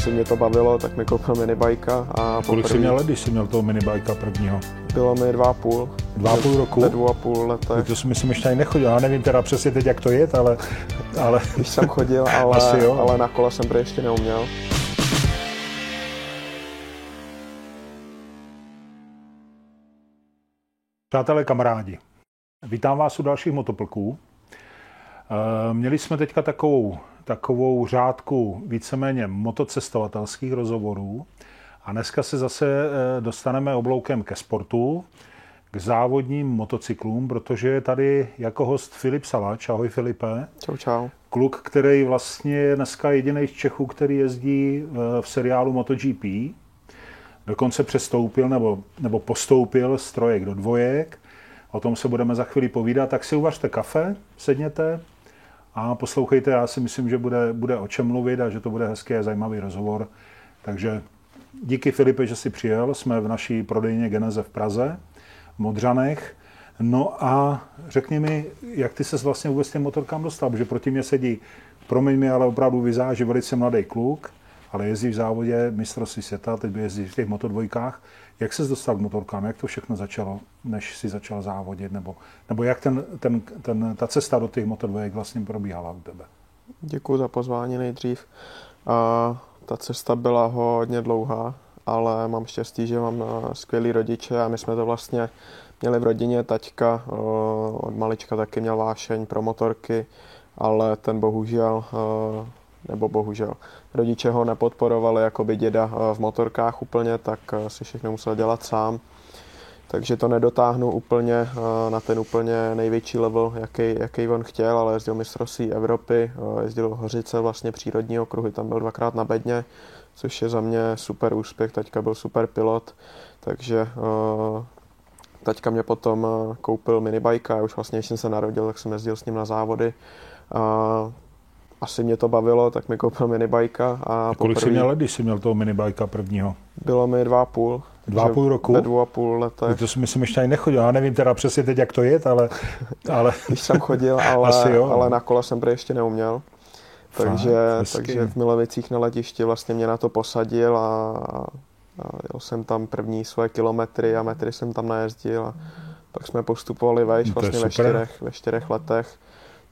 asi mě to bavilo, tak mi koupil minibajka. A Kolik jsi měl let, když jsi měl toho minibajka prvního? Bylo mi dva a půl. Dva a půl roku? Ve dvou a půl letech. To si myslím ještě ani nechodil. Já nevím teda přesně teď, jak to je, ale... ale... Když jsem chodil, ale, Asi jo. ale na kola jsem prý ještě neuměl. Přátelé, kamarádi, vítám vás u dalších motoplků. Eh, měli jsme teďka takovou, takovou řádku víceméně motocestovatelských rozhovorů a dneska se zase eh, dostaneme obloukem ke sportu, k závodním motocyklům, protože je tady jako host Filip Salač. Ahoj Filipe. Čau, čau. Kluk, který vlastně je dneska jediný z Čechů, který jezdí eh, v seriálu MotoGP. Dokonce přestoupil nebo, nebo postoupil z trojek do dvojek. O tom se budeme za chvíli povídat. Tak si uvařte kafe, sedněte a poslouchejte. Já si myslím, že bude, bude o čem mluvit a že to bude hezký a zajímavý rozhovor. Takže díky Filipe, že jsi přijel. Jsme v naší prodejně Geneze v Praze, v Modřanech. No a řekni mi, jak ty se vlastně vůbec těm motorkám dostal, protože proti mě sedí, promiň mi, ale opravdu vyzáží velice mladý kluk, ale jezdí v závodě mistrovství světa, teď by jezdí v těch motodvojkách. Jak se dostal k motorkám? Jak to všechno začalo, než si začal závodit? Nebo, nebo jak ten, ten, ten, ta cesta do těch motodvojek vlastně probíhala u tebe? Děkuji za pozvání nejdřív. A ta cesta byla hodně dlouhá, ale mám štěstí, že mám eh, skvělý rodiče a my jsme to vlastně měli v rodině. Taťka eh, od malička taky měl vášeň pro motorky, ale ten bohužel eh, nebo bohužel. Rodiče ho nepodporovali jako by děda v motorkách úplně, tak si všechno musel dělat sám. Takže to nedotáhnu úplně na ten úplně největší level, jaký, jaký on chtěl, ale jezdil mistrovství Evropy, jezdil Hořice vlastně přírodní okruhy, tam byl dvakrát na bedně, což je za mě super úspěch, taťka byl super pilot, takže taťka mě potom koupil minibajka, já už vlastně, když jsem se narodil, tak jsem jezdil s ním na závody asi mě to bavilo, tak mi koupil minibajka. A kolik poprvý... jsi měl let, když jsi měl toho minibajka prvního? Bylo mi dva a půl. Dva a půl roku? Ve dvou a půl letech. To si myslím ještě ani nechodil. Já nevím teda přesně teď, jak to je, ale... ale... když jsem chodil, ale, Asi jo. ale na kola jsem prý ještě neuměl. Takže, Fakt, takže v Milovicích na letišti vlastně mě na to posadil a, a jel jsem tam první svoje kilometry a metry jsem tam najezdil a pak jsme postupovali vejš vlastně ve čtyřech, ve čtyřech letech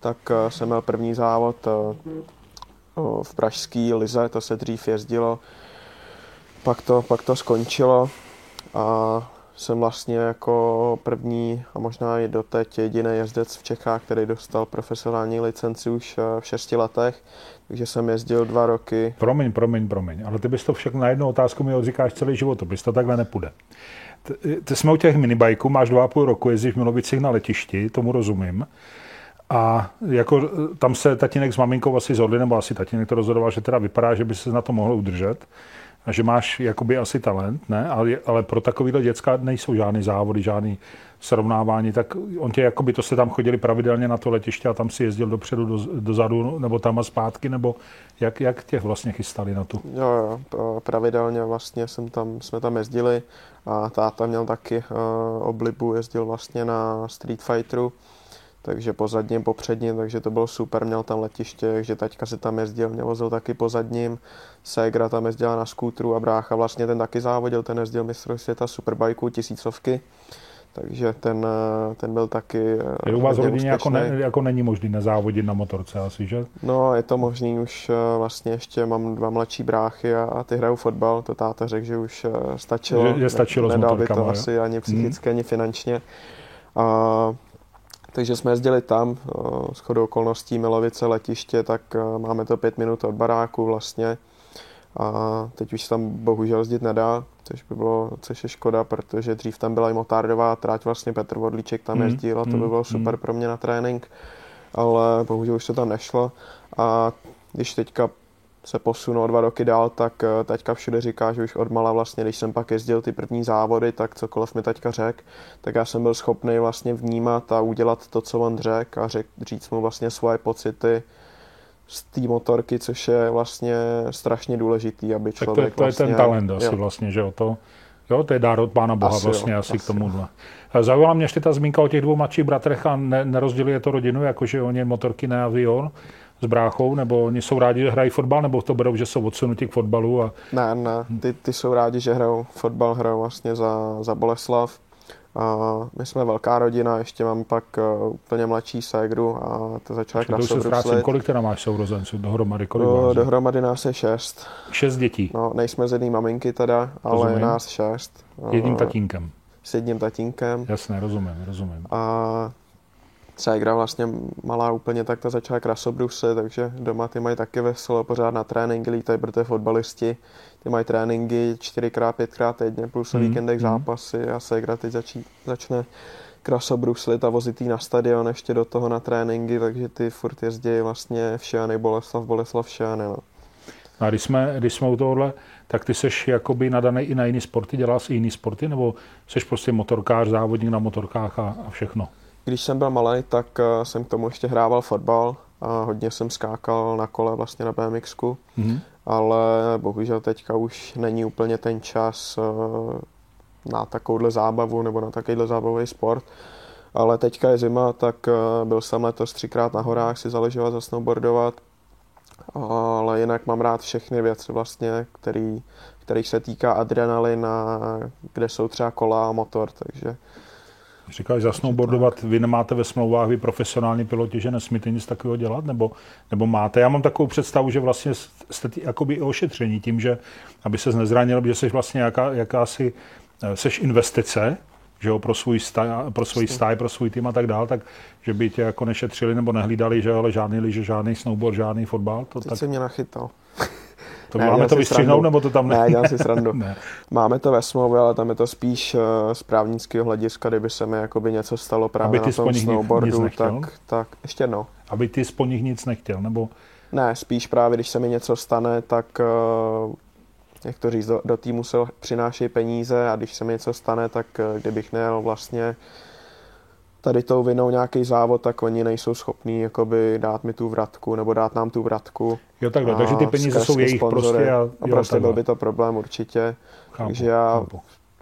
tak eh, jsem měl první závod eh, v pražský lize, to se dřív jezdilo. Pak to, pak to skončilo a jsem vlastně jako první a možná i doteď jediný jezdec v Čechách, který dostal profesionální licenci už eh, v šesti letech, takže jsem jezdil dva roky. Promiň, promiň, promiň, ale ty bys to všechno na jednu otázku mi odříkáš celý život, bys to takhle nepůjde. Ty jsme u těch minibajků, máš dva a půl roku, jezdíš v Milovicích na letišti, tomu rozumím. A jako tam se tatínek s maminkou asi zhodli, nebo asi tatínek to rozhodoval, že teda vypadá, že by se na to mohlo udržet a že máš jakoby asi talent, ne? Ale, ale pro takovýhle děcka nejsou žádný závody, žádný srovnávání, tak on tě, jakoby to se tam chodili pravidelně na to letiště a tam si jezdil dopředu, do, dozadu, nebo tam a zpátky, nebo jak, jak tě vlastně chystali na tu? Jo, jo, pravidelně vlastně jsem tam, jsme tam jezdili a táta měl taky uh, oblibu, jezdil vlastně na Street Fighteru, takže po zadním, po předním, takže to bylo super, měl tam letiště, takže taťka se tam jezdil, mě vozil taky po zadním, Segra tam jezdila na skútru a brácha vlastně ten taky závodil, ten jezdil mistrovství světa superbajku, tisícovky, takže ten, ten byl taky Je u vás v rodině jako, ne, jako není možný nezávodit na motorce asi, že? No, je to možný, už eh, vlastně ještě mám dva mladší bráchy a, a ty hrajou fotbal, to táta řekl, že už eh, stačilo. Že, že stačilo ne, Nedal by to asi ani psychicky, hmm. ani finančně. A takže jsme jezdili tam, eh, s chodou okolností Milovice letiště, tak eh, máme to pět minut od baráku vlastně. A teď už tam bohužel jezdit nedá, což by bylo, což je škoda, protože dřív tam byla i motárdová trať, vlastně Petr Vodlíček tam mm, jezdil a to by mm, bylo super mm. pro mě na trénink, ale bohužel už to tam nešlo. A když teďka se posunu o dva roky dál, tak eh, taťka všude říká, že už odmala vlastně, když jsem pak jezdil ty první závody, tak cokoliv mi taťka řekl, tak já jsem byl schopný vlastně vnímat a udělat to, co on řekl a řek, říct mu vlastně svoje pocity z té motorky, což je vlastně strašně důležitý, aby člověk tak to, je, to vlastně, je ten talent asi jo. vlastně, že jo, to, jo, to je dár od Pána Boha asi vlastně jo, asi, asi k tomuhle. Zaujala mě ještě ta zmínka o těch dvou mladších bratrech a ne, nerozděluje to rodinu, jakože oni motorky na avion, s bráchou, nebo oni jsou rádi, že hrají fotbal, nebo to berou, že jsou odsunutí k fotbalu? A... Ne, ne, ty, ty jsou rádi, že hrajou fotbal, hrajou vlastně za, za Boleslav. A my jsme velká rodina, ještě mám pak uh, úplně mladší ségru a to začala krasobrusit. Kolik teda máš sourozenců dohromady? Kolik do, dohromady nás je šest. Šest dětí? No, nejsme z jedné maminky teda, ale rozumím. nás šest. Jedním tatínkem? S jedním tatínkem. Jasné, rozumím, rozumím. A Ségra vlastně malá úplně, tak ta začala krasobrusy, takže doma ty mají taky veselo, pořád na tréninky lítají, protože fotbalisti, ty mají tréninky čtyřikrát, pětkrát týdně, plus mm, víkendech mm. zápasy a Ségra teď začí, začne krasobruslit a vozit na stadion ještě do toho na tréninky, takže ty furt jezdí vlastně v Šiany, Boleslav, Boleslav, Šiany. No. A když jsme, když jsme u tohohle, tak ty seš jakoby nadaný i na jiný sporty, děláš i jiný sporty, nebo seš prostě motorkář, závodník na motorkách a, a všechno? Když jsem byl malý, tak eh, jsem k tomu ještě hrával fotbal a hodně jsem skákal na kole vlastně na BMXku, mm-hmm. ale bohužel teďka už není úplně ten čas eh, na takovouhle zábavu nebo na takovýhle zábavový sport. Ale teďka je zima, tak eh, byl jsem letos třikrát na horách si zaležovat, zasnowboardovat. Ale jinak mám rád všechny věci vlastně, který, kterých se týká adrenalin a kde jsou třeba kola a motor, takže Říkáš za snowboardovat, vy nemáte ve smlouvách, vy profesionální piloti, že nesmíte nic takového dělat, nebo, nebo máte? Já mám takovou představu, že vlastně jste tý, jakoby ošetření tím, že aby se nezranil, že jsi vlastně jaká, jakási, eh, seš investice, že jo, pro svůj stáj, pro svůj stáj, pro svůj tým a tak dál, tak že by tě jako nešetřili nebo nehlídali, že ale žádný lyže, žádný snowboard, žádný fotbal. To Teď tak... se mě nachytal. To ne, máme to vystřihnout, nebo to tam ne? Ne, dělám si srandu. ne. Máme to ve smlouvě, ale tam je to spíš uh, z právnického hlediska, kdyby se mi jakoby něco stalo právě Aby ty na tom snowboardu, nic tak, tak ještě jednou. Aby ty po nich nic nechtěl, nebo? Ne, spíš právě, když se mi něco stane, tak uh, jak to říct, do, do týmu se přinášejí peníze a když se mi něco stane, tak uh, kdybych nejel vlastně tady tou vinou nějaký závod, tak oni nejsou schopní jakoby dát mi tu vratku nebo dát nám tu vratku. Jo takhle, takže ty peníze jsou jejich sponzory. prostě. A, a prostě takhle. byl by to problém určitě. Chápu, takže já chápu.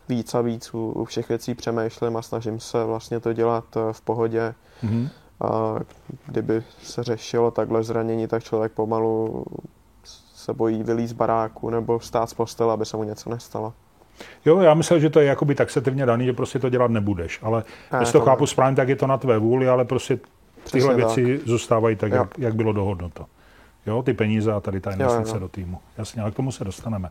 víc a víc u, u všech věcí přemýšlím a snažím se vlastně to dělat eh, v pohodě. Mm-hmm. A kdyby se řešilo takhle zranění, tak člověk pomalu se bojí vylít z baráku nebo stát z postele, aby se mu něco nestalo. Jo, já myslím, že to je jakoby taxativně daný, že prostě to dělat nebudeš, ale ne, jestli to chápu správně, tak je to na tvé vůli, ale prostě tyhle věci tak. zůstávají tak, jak, jak bylo dohodnuto. Jo, ty peníze a tady ta investice do týmu. Jasně, ale k tomu se dostaneme.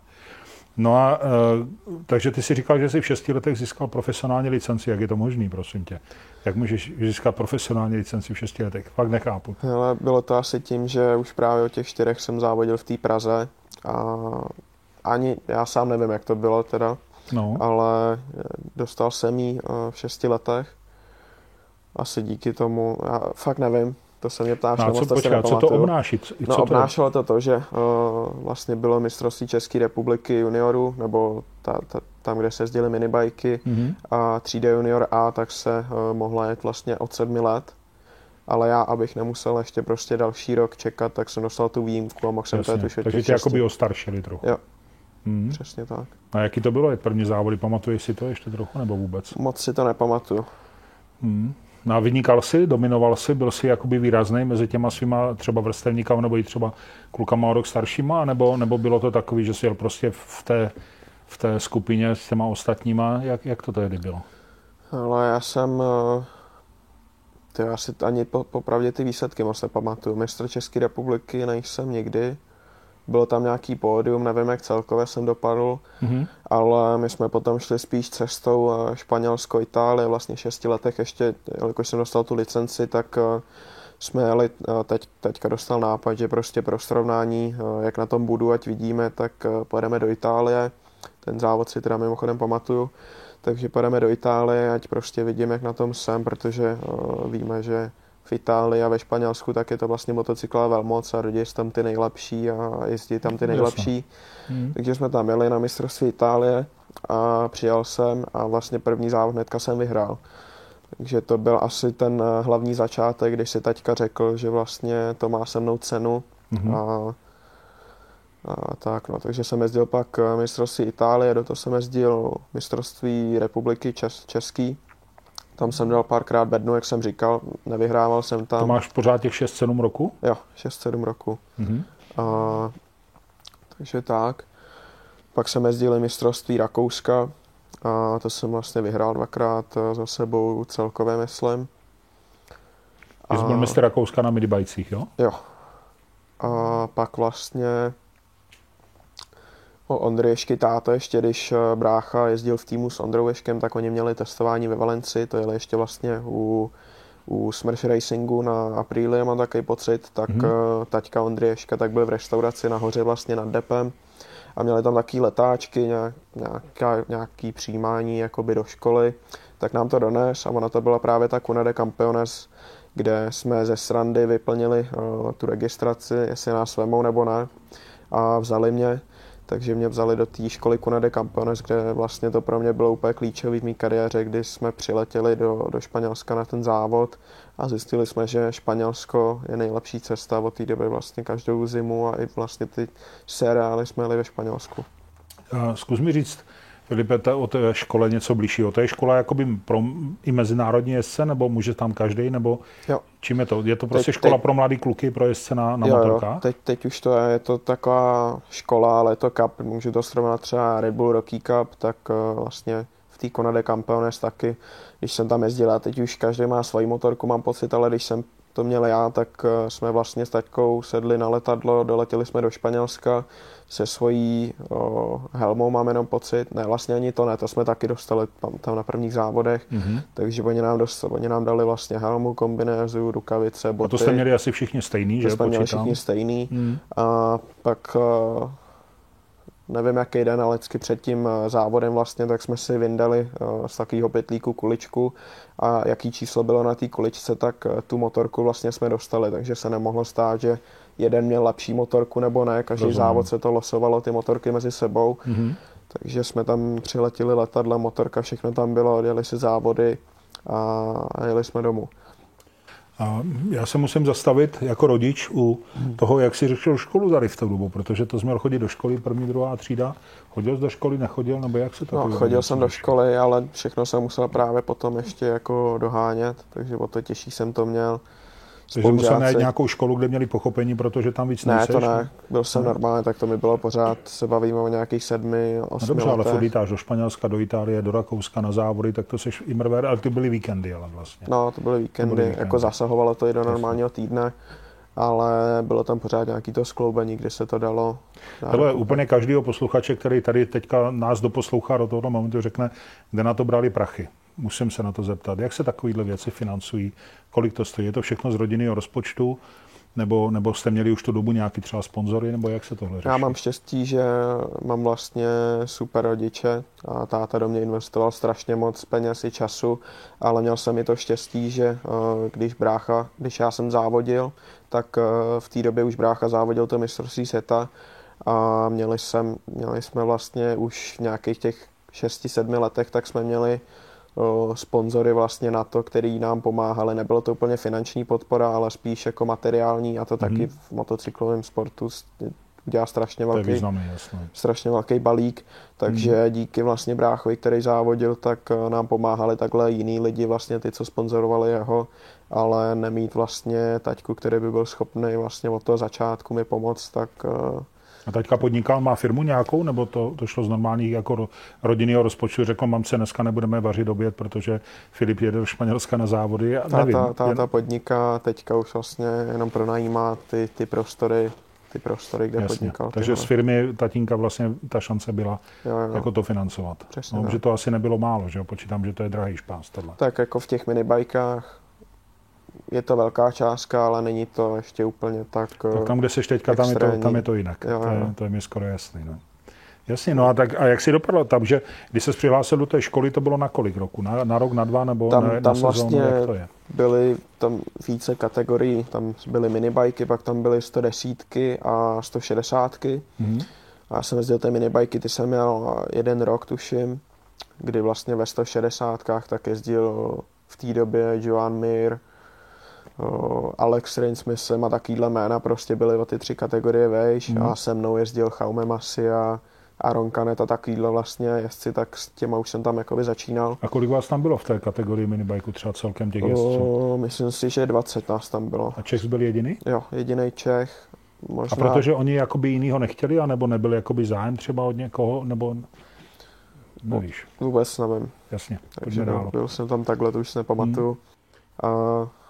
No a e, takže ty si říkal, že jsi v šesti letech získal profesionální licenci. Jak je to možný, prosím tě? Jak můžeš získat profesionální licenci v šesti letech? Fakt nechápu. Hele, bylo to asi tím, že už právě o těch čtyřech jsem závodil v té Praze a ani já sám nevím, jak to bylo teda, no. ale dostal jsem ji eh, v šesti letech. Asi díky tomu, já fakt nevím, to se mě ptáš, no, co, počká, co to obnáší? Co, no, obnášelo to to, že uh, vlastně bylo mistrovství České republiky juniorů, nebo ta, ta, tam, kde se jezdily minibajky mm-hmm. a třída junior A, tak se uh, mohla jet vlastně od sedmi let. Ale já, abych nemusel ještě prostě další rok čekat, tak jsem dostal tu výjimku a mohl jsem to už Takže tě jakoby ostaršili trochu. Jo. Hmm. Přesně tak. A jaký to bylo, jak první závody? Pamatuješ si to ještě trochu nebo vůbec? Moc si to nepamatuju. Hmm. No a vynikal si, dominoval si, byl si jakoby výrazný mezi těma svýma třeba vrstevníkama nebo i třeba klukama o rok staršíma, nebo, nebo bylo to takový, že jsi jel prostě v té, v té skupině s těma ostatníma? Jak, jak to tehdy bylo? Ale já jsem, eh, ty já si ani po, popravdě ty výsledky moc nepamatuju. Mistr České republiky nejsem nikdy, bylo tam nějaký pódium, nevím, jak celkově jsem dopadl, mm-hmm. ale my jsme potom šli spíš cestou eh, Španělsko, Itálie, vlastně v šesti letech ještě, jelikož jsem dostal tu licenci, tak eh, jsme jeli, eh, teď, teďka dostal nápad, že prostě pro srovnání, jak na tom budu, ať vidíme, tak pojedeme do Itálie, ten závod si teda mimochodem pamatuju, takže pojedeme do Itálie, ať prostě vidíme, jak na tom jsem, protože víme, že v Itálii a ve Španělsku, tak je to vlastně motocyklová velmoc a rodí tam ty nejlepší a jezdí tam ty nejlepší. Hmm. Takže jsme tam jeli na mistrovství Itálie a přijel jsem a vlastně první závod hnedka jsem vyhrál. Takže to byl asi ten eh, hlavní začátek, když si taťka řekl, že vlastně to má se mnou cenu. hmm A, a tak no, takže jsem jezdil pak mistrovství Itálie, do toho jsem jezdil mistrovství republiky Čes- Český, Tam jsem dal párkrát bednu, jak jsem říkal, nevyhrával jsem tam. To máš pořád těch 6-7 roku? Jo, 6-7 roku. Mm-hmm. A, takže tak. Pak jsem jezdil mistrovství Rakouska a to jsem vlastně vyhrál dvakrát eh, za sebou celkově, myslím. Ty jsi byl mistr Rakouska na midibajcích, jo? Jo. A pak vlastně o Ondřejšky táto ještě, když eh, brácha jezdil v týmu s Ondrou Ješkem, tak oni měli testování ve Valenci, to jeli ještě vlastně u, u Smurf Racingu na Aprilie, mám takový pocit, tak mm-hmm. taťka Ondřejška tak byl v restauraci nahoře vlastně nad depem a měli tam taky letáčky, nějak, nějaká, nějaký přijímání jakoby do školy, tak nám to dones a ona to byla právě ta Cunade Campiones, kde jsme ze srandy vyplnili uh, tu registraci, jestli nás vemou nebo ne a vzali mě takže mě vzali do té školy Cuna de Campones, kde vlastně to pro mě bylo úplně klíčový v mé kariéře, kdy jsme přiletěli do, do Španělska na ten závod a zjistili jsme, že Španělsko je nejlepší cesta od té doby vlastně každou zimu a i vlastně ty seriály jsme jeli ve Španělsku. Zkus mi říct, Filipe, o té škole něco blížšího. To je škola jakoby pro i mezinárodní jezdce, nebo může tam každý, nebo jo. čím je to? Je to prostě teď, škola teď, pro mladý kluky, pro jezdce na, na jo, motorkách? Jo, teď, teď už to je, je to taková škola, ale je to cup, můžu to srovnat třeba Red Bull Rocky Cup, tak uh, vlastně v té Conade Campeones taky, když jsem tam jezdil a teď už každý má svoji motorku, mám pocit, ale když jsem to měl já, tak eh, jsme vlastně s taťkou sedli na letadlo, doletěli jsme do Španělska se svojí o, helmou, mám jenom pocit. Ne, vlastně ani to ne, to jsme taky dostali tam, tam na prvních závodech, mm-hmm. takže oni nám, dostali, oni nám dali vlastně helmu, kombinézu, rukavice, boty. A to jste měli asi všichni stejný, že? To jsme měli všichni stejný. Mm. A pak o, nevím jaký den, ale vždycky před tím eh, závodem vlastně, tak jsme si vyndali eh, z takového pytlíku kuličku a jaký číslo bylo na té kuličce, tak eh, tu motorku vlastně jsme dostali, takže se nemohlo stát, že jeden měl lepší motorku nebo ne, každý Rozumím. závod se to losovalo ty motorky mezi sebou, mm-hmm. takže jsme tam přiletěli letadla, motorka, všechno tam bylo, odjeli si závody a jeli jsme domů. A já se musím zastavit jako rodič u toho, jak si řešil školu tady v tu dobu, protože to měl chodit do školy, první, druhá třída. Chodil jsi do školy, nechodil, nebo jak se to No, chodil jsem do školy, ale všechno jsem musel právě potom ještě jako dohánět, takže o to těžší jsem to měl. Takže musel najít nějakou školu, kde měli pochopení, protože tam víc Ne, to ne. Byl jsem ne. normálně, tak to mi bylo pořád, se bavíme o nějakých sedmi, osmi no dobře, ale furt do Španělska, do Itálie, do Rakouska na závody, tak to seš imrver, ale ty byly víkendy, ale vlastně. No, to byly víkendy, to byly víkendy. jako zasahovalo to i do normálního týdne ale bylo tam pořád nějaký to skloubení, kde se to dalo. Tohle úplně každého posluchače, který tady teďka nás doposlouchá do tohoto momentu, řekne, kde na to brali prachy. Musím se na to zeptat, jak se takovéhle věci financují, kolik to stojí. Je to všechno z rodinného rozpočtu, nebo, nebo jste měli už tu dobu nějaký třeba sponzory, nebo jak se tohle řeší? Já mám štěstí, že mám vlastně super rodiče a táta do mě investoval strašně moc peněz i času, ale měl jsem i to štěstí, že eh, když brácha, když já jsem závodil, tak eh, v té době už brácha závodil to mistrovství seta a měli, jsem, měli jsme vlastně už v nějakých těch 6-7 letech, tak jsme měli sponzory vlastně na to, který nám pomáhali. Nebylo to úplně finanční podpora, ale spíš jako materiální a to taky mhm. v motocyklovém sportu udělá strašně velký, významný, strašně velký balík, takže mm. díky vlastně bráchovi, který závodil, tak e, nám pomáhali takhle jiní lidi, vlastně ty, co sponzorovali jeho, ale nemít vlastně taťku, který by byl schopný vlastně od toho začátku mi pomoct, tak e, a teďka podnikal, má firmu nějakou, nebo to, to šlo z normálních jako rodinného rozpočtu? Řekl, mamce, dneska nebudeme vařit oběd, protože Filip jede do Španělska na závody. A nevím, táta, táta jen... podniká, teďka už vlastně jenom pronajímá ty, ty prostory, ty prostory, kde Jasně. podnikal. Takže tyhle. z firmy tatínka vlastně ta šance byla jo, jo. jako to financovat. Přesně no, že to asi nebylo málo, že jo? Počítám, že to je drahý špás tohle. Tak jako v těch minibajkách je to velká částka, ale není to ještě úplně tak Tak tam, kde seš teďka, tam je, to, tam je to jinak. Jo, jo. To, je, to je mi skoro jasný. No. Jasně, no a, tak, a jak si dopadlo tam, že když se přihlásil do té školy, to bylo na kolik roku? Na, na rok, na dva nebo tam, na, tam na sezónu, vlastně jak to je? byly tam více kategorií, tam byly minibajky, pak tam byly 110 a 160. Mm-hmm. A já jsem jezdil ty minibajky, ty jsem měl jeden rok, tuším, kdy vlastně ve 160 tak jezdil v té době Joan Mir, Alex Rainsmithem a takovýhle jména prostě byly o ty tři kategorie vejš mm. a se mnou jezdil Jaume Masia, Aaron Canet a takovýhle vlastně jezdci, tak s těma už jsem tam jakoby začínal. A kolik vás tam bylo v té kategorii minibajku třeba celkem těch jezdců? O, myslím si, že 20 nás tam bylo. A Čech byl jediný? Jo, jediný Čech. Možná... A protože oni jakoby jinýho nechtěli, anebo nebyl jakoby zájem třeba od někoho, nebo nevíš? Vůbec nevím. Jasně, Takže dál. byl jsem tam takhle, to už si nepamatuju. Hmm. A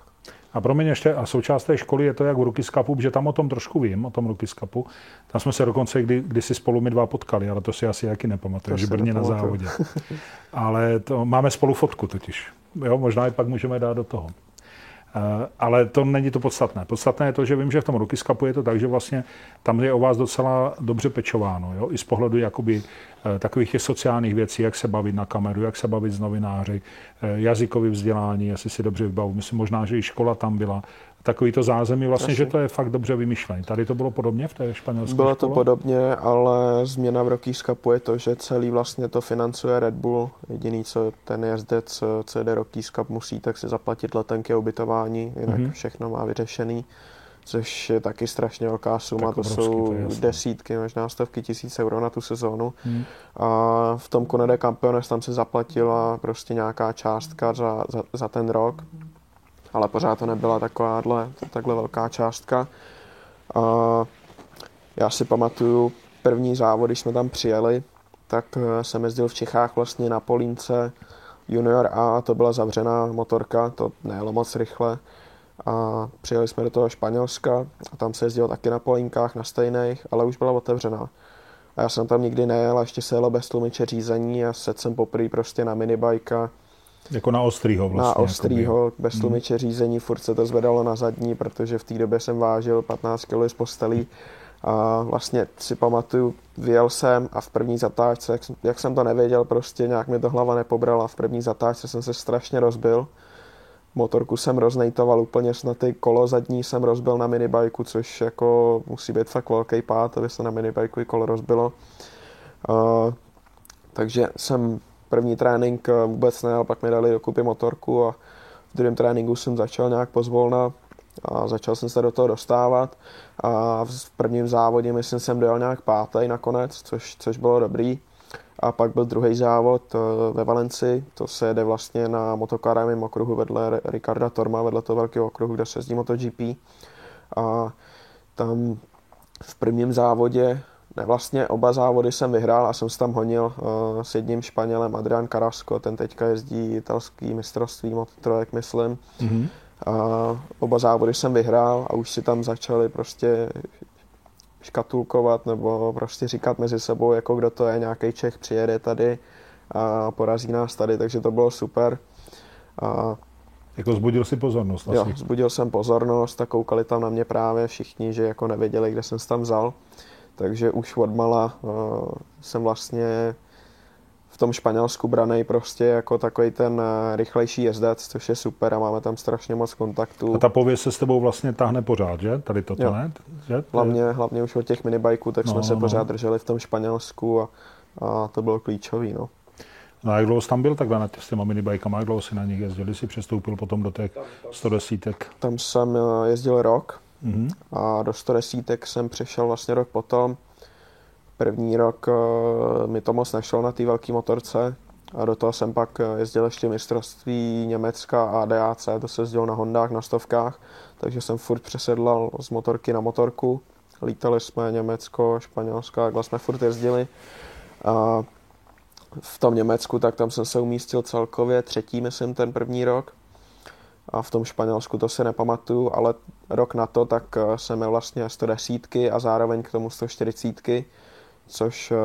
a pro mě ještě, a součást té školy je to jak v Rukiskapu, že tam o tom trošku vím, o tom Rukiskapu. Tam jsme se dokonce kdy, kdysi spolu my dva potkali, ale to si asi jaký nepamatuju, že Brně na závodě. ale to, máme spolu fotku totiž. Jo, možná i pak můžeme dát do toho. Eh, ale to není to podstatné. Podstatné je to, že vím, že v tom Rukiskapu je to tak, že vlastně tam je o vás docela dobře pečováno. Jo? I z pohledu jakoby, eh, takových těch sociálních věcí, jak se bavit na kameru, jak se bavit s novináři, eh, jazykový vzdělání, jestli si dobře vybavu. Myslím možná, že i škola tam byla takový to zázemí, vlastně, Asi. že to je fakt dobře vymyšlené. Tady to bylo podobně v té španělské Bylo to podobně, ale změna v Rockies Cupu je to, že celý vlastně to financuje Red Bull. Jediný, co ten jezdec CD Rockies Cup musí, tak si zaplatit letenky a ubytování, jinak mm-hmm. všechno má vyřešený což je taky strašně velká suma, tak to jsou to desítky, možná stovky tisíc euro na tu sezónu. Hmm. A v tom Conede Campeones tam se zaplatila prostě nějaká částka za, za, za ten rok ale pořád to nebyla takováhle, takhle velká částka. A já si pamatuju první závod, když jsme tam přijeli, tak eh, jsem jezdil v Čechách vlastně na Polínce Junior A, to byla zavřená motorka, to nejelo moc rychle. A přijeli jsme do toho Španělska a tam se jezdilo taky na Polínkách, na stejných, ale už byla otevřená. A já jsem tam nikdy nejel a ještě se jelo bez tlumiče řízení a sedl jsem poprvé prostě na minibajka jako na ostrýho vlastně. Na ostrýho, jakoby. bez tlumiče hmm. řízení, furt se to zvedalo na zadní, protože v té době jsem vážil 15 kg z postelí. A vlastně si pamatuju, vyjel jsem a v první zatáčce, jak, jak jsem to nevěděl, prostě nějak mi to hlava nepobrala. V první zatáčce jsem se strašně rozbil. Motorku jsem roznejtoval úplně snad kolo zadní jsem rozbil na minibajku, což jako musí být fakt velký pád, aby se na minibajku i kolo rozbilo. Uh, takže jsem první trénink eh, vůbec nejel, pak mi dali dokupy motorku a v druhém tréninku jsem začal nějak pozvolna a začal jsem se do toho dostávat a v prvním závodě myslím jsem dojel nějak pátý nakonec, což, což bylo dobrý. A pak byl druhý závod eh, ve Valenci, to se jede vlastně na motokárovém okruhu vedle Ricarda Torma, vedle toho velkého okruhu, kde se jezdí MotoGP. A tam v prvním závodě ne, vlastně oba závody jsem vyhrál a jsem se tam honil uh, s jedním Španělem, Adrian Carrasco, ten teďka jezdí italský mistrovství mototrojek, myslím. Mm-hmm. Uh, oba závody jsem vyhrál a už si tam začali prostě škatulkovat nebo prostě říkat mezi sebou, jako kdo to je, nějaký Čech přijede tady a porazí nás tady, takže to bylo super. A jako zbudil si pozornost. Jo, zbudil jsem pozornost a koukali tam na mě právě všichni, že jako nevěděli, kde jsem se tam vzal. Takže už od mala uh, jsem vlastně v tom Španělsku branej prostě jako takový ten eh, rychlejší jezdec, což je super a máme tam strašně moc kontaktů. A ta pověst se s tebou vlastně tahne pořád, že? Tady toto, jo. ne? Že? Hlavně, hlavně už od těch minibajků, tak no, jsme se no. pořád drželi v tom Španělsku a, a to bylo klíčový, no. No a jak dlouho jsi tam byl takhle s těma minibajkama, jak dlouho jsi na nich jezdil, jsi přestoupil potom do těch 110? Tam jsem eh, jezdil rok, Mm-hmm. A do 110 jsem přešel vlastně rok potom. První rok uh, mi to moc nešlo na té velké motorce a do toho jsem pak eh, jezdil ještě mistrovství Německa a DAC, to se jezdil na Hondách, na stovkách, takže jsem furt přesedlal z motorky na motorku. Lítali jsme Německo, Španělsko, takhle jsme furt jezdili. A v tom Německu, tak tam jsem se umístil celkově třetí, myslím, ten první rok a v tom Španělsku to se nepamatuju, ale rok na to tak eh, jsem měl vlastně 110 a zároveň k tomu 140, což uh,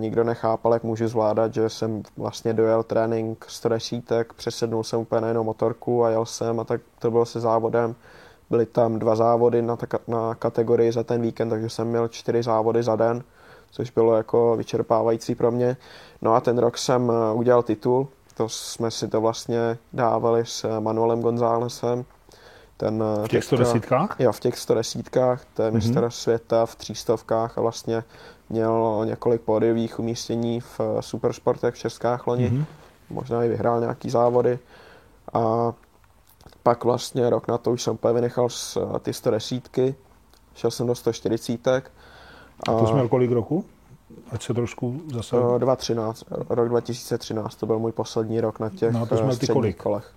nikdo nechápal, jak můžu zvládat, že jsem vlastně dojel trénink 110, přesednul jsem úplně na jinou motorku a jel jsem a tak to bylo se závodem. Byly tam dva závody na, ta, na kategorii za ten víkend, takže jsem měl čtyři závody za den, což bylo jako vyčerpávající pro mě. No a ten rok jsem eh, udělal titul, to jsme si to vlastně dávali s Manuelem Gonzálesem. Ten, v těch 110 Jo, v těch 110 to je mm-hmm. mistr světa v třístovkách a vlastně měl několik pódiových umístění v supersportech v Českách loni. Mm-hmm. Možná i vyhrál nějaký závody. A pak vlastně rok na to už jsem úplně vynechal z ty 110 šel jsem do 140. A to jsi měl kolik roku? Ať se trošku zase... Uh, 2013, rok 2013, to byl můj poslední rok na těch No, to jsme eh, ty středních kolik? kolech.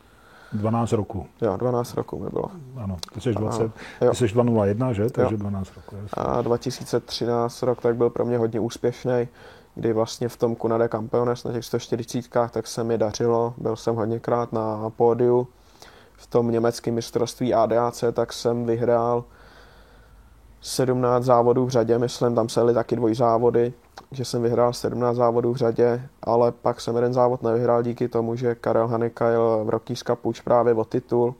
12 roku. Jo, 12 roků mi bylo. Ano, ty jsi 20, jo. ty jsi 201, že? Takže 12 roku. jasně. A 2013 rok tak byl pro mě hodně úspěšný, kdy vlastně v tom Kunade Campeones na těch 140 tak se mi dařilo, byl jsem hodněkrát na pódiu. V tom německém mistrovství ADAC tak jsem vyhrál 17 závodů v řadě, myslím, tam se jeli taky dvojzávody, že jsem vyhrál 17 závodů v řadě, ale pak jsem jeden závod nevyhrál díky tomu, že Karel Hanika jel v Rockies Cup už právě o titul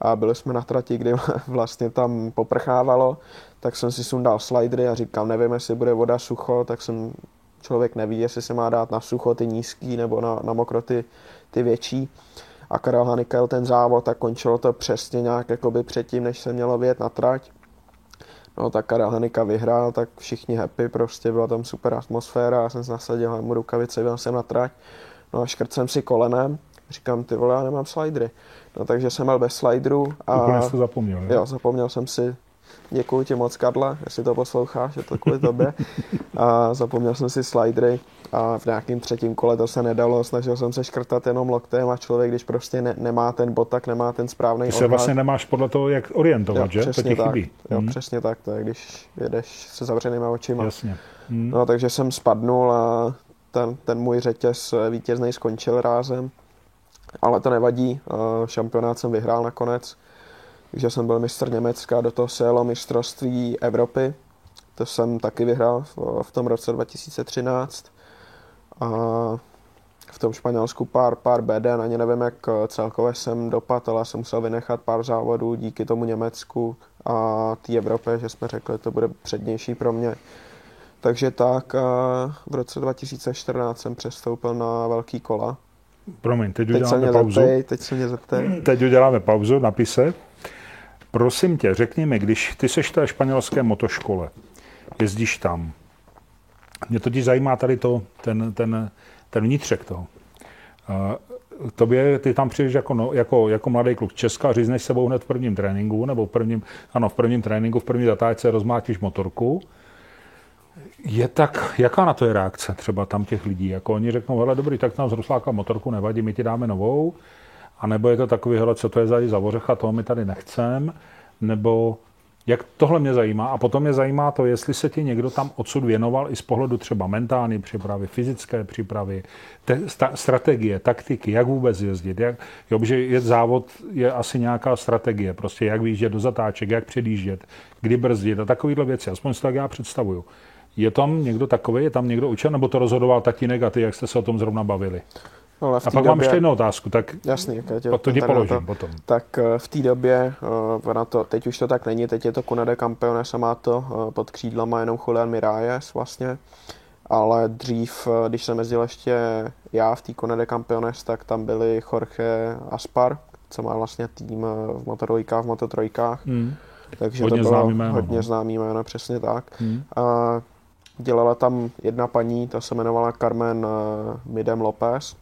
a byli jsme na trati, kdy vlastně tam poprchávalo, tak jsem si sundal slidery a říkal, nevím, jestli bude voda sucho, tak jsem, člověk neví, jestli se má dát na sucho ty nízký nebo na, na mokro ty, ty větší. A Karel Hanika jel ten závod a končilo to přesně nějak jakoby předtím, než se mělo vyjet na trať. No tak Karel Hanika vyhrál, tak všichni happy, prostě byla tam super atmosféra, já jsem nasadil mu rukavice, byl jsem na trať, no a škrt jsem si kolenem, říkám, ty vole, já nemám slidery. No takže jsem byl bez sliderů a Úplně jsi to zapomněl, jo? jo, zapomněl jsem si, děkuji ti moc, Karla, jestli to posloucháš, je to kvůli tobě. A zapomněl jsem si slidery a v nějakém třetím kole to se nedalo, snažil jsem se škrtat jenom loktem a člověk, když prostě ne, nemá ten bod, tak nemá ten správný Ty se vlastně nemáš podle toho, jak orientovat, že? To přesně ti tak. chybí. Jo, Hm, přesně tak, to je, když jedeš se zavřenýma očima. Jasně. Hm. No, takže jsem spadnul a ten, ten můj řetěz vítězný skončil rázem. Ale to nevadí, eh, šampionát jsem vyhrál nakonec, takže jsem byl mistr Německa, do toho se jelo mistrovství Evropy, to jsem taky vyhrál v, v tom roce 2013. A v tom Španělsku pár, pár beden, ani nevím, jak eh, celkově jsem dopad, ale jsem musel vynechat pár závodů díky tomu Německu a té Evropě, že jsme řekli, to bude přednější pro mě. Takže tak a v roce 2014 jsem přestoupil na velký kola. Promiň, teď uděláme pauzu. zeptej, teď se mě zeptej. Teď uděláme pauzu, napise. Prosím tě, řekni mi, když ty seš v té španělské motoškole, jezdíš tam, mě totiž zajímá tady to, ten, ten, ten vnitřek toho. A Tobě, ty tam přijdeš jako, no, jako, jako mladý kluk Česka, řízneš sebou hned v prvním tréninku, nebo v prvním, ano, v prvním tréninku, v první zatáčce rozmátíš motorku. Je tak, jaká na to je reakce třeba tam těch lidí? Jako oni řeknou, hele dobrý, tak nám zrosláka motorku, nevadí, my ti dáme novou. A nebo je to takový, hele, co to je za za ořecha, toho my tady nechcem. Nebo jak tohle mě zajímá. A potom mě zajímá to, jestli se ti někdo tam odsud věnoval i z pohledu třeba mentální přípravy, fyzické přípravy, te, sta, strategie, taktiky, jak vůbec jezdit. Jak, jo, že jet závod je asi nějaká strategie, prostě jak vyjíždět do zatáček, jak předjíždět, kdy brzdit a takovéhle věci. Aspoň si tak já představuju. Je tam někdo takový, je tam někdo učen, nebo to rozhodoval tatínek a ty, jak jste se o tom zrovna bavili? Ale v A pak mám době, ještě jednu otázku, tak Jasný, jak tě to ti položím potom. Tak eh, v té době, eh, na to, teď už to tak není, teď je to Kunade Campeones a má to eh, pod křídlama jenom Julian Miralles vlastně, ale dřív, když jsem jezdil ještě já v té Kunade Campeones, tak tam byli Jorge Aspar, co má vlastně tým v Moto2, v Moto3, Hmm. takže Hodně to bylo známý jméno, hodně no. známý jméno, přesně tak. Hmm. A dělala tam jedna paní, ta se jmenovala Carmen Midem López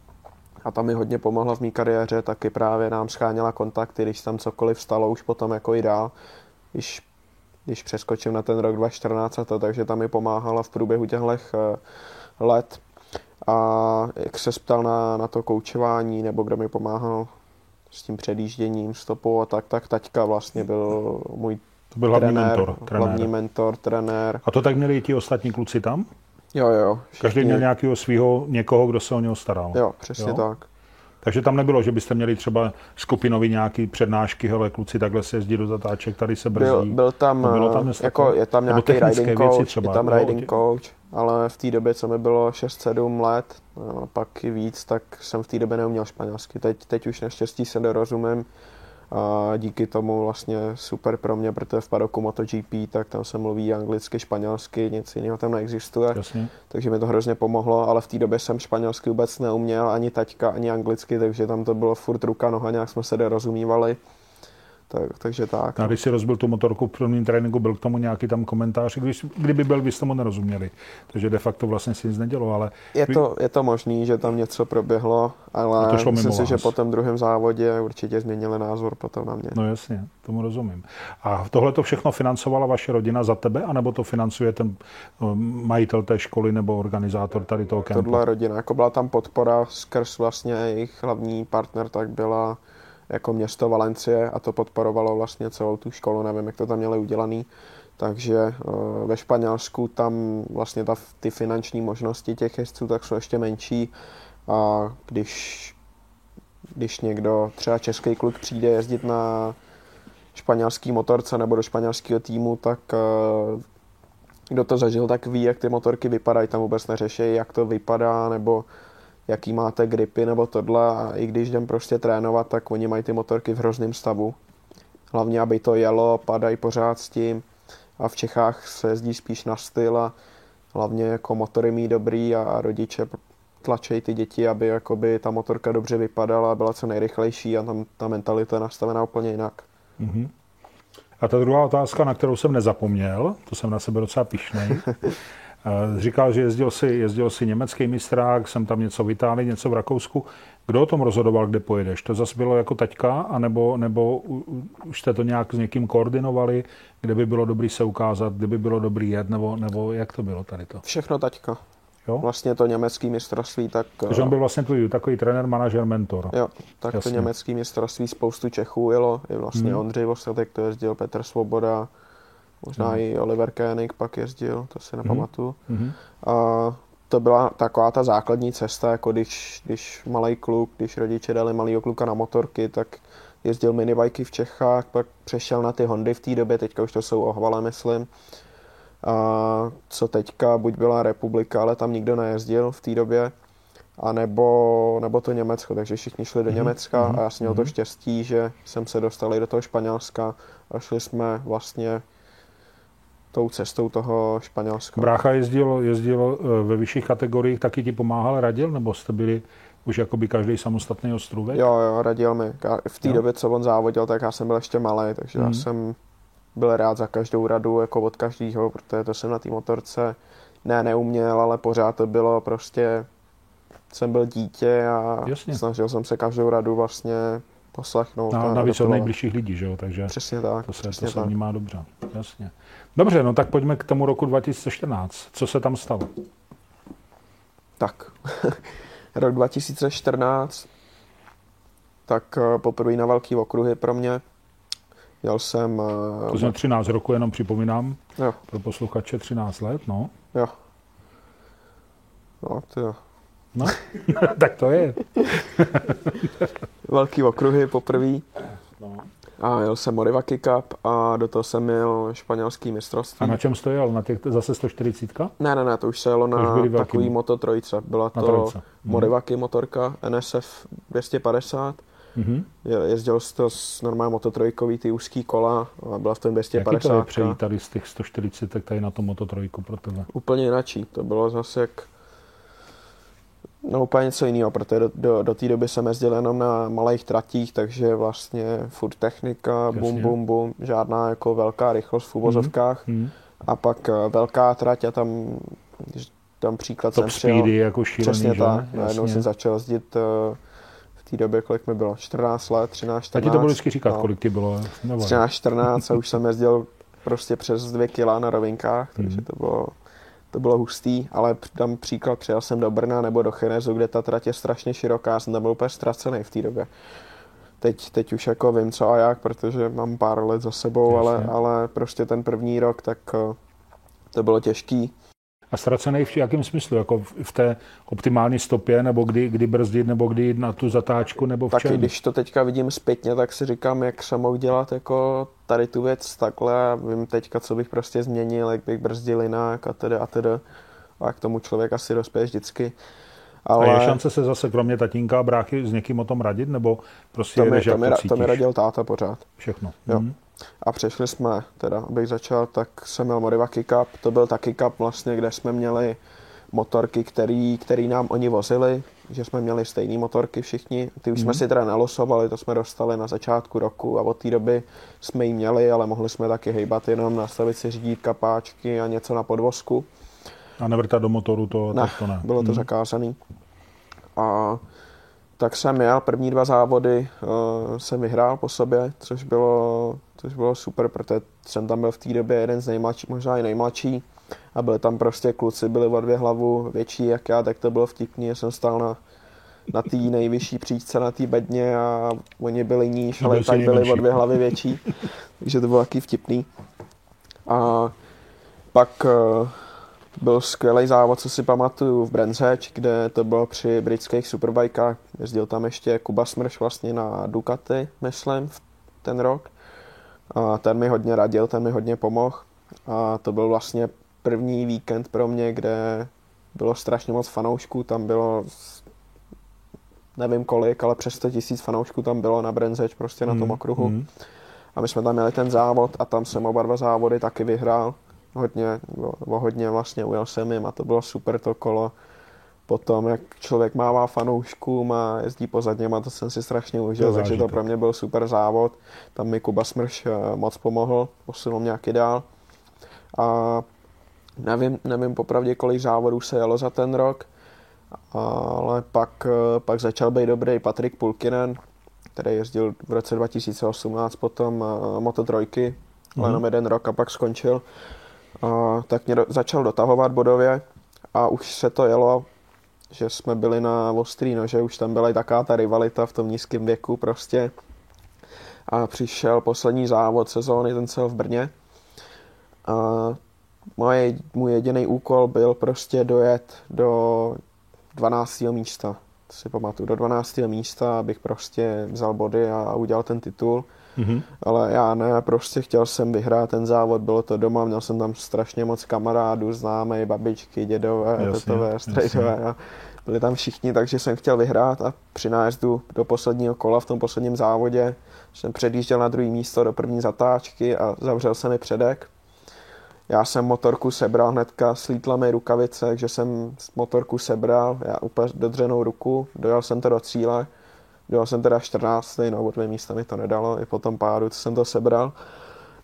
a ta mi hodně pomohla v mé kariéře, taky právě nám scháněla kontakty, když tam cokoliv stalo, už potom jako i dál, když, když přeskočím na ten rok 2014 a to, takže tam mi pomáhala v průběhu těchto let. A jak se ptal na, na to koučování, nebo kdo mi pomáhal s tím předjížděním, stopou a tak, tak taťka vlastně byl můj To byl hlavní trenér, mentor. hlavní trenér. mentor, trenér. A to tak měli i ti ostatní kluci tam? Jo, jo. Každý všichni- měl nějakého svého, někoho, kdo se o něho staral. Jo, přesně Jo? tak. Takže tam nebylo, že byste měli třeba skupinový nějaký přednášky, hele kluci, takhle se jezdí do zatáček, tady se brzdí. Byl, byl tam, No, bylo tam eh, jako je tam nějaký riding věci coach, třeba, je tam riding tě- coach, ale v té době, co mi bylo 6-7 let, a pak i víc, tak jsem v té době neuměl španělsky. Teď, teď už naštěstí se dorozumím a díky tomu vlastně super pro mě, protože v padoku MotoGP, tak tam se mluví anglicky, španělsky, nic jiného tam neexistuje. Jasně. takže mi to hrozně pomohlo, ale v té době jsem španělsky vůbec neuměl, ani taťka, ani anglicky, takže tam to bylo furt ruka, noha, nějak jsme se dorozumívali. Tak, takže tak. A když si rozbil tu motorku v prvním tréninku, byl k tomu nějaký tam komentář, když, kdyby byl, byste tomu nerozuměli. Takže de facto vlastně si nic nedělo, ale... Je to, je to možný, že tam něco proběhlo, ale to šlo myslím si, že vás. po tom druhém závodě určitě změnili názor potom na mě. No jasně, tomu rozumím. A tohle to všechno financovala vaše rodina za tebe, anebo to financuje ten um, majitel té školy nebo organizátor tady toho kempu? Tohle rodina, jako byla tam podpora skrz vlastně jejich hlavní partner, tak byla jako město Valencie a to podporovalo vlastně celou tu školu, nevím, jak to tam měli udělaný. Takže eh, ve Španělsku tam vlastně ta, ty finanční možnosti těch jezdců tak jsou ještě menší a když, když někdo, třeba český kluk přijde jezdit na španělský motorce nebo do španělského týmu, tak eh, kdo to zažil, tak ví, jak ty motorky vypadají, tam vůbec neřeší, jak to vypadá, nebo jaký máte gripy nebo tohle a i když jdem prostě trénovat, tak oni mají ty motorky v hrozném stavu. Hlavně, aby to jelo, padají pořád s tím a v Čechách se jezdí spíš na styl a hlavně jako motory mít dobrý a rodiče tlačejí ty děti, aby jakoby ta motorka dobře vypadala, byla co nejrychlejší a tam ta mentalita je nastavená úplně jinak. Mm-hmm. A ta druhá otázka, na kterou jsem nezapomněl, to jsem na sebe docela pišnej. Říkal, že jezdil si, jezdil si německý mistrák, jsem tam něco v Itálii, něco v Rakousku. Kdo o tom rozhodoval, kde pojedeš? To zase bylo jako taťka, anebo, nebo už jste to nějak s někým koordinovali, kde by bylo dobrý se ukázat, kde by bylo dobrý jet, nebo, nebo jak to bylo tady to? Všechno taťka. Jo? Vlastně to německý mistrovství, tak... Takže on byl vlastně tvůj takový trenér, manažer, mentor. Jo, tak Jasně. to německý mistrovství spoustu Čechů jelo, i vlastně hmm. Ondřej Vostatek to jezdil, Petr Svoboda, možná Hmm. i Oliver Koenig pak jezdil, to si nepamatuju. Mhm. A to byla taková ta základní cesta, jako když, když malý kluk, když rodiče dali malýho kluka na motorky, tak jezdil minibajky v Čechách, pak přešel na ty Hondy v té době, teďka už to jsou ohvale, myslím. A co teďka, buď byla republika, ale tam nikdo nejezdil v té době, a nebo, nebo to Německo, takže všichni šli do Mhm, Německa mhm, a já jsem měl to mhm. štěstí, že jsem se dostal i do toho Španělska a šli jsme vlastně tou cestou toho Španělska. Brácha jezdil, jezdil eh, ve vyšších kategoriích, taky ti pomáhal, radil, nebo jste byli už jakoby každý samostatný ostrůvek? Jo, jo, radil mi. V té době, co on závodil, tak já jsem byl ještě malý, takže Mhm. já jsem byl rád za každou radu, jako od každého, protože to jsem na té motorce ne, neuměl, ale pořád to bylo prostě, jsem byl dítě a Jasně. snažil jsem se každou radu vlastně poslechnout. Na, a navíc od nejbližších lidí, že jo? Takže Přesně tak, to se, přesně to se tak. vnímá dobře. Jasně. Dobře, no tak pojďme k tomu roku 2014. Co se tam stalo? Tak, rok 2014, tak eh, poprvé na velký okruhy pro mě. Jel jsem, eh, To jsme 13 roku, jenom připomínám, jo, pro posluchače 13 let, no. jo. No, to jo. no. tak to je. Velký okruhy poprvé. No. A jel jsem Moriva Cup a do toho jsem měl španělský mistrovství. A na čem jsi to jel? Na těch zase 140? Ne, ne, ne, to už se jelo na takový mo- Moto trojce. Byla to trojce. Mhm. Morivaky motorka NSF 250. Mhm. Je- Jezdil jsi to s normálně mototrojkový, ty úzký kola a byla v tom Jaký to je 250. přejít tady z těch 140 tady na to Moto trojku pro tebe? Úplně jinačí. To bylo zase jak no úplně něco jiného, protože do, do, do té doby jsem jezdil jenom na malých tratích, takže vlastně furt technika, bum, Jasně. bum, bum, žádná jako velká rychlost v uvozovkách. Hmm. A pak eh, velká trať a tam, když tam příklad Top jsem přijel, speedy jako šílený, přesně že? tak, najednou jsem začal jezdit eh, v té době, kolik mi bylo, 14 let, 13, 14. A ti to budu vždycky říkat, no. kolik ti bylo. Nebo, 13, 14 a už jsem jezdil prostě přes dvě kila na rovinkách, takže Mhm. to bylo, to bylo hustý, ale dám příklad, přijel jsem do Brna nebo do Chenezu, kde ta trať je strašně široká, jsem tam byl úplně ztracený v té době. Teď, teď už jako vím co a jak, protože mám pár let za sebou, ale, Jasně. ale prostě ten první rok, tak eh, to bylo těžký. A ztracený v jakém smyslu? Jako v, té optimální stopě, nebo kdy, kdy brzdit, nebo kdy jít na tu zatáčku, nebo v Taky čem? když to teďka vidím zpětně, tak si říkám, jak jsem mohl dělat jako tady tu věc takhle a vím teďka, co bych prostě změnil, jak bych brzdil jinak a teda a teda. A k tomu člověk asi dospěje vždycky. A Ale je šance se zase kromě tatínka a bráchy s někým o tom radit, nebo prostě to, mi, jedeš, to, jak mi, to to mi radil táta pořád. Všechno. Jo. Mhm. A přešli jsme, teda abych začal, tak jsem měl Moriva Cup, to byl taky cup vlastně, kde jsme měli motorky, který, který nám oni vozili, že jsme měli stejné motorky všichni. Ty už mm. jsme mhm. si teda nelosovali, to jsme dostali na začátku roku a od té doby jsme ji měli, ale mohli jsme taky hejbat jenom, nastavit si řídítka, páčky a něco na podvozku. A nevrtat do motoru to, ne, to ne. bylo to mm. zakázané. A tak jsem jel, první dva závody uh, jsem vyhrál po sobě, což bylo, což bylo super, protože jsem tam byl v té době jeden z nejmladších, možná i nejmladší a byli tam prostě kluci, byli o dvě hlavu větší jak já, tak to bylo vtipný, jsem stál na, na té nejvyšší příčce, na té bedně a oni byli níž, ale tak byli o dvě hlavy větší, takže to bylo taky vtipný. A pak uh, byl skvělý závod, co si pamatuju, v Hatch, kde to bylo při britských superbajkách. Jezdil tam ještě Kuba Smrš vlastně na Ducati, myslím, v ten rok. A ten mi hodně radil, ten mi hodně pomohl. A to byl vlastně první víkend pro mě, kde bylo strašně moc fanoušků, tam bylo nevím kolik, ale přes 100 tisíc fanoušků tam bylo na Brenzeč, prostě na tom mm, okruhu. Mm. A my jsme tam měli ten závod a tam jsem oba dva závody taky vyhrál. Hodně, o hodně vlastně ujel jsem jim a to bylo super to kolo. Potom, jak člověk mává fanouškům a jezdí pozadně, a to jsem si strašně užil, takže to pro mě byl super závod. Tam mi Kuba Smrš eh, moc pomohl, posunul nějaký dál. A nevím, nevím popravdě, kolik závodů se jelo za ten rok, ale pak, eh, pak začal být dobrý Patrik Pulkinen, který jezdil v roce 2018 potom eh, Moto trojky, mm. jenom jeden rok a pak skončil. A, tak mě do, začal dotahovat bodově a už se to jelo, že jsme byli na ostrý že už tam byla i taká ta rivalita v tom nízkém věku prostě. A přišel poslední závod sezóny, ten cel v Brně. A moje, můj jediný úkol byl prostě dojet do 12. místa. To si pamatuju, do 12. místa, abych prostě vzal body a udělal ten titul. Mm-hmm. Ale já ne, prostě chtěl jsem vyhrát ten závod, bylo to doma, měl jsem tam strašně moc kamarádů, známé, babičky, dědové, jasně, tetové, strejdové. A byli tam všichni, takže jsem chtěl vyhrát a při nájezdu do posledního kola v tom posledním závodě jsem předjížděl na druhé místo do první zatáčky a zavřel se mi předek já jsem motorku sebral hnedka, slítla mi rukavice, takže jsem motorku sebral, já úplně dodřenou ruku, dojel jsem to do cíle, dojel jsem teda 14. no o dvě místa mi to nedalo, i po tom pádu, co jsem to sebral.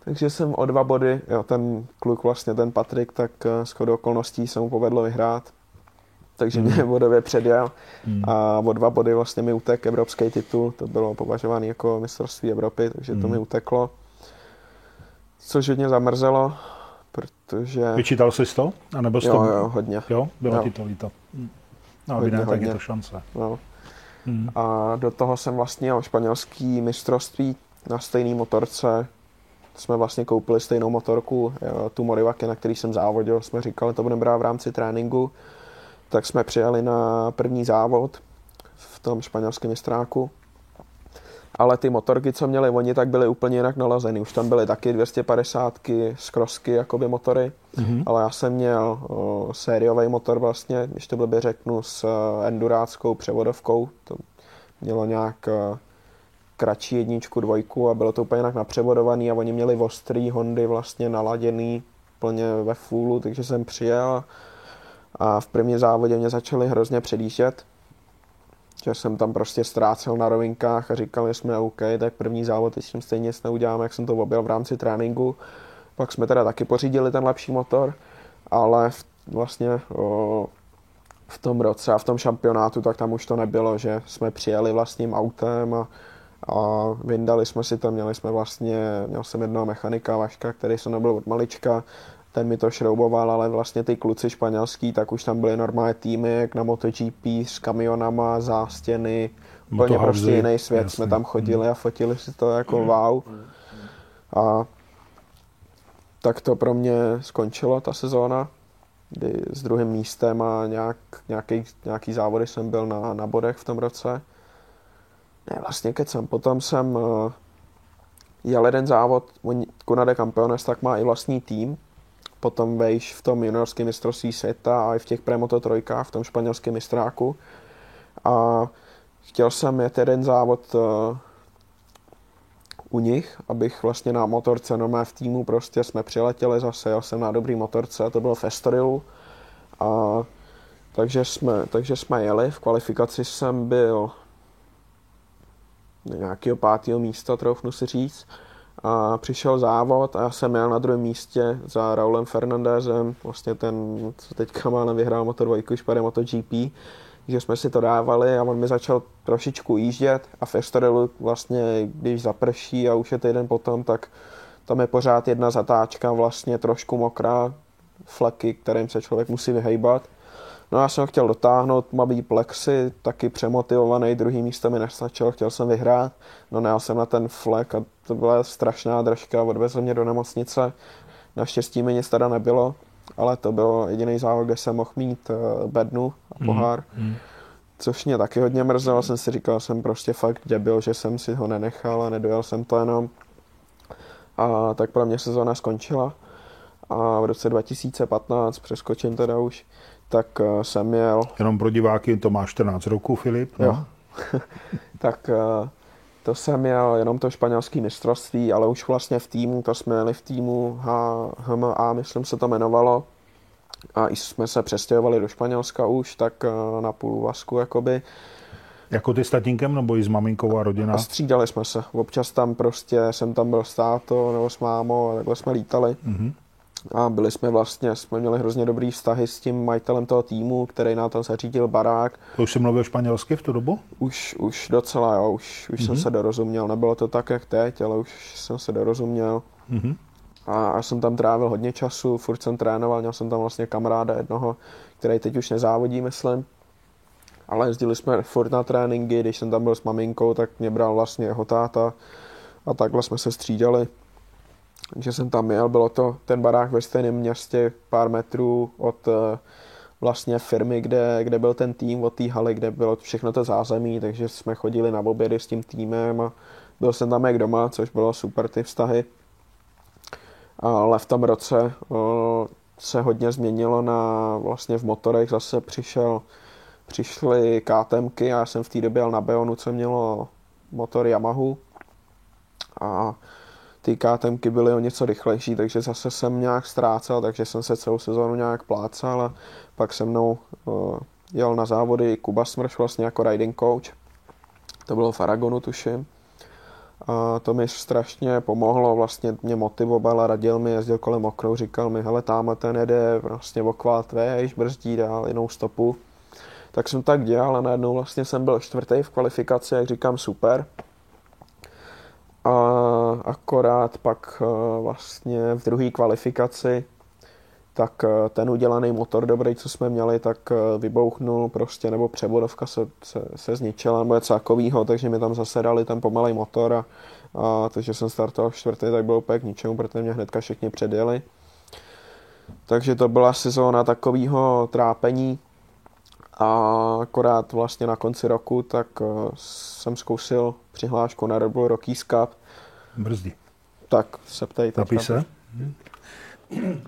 Takže jsem o dva body, jo, ten kluk vlastně, ten Patrik, tak eh, s chodou okolností se mu povedlo vyhrát. Takže mm. mě bodově předjel mm. a o dva body vlastně mi utek evropský titul, to bylo považované jako mistrovství Evropy, takže mm. to mi hmm. uteklo. Což hodně zamrzelo, protože... Vyčítal jsi to? A nebo jsi jo, to... jo, hodně. Jo, bylo jo. ti to líto. Hm. No, hodně, ne, tak je to šance. No. Hmm. A do toho jsem vlastně měl španělský mistrovství na stejné motorce. Jsme vlastně koupili stejnou motorku, tu Morivaky, na který jsem závodil. Jsme říkali, to budeme brát v rámci tréninku. Tak jsme přijeli na první závod v tom španělském mistráku ale ty motorky, co měli oni, tak byly úplně jinak nalazeny. Už tam byly taky 250 skrosky, jakoby motory, mm-hmm. ale já jsem měl o, sériový motor vlastně, když to blbě řeknu, s uh, enduráckou převodovkou. To mělo nějak uh, kratší jedničku, dvojku a bylo to úplně jinak napřevodovaný a oni měli ostrý Hondy vlastně naladěný plně ve fullu, takže jsem přijel a v první závodě mě začali hrozně předjíždět že jsem tam prostě ztrácel na rovinkách a říkali jsme OK, tak první závod tím stejně nic neuděláme, jak jsem to objel v rámci tréninku. Pak jsme teda taky pořídili ten lepší motor, ale v, vlastně o, v tom roce a v tom šampionátu, tak tam už to nebylo, že jsme přijeli vlastním autem a, a vyndali jsme si to, měli jsme vlastně, měl jsem jednoho mechanika Vaška, který se nebyl od malička, ten mi to šrouboval, ale vlastně ty kluci španělský, tak už tam byly normální týmy, jak na MotoGP s kamionama, zástěny, úplně prostě jiný svět. Jasný. Jsme tam chodili a fotili si to jako mm. wow. A tak to pro mě skončilo ta sezóna, kdy s druhým místem a nějak, nějaký, nějaký závody jsem byl na, na bodech v tom roce. Ne, vlastně keď jsem potom jsem uh, jel jeden závod, Kunade Campeones, tak má i vlastní tým, potom vejš v tom juniorském mistrovství světa a i v těch Premoto trojkách, v tom španělském mistráku. A chtěl jsem jet jeden závod uh, u nich, abych vlastně na motorce, no v týmu prostě jsme přiletěli zase, jel jsem na dobrý motorce, to bylo v Estorilu a takže jsme, takže jsme jeli, v kvalifikaci jsem byl nějakého pátého místa, troufnu si říct. A přišel závod a já jsem jel na druhém místě za Raulem Fernandezem, vlastně ten, co teďka má vyhrál Moto 2, Špade MotoGP, že jsme si to dávali a on mi začal trošičku jíždět a v Estorelu vlastně, když zaprší a už je týden potom, tak tam je pořád jedna zatáčka vlastně trošku mokrá, fleky, kterým se člověk musí vyhejbat. No já jsem ho chtěl dotáhnout, má být plexy, taky přemotivovaný, druhý místo mi nestačil, chtěl jsem vyhrát, no nejel jsem na ten flek a to byla strašná držka, odvezl mě do nemocnice, naštěstí mi nic teda nebylo, ale to byl jediný závod, kde jsem mohl mít uh, bednu a mhm, pohár. Mm, mm. Což mě taky hodně mrzelo, jsem si říkal, jsem prostě fakt debil, že jsem si ho nenechal a nedojel jsem to jenom. A tak pro mě sezóna skončila. A v roce 2015, přeskočím teda už, tak uh, jsem měl... Jenom pro diváky, to má 14 roku, Filip. No? Jo. tak uh, to jsem měl jenom to španělské mistrovství, ale už vlastně v týmu, to jsme měli v týmu HMA, myslím se to jmenovalo. A i jsme se přestěhovali do Španělska už, tak uh, na půl vasku jakoby. Jako ty s tatínkem nebo i s maminkou a rodina? A střídali jsme se. Občas tam prostě jsem tam byl s tátou nebo s mámou a takhle jsme lítali. Mm-hmm a byli jsme vlastně, jsme měli hrozně dobrý vztahy s tím majitelem toho týmu, který na to zařídil barák. To už jsi mluvil španělsky v tu dobu? Už, už docela, jo, už, už mm-hmm. jsem mhm. se dorozuměl. Nebylo to tak, jak teď, ale už jsem se dorozuměl. Mm-hmm. A, a jsem tam trávil hodně času, furt jsem trénoval, měl jsem tam vlastně kamaráda jednoho, který teď už nezávodí, myslím. Ale jezdili jsme furt na tréninky, když jsem tam byl s maminkou, tak mě bral vlastně jeho táta a takhle jsme se střídali že jsem tam jel, bylo to ten barák ve stejném městě, pár metrů od eh, vlastně firmy, kde, kde byl ten tým, od té haly, kde bylo všechno to zázemí, takže jsme chodili na obědy s tím týmem a byl jsem tam jak doma, což bylo super ty vztahy. Ale v tom roce eh, se hodně změnilo na vlastně v motorech, zase přišel, přišly KTMky a já jsem v té době jel na Beonu, co mělo motor Yamahu a ty KTMky byly o něco rychlejší, takže zase jsem nějak ztrácel, takže jsem se celou sezónu nějak plácal a pak se mnou uh, jel na závody Kuba Smrš vlastně jako riding coach. To bylo v Aragonu, tuším. A to mi strašně pomohlo, vlastně mě motivoval a radil mi, jezdil kolem okrou, říkal mi, hele, tamhle ten jede vlastně o kvát vejš, brzdí dál jinou stopu. Tak jsem tak dělal a najednou vlastně jsem byl čtvrtý v kvalifikaci, jak říkám, super. A akorát pak eh, vlastně v druhé kvalifikaci tak eh, ten udělaný motor dobrý, co jsme měli, tak eh, vybouchnul prostě, nebo převodovka se, se, se zničila, nebo něco takového, takže mi tam zase dali ten pomalý motor a, a to, že jsem startoval čtvrtý, tak bylo úplně k ničemu, protože mě hnedka všichni předjeli. Takže to byla sezóna takového trápení a akorát vlastně na konci roku tak jsem zkousil přihlášku na Red Bull Rockies Cup. Brzdi. Tak se ptejte. Napíš se.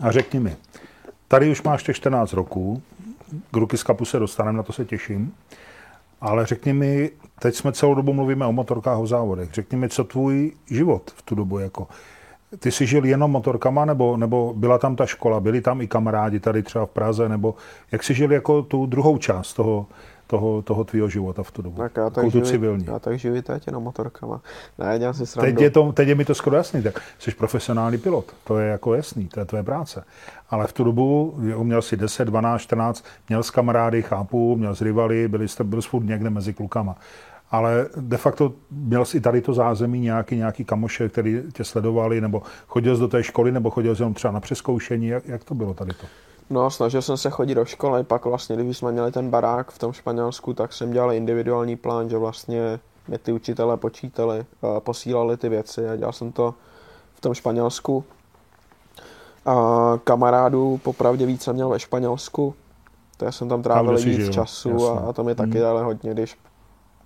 A řekni mi, tady už máš těch 14 roků, k Rookies Cupu se dostaneme, na to se těším, ale řekni mi, teď jsme celou dobu mluvíme o motorkách, o závodech, řekni mi, co tvůj život v tu dobu jako, ty jsi žil jenom motorkama, nebo, nebo byla tam ta škola, byli tam i kamarádi tady třeba v Praze, nebo jak jsi žil jako tu druhou část toho, toho, toho tvýho života v tu dobu. Tak já tak, živi, civilní. já tak žiju teď jenom motorkama. Ne, dělám si Teď je, to, teď je mi to skoro jasný, tak jsi profesionální pilot, to je jako jasný, to je tvoje práce. Ale v tu dobu měl si 10, 12, 14, měl s kamarády, chápu, měl s rivaly, byli jste byl furt někde mezi klukama. Ale de facto měl jsi i tady to zázemí nějaký, nějaký kamoše, který tě sledovali, nebo chodil jsi do té školy, nebo chodil jsi jenom třeba na přeskoušení, jak, jak to bylo tady to? No, snažil jsem se chodit do školy, pak vlastně, když jsme měli ten barák v tom Španělsku, tak jsem dělal individuální plán, že vlastně mě ty učitelé počítali, posílali ty věci a dělal jsem to v tom Španělsku. A kamarádů popravdě více měl ve Španělsku, to já jsem tam trávil víc žil. času a, a to mi taky hmm. dali hodně, když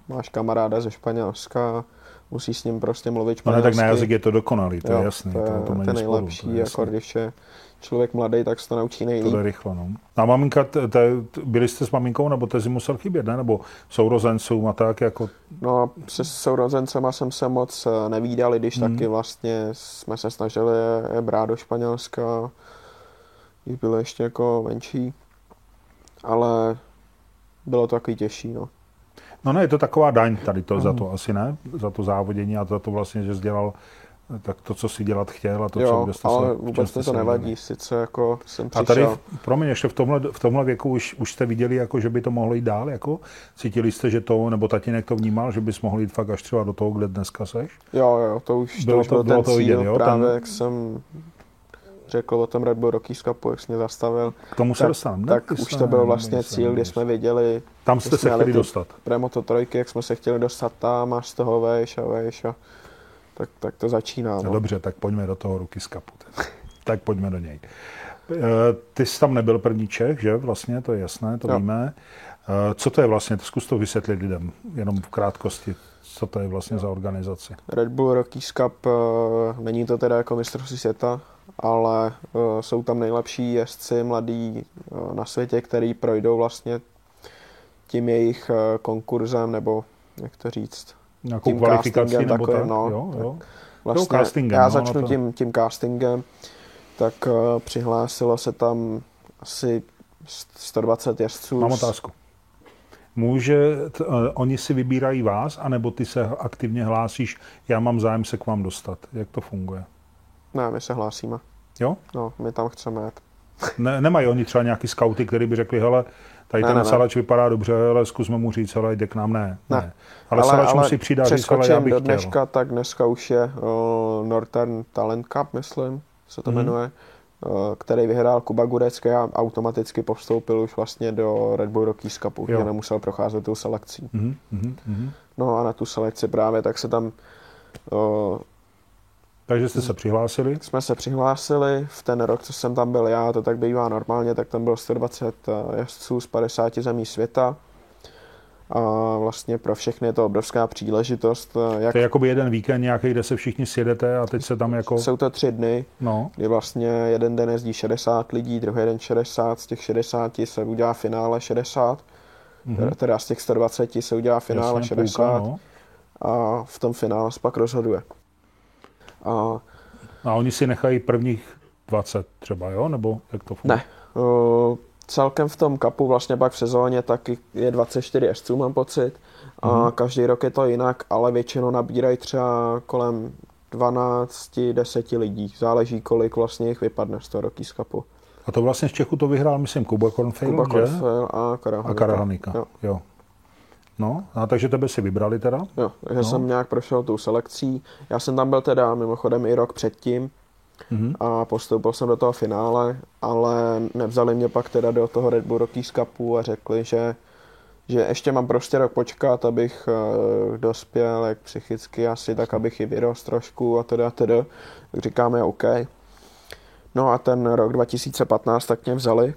máš kamaráda ze Španělska, musíš s ním prostě mluvit španělsky. No ne, tak na jazyk je to dokonalý, to jo, je jasný. To je, to, to, to nejlepší, sporu, to je jako když je člověk mladý, tak se to naučí nejlíp. To je rychle, no. A maminka, te, te, byli jste s maminkou, nebo te musel chybět, ne? Nebo sourozencům a tak jako... No, se sourozencema jsem se moc eh, nevídal, když hmm. taky vlastně jsme se snažili je brát do Španělska, když byly ještě jako menší. Ale bylo to takový těžší, no. No ne, je to taková daň tady to, za to asi ne, za to závodění a za to vlastně, že dělal tak to, co si dělat chtěl a to, jo, co jste ale se, vůbec mi to nevadí, sice jako jsem přišel. A tady, promiň, ještě v tomhle, v tomhle věku už, už jste viděli, jako, že by to mohlo jít dál, jako? Cítili jste, že to, nebo tatínek to vnímal, že bys mohl jít fakt až třeba do toho, kde dneska seš? Jo, jo, to už, Bylo to už to- byl bylo ten to cíl, vidět, jo, právě ten- jak jsem řekl o tom Red Bull Rockies Cupu, jak jsi mě zastavil, K tomu se tak, dostaneme. tak už to byl vlastně cíl, kdy jsme věděli, Tam jste se chtěli dostat. Premoto trojky, jak jsme se chtěli dostat tam a z toho vejš a vejš a tak, tak to začíná. No dobře, tak pojďme do toho kapu. teda. tak pojďme do něj. Eh, Ty jsi tam nebyl první Čech, že? Vlastně, to je jasné, to Jo. víme. Eh, Co to je vlastně? Zkus to vysvětlit lidem, jenom v krátkosti. Co to je vlastně za organizaci? Red Bull Rockies Cup, eh, není to teda jako mistrovství světa, ale eh, jsou tam nejlepší jezdci mladí eh, na světě, který projdou vlastně tím jejich eh, konkurzem, nebo jak to říct, Nějakou Tím kvalifikací castingem nebo takovým, tak? no. jo, jo. Vlastně castingem, já no, začnu no to- tím, tím castingem, tak uh, přihlásilo se tam asi 120 jezdců. Mám otázku. Může, t, uh, oni si vybírají vás, anebo ty se aktivně hlásíš, já mám zájem se k vám dostat. Jak to funguje? Ne, my se hlásíme. Jo? No, my tam chceme jet. Ne, nemají oni třeba nějaký skauty, který by řekli, hele, tady Ne, ten ne, ne. salač vypadá dobře, ale zkusme mu říct, hele, jde k nám, ne. Ne. ne. Ale, ale salač musí přijít a říct, ale já bych do chtěl. dneška, tak dneska už je uh, Northern Talent Cup, myslím, se to Mhm. jmenuje, uh, který vyhrál Kuba Gudecký a automaticky postoupil už vlastně do Red Bull Rockies Cupu, Jo. že nemusel procházet tou selekcí. Mhm, mhm, mhm. No a na tu selekci právě tak se tam uh, Takže jste se přihlásili. jsme se přihlásili, v ten rok, co jsem tam byl já, to tak bývá normálně, tak tam bylo 120 jezdců z 50 zemí světa. A vlastně pro všechny je to obrovská příležitost. eh, Jak To je jakoby jeden víkend nějaký, kde se všichni sjedete a teď se tam jako, jsou to tři dny, no, kdy vlastně jeden den jezdí 60 lidí, druhý den 60, z těch 60 se udělá finále 60, mhm. teda z těch 120 se udělá finále Jasně, 60 půlka, no. a v tom finále se pak rozhoduje. A A oni si nechají prvních 20 třeba, jo? Nebo jak to funguje? Ne. Uh, celkem v tom kapu vlastně pak v sezóně taky je 24 jezdců, mám pocit. A Mhm. každý rok je to jinak, ale většinou nabírají třeba kolem 12-10 lidí. Záleží, kolik vlastně jich vypadne z toho Rockies Cupu. A to vlastně z Čechu to vyhrál, myslím, Kuba Kornfeil, Kuba že? Korfel a A Karahanika. Karahanika, Jo. jo. No, a takže tebe si vybrali teda? Jo, takže No. jsem nějak prošel tou selekcí. Já jsem tam byl teda mimochodem i rok předtím Mhm. a postoupil jsem do toho finále, ale nevzali mě pak teda do toho Red Bull Rockies Cupu a řekli, že, že ještě mám prostě rok počkat, abych uh, dospěl jak psychicky asi, tak abych i vyrost trošku a teda a teda. Tak říkáme OK. No a ten rok 2015 tak mě vzali.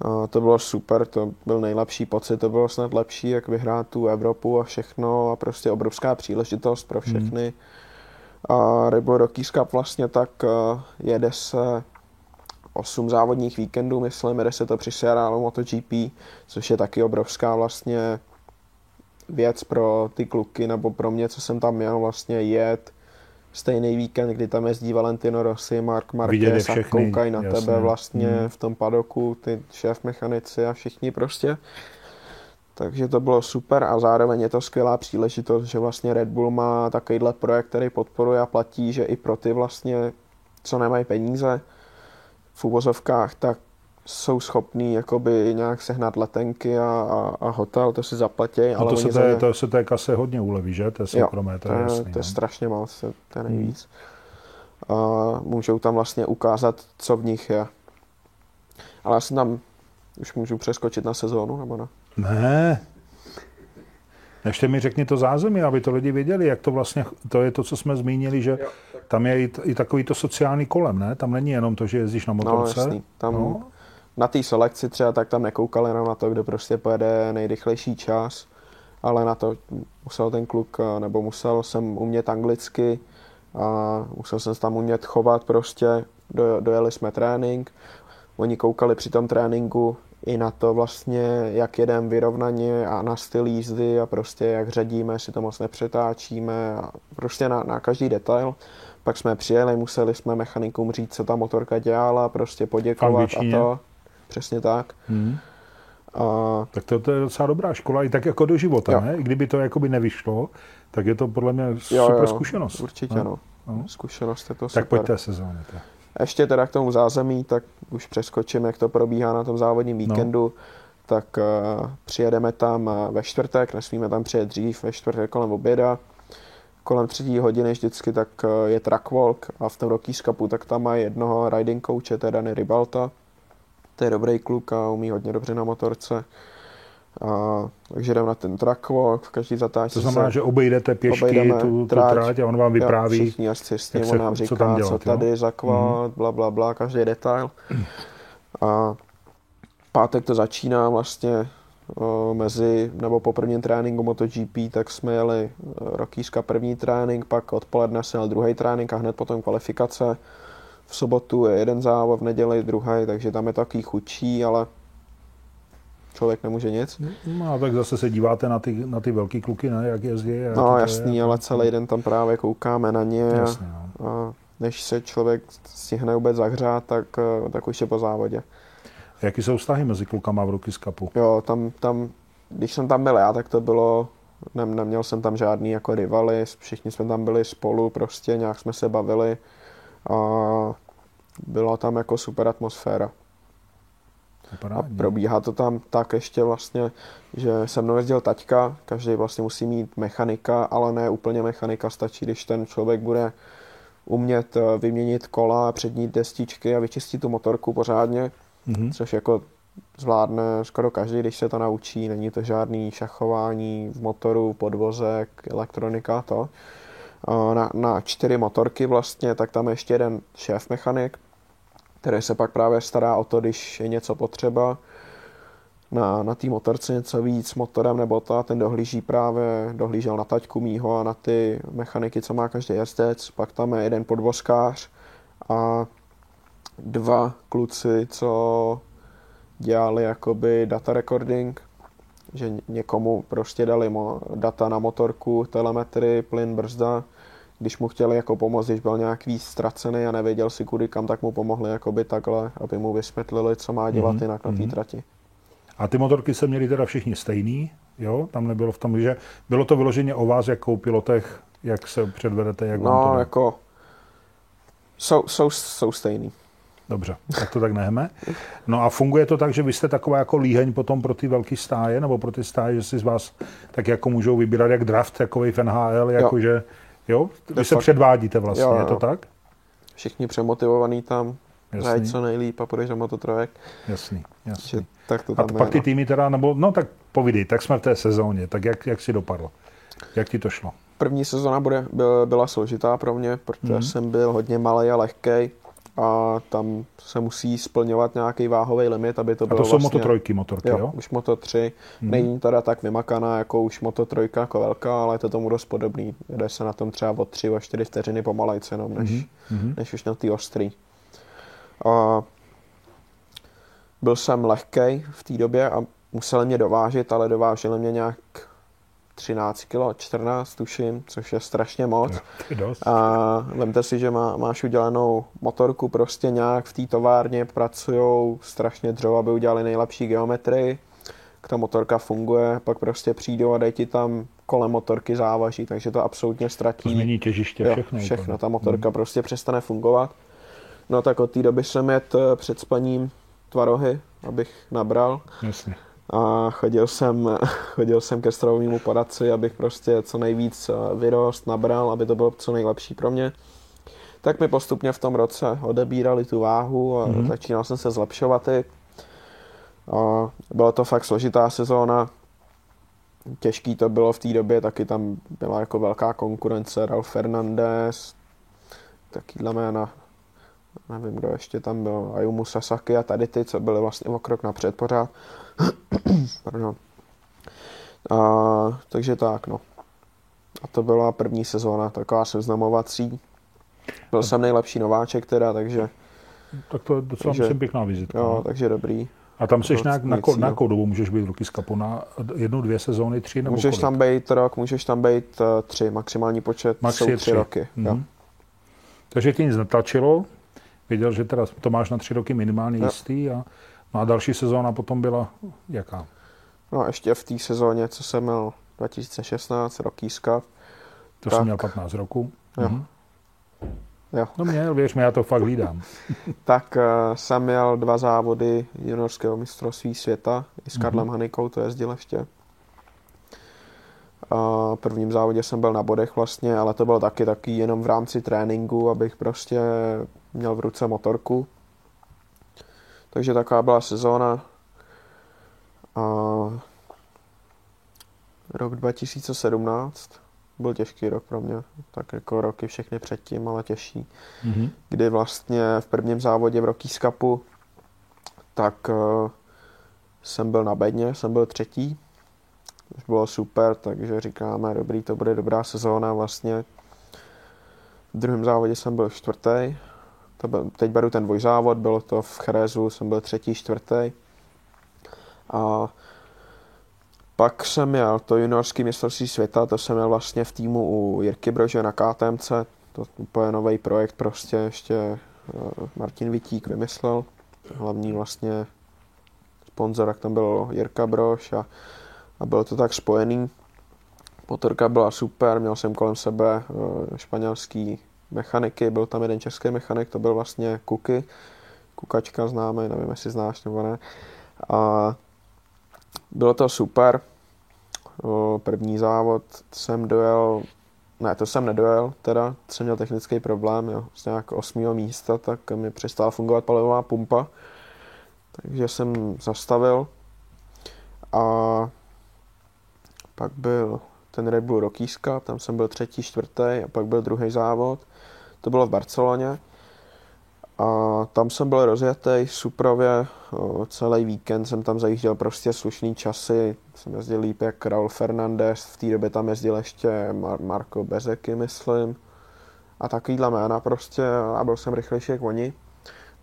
A to bylo super, to byl nejlepší pocit, to bylo snad lepší, jak vyhrát tu Evropu a všechno a prostě obrovská příležitost pro všechny. A Red Bull Rockies Cup vlastně tak eh, jede se 8 závodních víkendů, myslím, jede se to při seriálu MotoGP, což je taky obrovská vlastně věc pro ty kluky, nebo pro mě, co jsem tam měl vlastně jet stejný víkend, kdy tam jezdí Valentino Rossi, Mark Marquez a koukají na jasně. tebe vlastně Mhm. v tom padoku, ty šéf mechanici a všichni prostě. Takže to bylo super a zároveň je to skvělá příležitost, že vlastně Red Bull má takovýhle projekt, který podporuje a platí, že i pro ty vlastně, co nemají peníze v úvozovkách, tak jsou schopní jakoby nějak sehnat letenky a, a, a hotel, to si zaplatí, No ale to se té, ně- to se té kase hodně uleví, že? To je soukromé, to, to, je je, jasný. to je no. strašně moc, to, to je nejvíc. A můžou tam vlastně ukázat, co v nich je. Ale já jsem tam, už můžu přeskočit na sezónu, nebo ne? Ne. Ještě mi řekni to zázemí, aby to lidi věděli, jak to vlastně, to je to, co jsme zmínili, že tam je i, i takový to sociální kolem, ne? Tam není jenom to, že jezdíš na No, motorce. jasný. Tam No. Na té selekci třeba tak tam nekoukali jenom na to, kdo prostě pojede nejrychlejší čas, ale na to musel ten kluk, eh, nebo musel jsem umět anglicky a musel jsem se tam umět chovat prostě, do, dojeli jsme trénink, oni koukali při tom tréninku i na to vlastně, jak jedeme vyrovnaně a na styl jízdy a prostě jak řadíme, jestli to moc nepřetáčíme a prostě na, na každý detail. Pak jsme přijeli, museli jsme mechanikům říct, co ta motorka dělala, prostě poděkovat a to. Přesně tak. Hmm. A Tak to, to je docela dobrá škola, i tak jako do života, Jo. ne? I kdyby to jakoby nevyšlo, tak je to podle mě super zkušenost. Určitě, ne? no. No. Zkušenost je to Tak super. pojď té sezóny. Tak. Ještě teda k tomu zázemí, tak už přeskočím, jak to probíhá na tom závodním víkendu. No. Tak uh, přijedeme tam uh, ve čtvrtek, nesmíme tam přijet dřív, ve čtvrtek kolem oběda. Kolem třetí hodiny vždycky tak uh, je track walk a v tom Rockies Cupu tak tam má jednoho riding coache, to je Dany Ribalta. To je dobrý kluk a umí hodně dobře na motorce. A, takže jdeme na ten track walk, v každý zatáčce To znamená, se že obejdete pěšky tu, tu trať. tráť a on vám vypráví. Jo, všichni s ním, se- on nám co říká, tam co, dělat, jo? Mhm. tady za kvát, bla, bla, bla, každý detail. A pátek to začíná vlastně o, mezi, nebo po prvním tréninku MotoGP, tak jsme jeli o, Rockies první trénink, pak odpoledne se jel druhý trénink a hned potom kvalifikace. V sobotu je jeden závod, v neděli druhý, takže tam je takový chudší, ale člověk nemůže nic. No a tak zase se díváte na ty, na ty velký kluky, ne, jak jezdí. a jaký No jasný, je. ale celý den tam právě koukáme na ně. Jasně, no. a než se člověk stihne vůbec zahřát, tak, eh, tak už je po závodě. Jaký jsou vztahy mezi klukama v Rookies Cupu? Jo, tam, tam, když jsem tam byl já, tak to bylo, ne, neměl jsem tam žádný jako rivaly, všichni jsme tam byli spolu, prostě nějak jsme se bavili a byla tam jako super atmosféra. A probíhá to tam tak ještě vlastně, že se mnou jezdil taťka, každý vlastně musí mít mechanika, ale ne úplně mechanika, stačí, když ten člověk bude umět eh, vyměnit kola, přední destičky a vyčistit tu motorku pořádně, Mhm. což jako zvládne skoro každý, když se to naučí. Není to žádný šachování v motoru, podvozek, elektronika to. A Na, na čtyři motorky vlastně, tak tam je ještě jeden šéf mechanik, který se pak právě stará o to, když je něco potřeba. Na, na té motorce něco víc motorem nebo to, a ten dohlíží právě, dohlížel na taťku mýho a na ty mechaniky, co má každý jezdec. Pak tam je jeden podvozkář a dva kluci, co dělali jakoby data recording, že ně- někomu prostě dali mo- data na motorku, telemetry, plyn, brzda. Když mu chtěli jako pomoct, když byl nějak víc ztracený a nevěděl si kudy kam, tak mu pomohli jakoby takhle, aby mu vysvětlili, co má dělat Mhm, jinak na té mhm. trati. A ty motorky se měly teda všichni stejný, jo? Tam nebylo v tom, že bylo to vyloženě o vás jako o pilotech, jak se předvedete, jak vám to No, jde. jako jsou, jsou, jsou stejný. Dobře, tak to tak nehme. No a funguje to tak, že vy jste taková jako líheň potom pro ty velké stáje, nebo pro ty stáje, že si z vás tak jako můžou vybírat jak draft, takový v NHL, jakože, jo? Vy De se předvádíte vlastně, Jo, je to jo. tak? Všichni přemotivovaný tam, zajet co nejlíp a půjdeš do mototrojek. jasný, Že jasný. tak to A tam t- je, pak ty no. týmy teda, nebo, no tak povídej, tak jsme v té sezóně, tak jak, jak si dopadlo? Jak ti to šlo? První sezona bude, byl, byla složitá pro mě, protože mm. jsem byl hodně malý a lehký a tam se musí splňovat nějaký váhový limit, aby to A bylo to jsou vlastně, Moto trojky motorky, Jo, jo? už Moto 3. Mhm. Není teda tak vymakaná jako už Moto 3 jako velká, ale je to tomu dost podobný. Jede se na tom třeba o 3 o 4 vteřiny pomalejc jenom, než, Mhm, mhm. než už na ty ostrý. A byl jsem lehký v té době a museli mě dovážet, ale dováželi mě nějak 13 kg, 14 tuším, což je strašně moc. To dost. A vemte si, že má, máš udělanou motorku prostě nějak v té továrně, pracují strašně dřevo, aby udělali nejlepší geometrii. Ta motorka funguje, pak prostě přijdou a dají ti tam kolem motorky závaží, takže to absolutně To ztratí. změní těžiště, Jo, všechno. všechno. Ta motorka prostě přestane fungovat. No tak od té doby jsem jet eh, před spaním tvarohy, abych nabral. Jasně. A chodil jsem, chodil jsem ke stravovému poradci, abych prostě co nejvíc eh, vyrost, nabral, aby to bylo co nejlepší pro mě. Tak mi postupně v tom roce odebírali tu váhu a Mhm. mm-hmm. začínal jsem se zlepšovat i. A byla to fakt složitá sezóna. Těžký to bylo v té době, taky tam byla jako velká konkurence, Ralf Fernandez, takýhle jména, nevím, kdo ještě tam byl, Ayumu Sasaki a tady ty, co byly vlastně o krok napřed pořád. Pardon. A, takže tak, no. A to byla první sezóna, taková seznamovací. Byl jsem nejlepší nováček teda, takže, Tak to je docela Takže- myslím pěkná vizitka. jo, no. takže dobrý. A tam seš to nějak, na, ko, na dobu můžeš být v Rookies Cupu? Na jednu, dvě sezóny, tři nebo Můžeš kolik? tam být rok, můžeš tam být uh, tři, maximální počet Max jsou tři, tři. roky. Jo. Mhm. Takže ti nic netlačilo, věděl, že teda to máš na tři roky minimálně Jo. jistý a, No a další sezóna potom byla jaká? No a ještě v té sezóně, co jsem měl 2016, Rockies Cup. To tak, jsem měl 15 roku. Jo. Mhm. Jo. No měl, věř mi, já to fakt hlídám. tak uh, jsem měl dva závody juniorského mistrovství světa i s Karlem mm-hmm. Hanikou, to jezdil ještě. Uh, prvním závodě jsem byl na bodech vlastně, ale to bylo taky taky jenom v rámci tréninku, abych prostě měl v ruce motorku. Takže taková byla sezóna. A rok 2017 byl těžký rok pro mě, tak jako roky všechny předtím, ale těžší. Mm-hmm. Kdy vlastně v prvním závodě v Rockies Cupu tak uh, jsem byl na bedně, jsem byl třetí, což bylo super, takže říkáme, dobrý, to bude dobrá sezóna vlastně. V druhém závodě jsem byl čtvrtý, to byl, teď beru ten dvojzávod, bylo to v Cherezu, jsem byl třetí, čtvrtý. A pak jsem měl to juniorský mistrovství světa, to jsem měl vlastně v týmu u Jirky Brože na KTMC, to úplně nový projekt prostě ještě eh, Martin Vitík vymyslel, hlavní vlastně sponzor, jak tam byl Jirka Brož a, a bylo to tak spojený. Motorka byla super, měl jsem kolem sebe eh, španělský mechaniky, byl tam jeden český mechanik, to byl vlastně Kuky, Kukačka známe, nevím, jestli znáš nebo ne. A bylo to super. První závod jsem dojel, ne, to jsem nedojel, teda jsem měl technický problém, jo, z nějak osmého místa, tak mi přestala fungovat palivová pumpa, takže jsem zastavil a pak byl ten Red Bull Rockies Cup, tam jsem byl třetí, čtvrtý a pak byl druhý závod, to bylo v Barceloně. A tam jsem byl rozjetý suprově, celý víkend jsem tam zajížděl prostě slušný časy, jsem jezdil líp jak Raul Fernandez, v té době tam jezdil ještě Mar- Marco Bezeky, myslím, a takovýhle jména prostě a byl jsem rychlejší jak oni.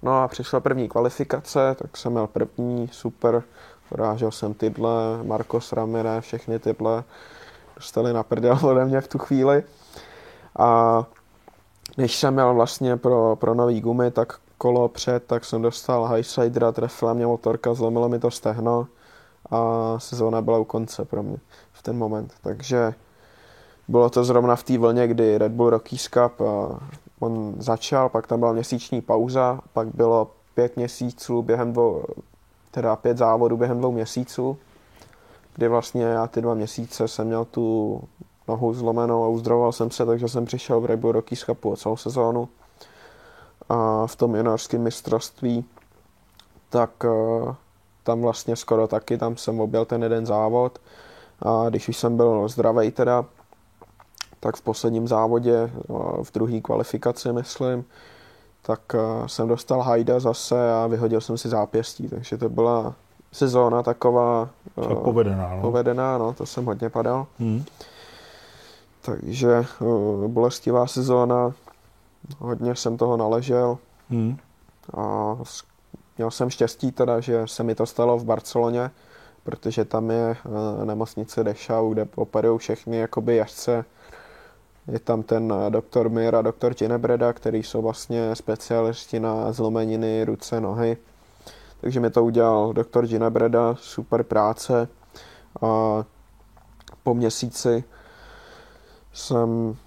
No a přišla první kvalifikace, tak jsem měl první, super, porážel jsem tyhle, Marcos Ramire, všechny tyhle, dostali na prdel ode mě v tu chvíli. A když jsem měl vlastně pro, pro nový gumy, tak kolo před, tak jsem dostal highsidera, trefila mě motorka, zlomilo mi to stehno a sezóna byla u konce pro mě v ten moment. Takže bylo to zrovna v té vlně, kdy Red Bull Rockies Cup on začal, pak tam byla měsíční pauza, pak bylo pět měsíců během dvou, teda pět závodů během dvou měsíců, kdy vlastně já ty dva měsíce jsem měl tu nohu zlomenou a uzdravoval jsem se, takže jsem přišel v Red Bull Rockies Cupu o celou sezónu. A v tom juniorském mistrovství, tak uh, tam vlastně skoro taky, tam jsem objel ten jeden závod a když už jsem byl zdravý teda, tak v posledním závodě, uh, v druhé kvalifikaci myslím, tak uh, jsem dostal hajda zase a vyhodil jsem si zápěstí, takže to byla sezóna taková uh, povedená, no. povedená, no, to jsem hodně padal. Hmm. Takže uh, bolestivá sezóna, hodně jsem toho naležel hmm. a měl jsem štěstí teda, že se mi to stalo v Barceloně, protože tam je uh, nemocnice Dešau, kde operují všechny jakoby jažce. Je tam ten doktor Mir a doktor Ginebreda, který jsou vlastně specialisti na zlomeniny ruce, nohy. Takže mi to udělal doktor Ginebreda, super práce. A po měsíci jsem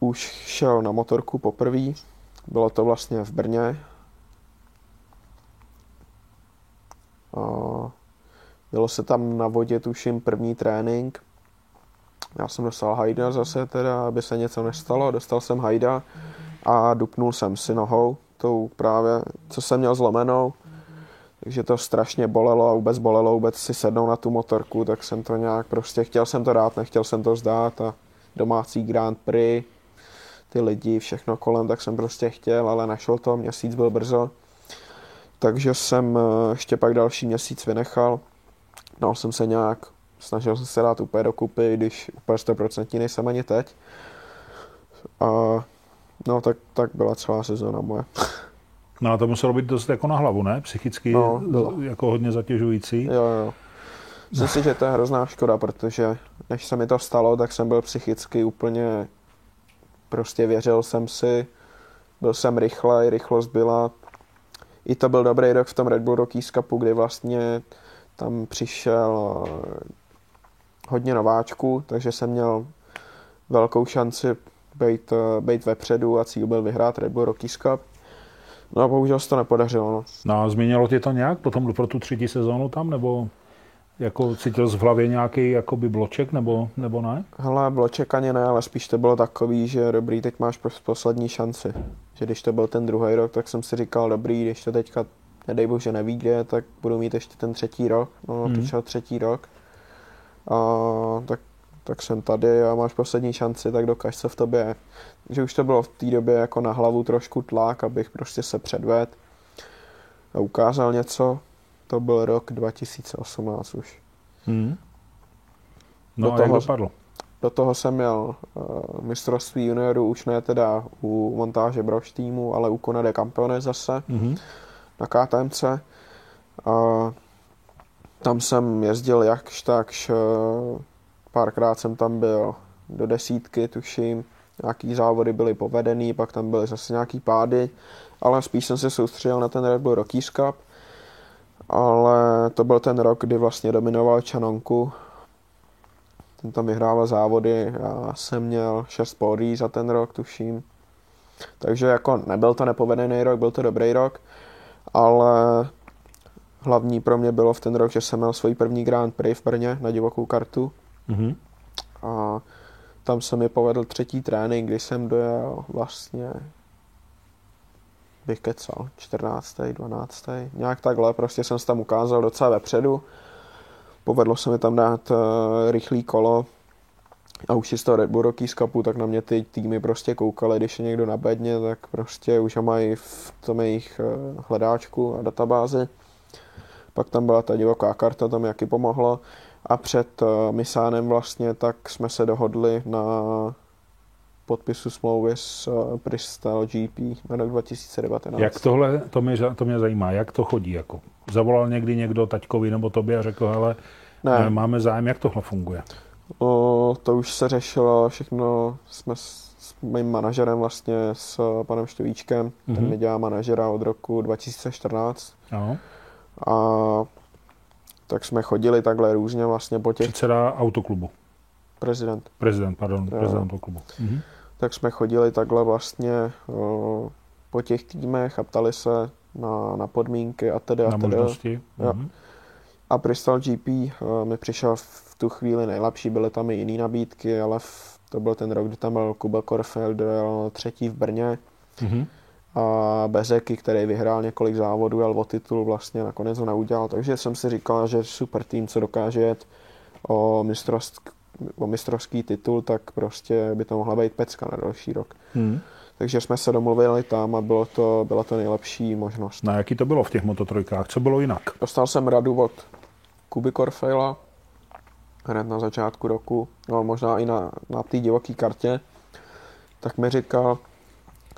už šel na motorku poprvé. Bylo to vlastně v Brně. A bylo se tam na vodě, tuším, první trénink. Já jsem dostal hajda zase teda, aby se něco nestalo. Dostal jsem hajda a dupnul jsem si nohou, tou právě, co jsem měl zlomenou. Takže to strašně bolelo a vůbec bolelo vůbec si sednout na tu motorku, tak jsem to nějak prostě, chtěl jsem to dát, nechtěl jsem to zdát a domácí Grand Prix, ty lidi, všechno kolem, tak jsem prostě chtěl, ale našel to, měsíc byl brzo. Takže jsem eh, ještě pak další měsíc vynechal. Dal jsem se nějak, snažil jsem se dát úplně dokupy, když úplně 100% nejsem ani teď. A no tak, tak byla celá sezóna moje. No a to muselo být dost jako na hlavu, ne? Psychicky no, jako hodně zatěžující. Jo, jo. Myslím si, že to je hrozná škoda, protože než se mi to stalo, tak jsem byl psychicky úplně, prostě věřil jsem si, byl jsem rychlej, rychlost byla, i to byl dobrý rok v tom Red Bull Rockies Cupu, kdy vlastně tam přišel hodně nováčků, takže jsem měl velkou šanci být, eh, být vepředu a cíl byl vyhrát Red Bull Rockies Cup. No a bohužel se to nepodařilo. No. no a změnilo tě to nějak potom pro tu třetí sezónu tam, nebo jako cítil z v hlavě nějaký jakoby bloček, nebo, nebo ne? Hele, bloček ani ne, ale spíš to bylo takový, že dobrý, teď máš poslední šanci. Že když to byl ten druhý rok, tak jsem si říkal, dobrý, když to teďka, nedej bože, nevíde, tak budu mít ještě ten třetí rok. No, hmm. přišel třetí rok. A tak, tak jsem tady a máš poslední šanci, tak dokaž se v tobě. Že už to bylo v té době jako na hlavu trošku tlak, abych prostě se předvedl a ukázal něco to byl rok 2018 už. Hmm. No do a toho, jak dopadlo? Do toho jsem měl uh, mistrovství juniorů, už ne teda u montáže Broš týmu, ale u Konade Campione zase mm-hmm. na KTMC. A tam jsem jezdil jakž takž, uh, párkrát jsem tam byl do desítky, tuším, nějaký závody byly povedený, pak tam byly zase nějaký pády, ale spíš jsem se soustředil na ten Red Bull Rockies Cup, ale to byl ten rok, kdy vlastně dominoval Čanonku. Ten tam vyhrával závody, já jsem měl 6 pódií za ten rok, tuším. Takže jako nebyl to nepovedený rok, byl to dobrý rok, ale hlavní pro mě bylo v ten rok, že jsem měl svůj první Grand Prix v Brně na divokou kartu. Mm-hmm. A tam se mi povedl třetí trénink, kdy jsem dojel vlastně bych kecal, 14. 12. Nějak takhle, prostě jsem se tam ukázal docela vepředu. Povedlo se mi tam dát uh, rychlý kolo a už si z toho Red Bull Rockies Cupu, tak na mě ty týmy prostě koukali, když je někdo na bedně, tak prostě už ho mají v tom jejich uh, hledáčku a databázi. Pak tam byla ta divoká karta, tam jaký pomohlo. A před uh, Misánem vlastně tak jsme se dohodli na podpisu smlouvy s uh, Bristol GP na rok 2019. Jak tohle, to mě, to mě zajímá, jak to chodí? Jako? Zavolal někdy někdo taťkovi nebo tobě a řekl, hele, ne. Eh, máme zájem, jak tohle funguje? O, to už se řešilo všechno, jsme s, s mým manažerem vlastně, s panem Štovíčkem, mm-hmm. ten mhm. mi dělá manažera od roku 2014. No. A tak jsme chodili takhle různě vlastně po těch... Předseda autoklubu. Prezident. Prezident, pardon, jo. prezident autoklubu. Mm-hmm tak jsme chodili takhle vlastně po těch týmech a ptali se na, na podmínky a tedy a tedy. možnosti. Mhm. A Bristol GP mi přišel v tu chvíli nejlepší, byly tam i jiné nabídky, ale v, to byl ten rok, kdy tam byl Kuba Korfeld, byl třetí v Brně. Mm-hmm. A Bezeky, který vyhrál několik závodů, ale o titul vlastně nakonec ho neudělal. Takže jsem si říkal, že super tým, co dokáže jet o mistrovství o mistrovský titul, tak prostě by to mohla být pecka na další rok. Hmm. Takže jsme se domluvili tam a bylo to, byla to nejlepší možnost. Na jaký to bylo v těch mototrojkách? Co bylo jinak? Dostal jsem radu od Kuby Korfejla hned na začátku roku, no možná i na, na té divoké kartě, tak mi říkal,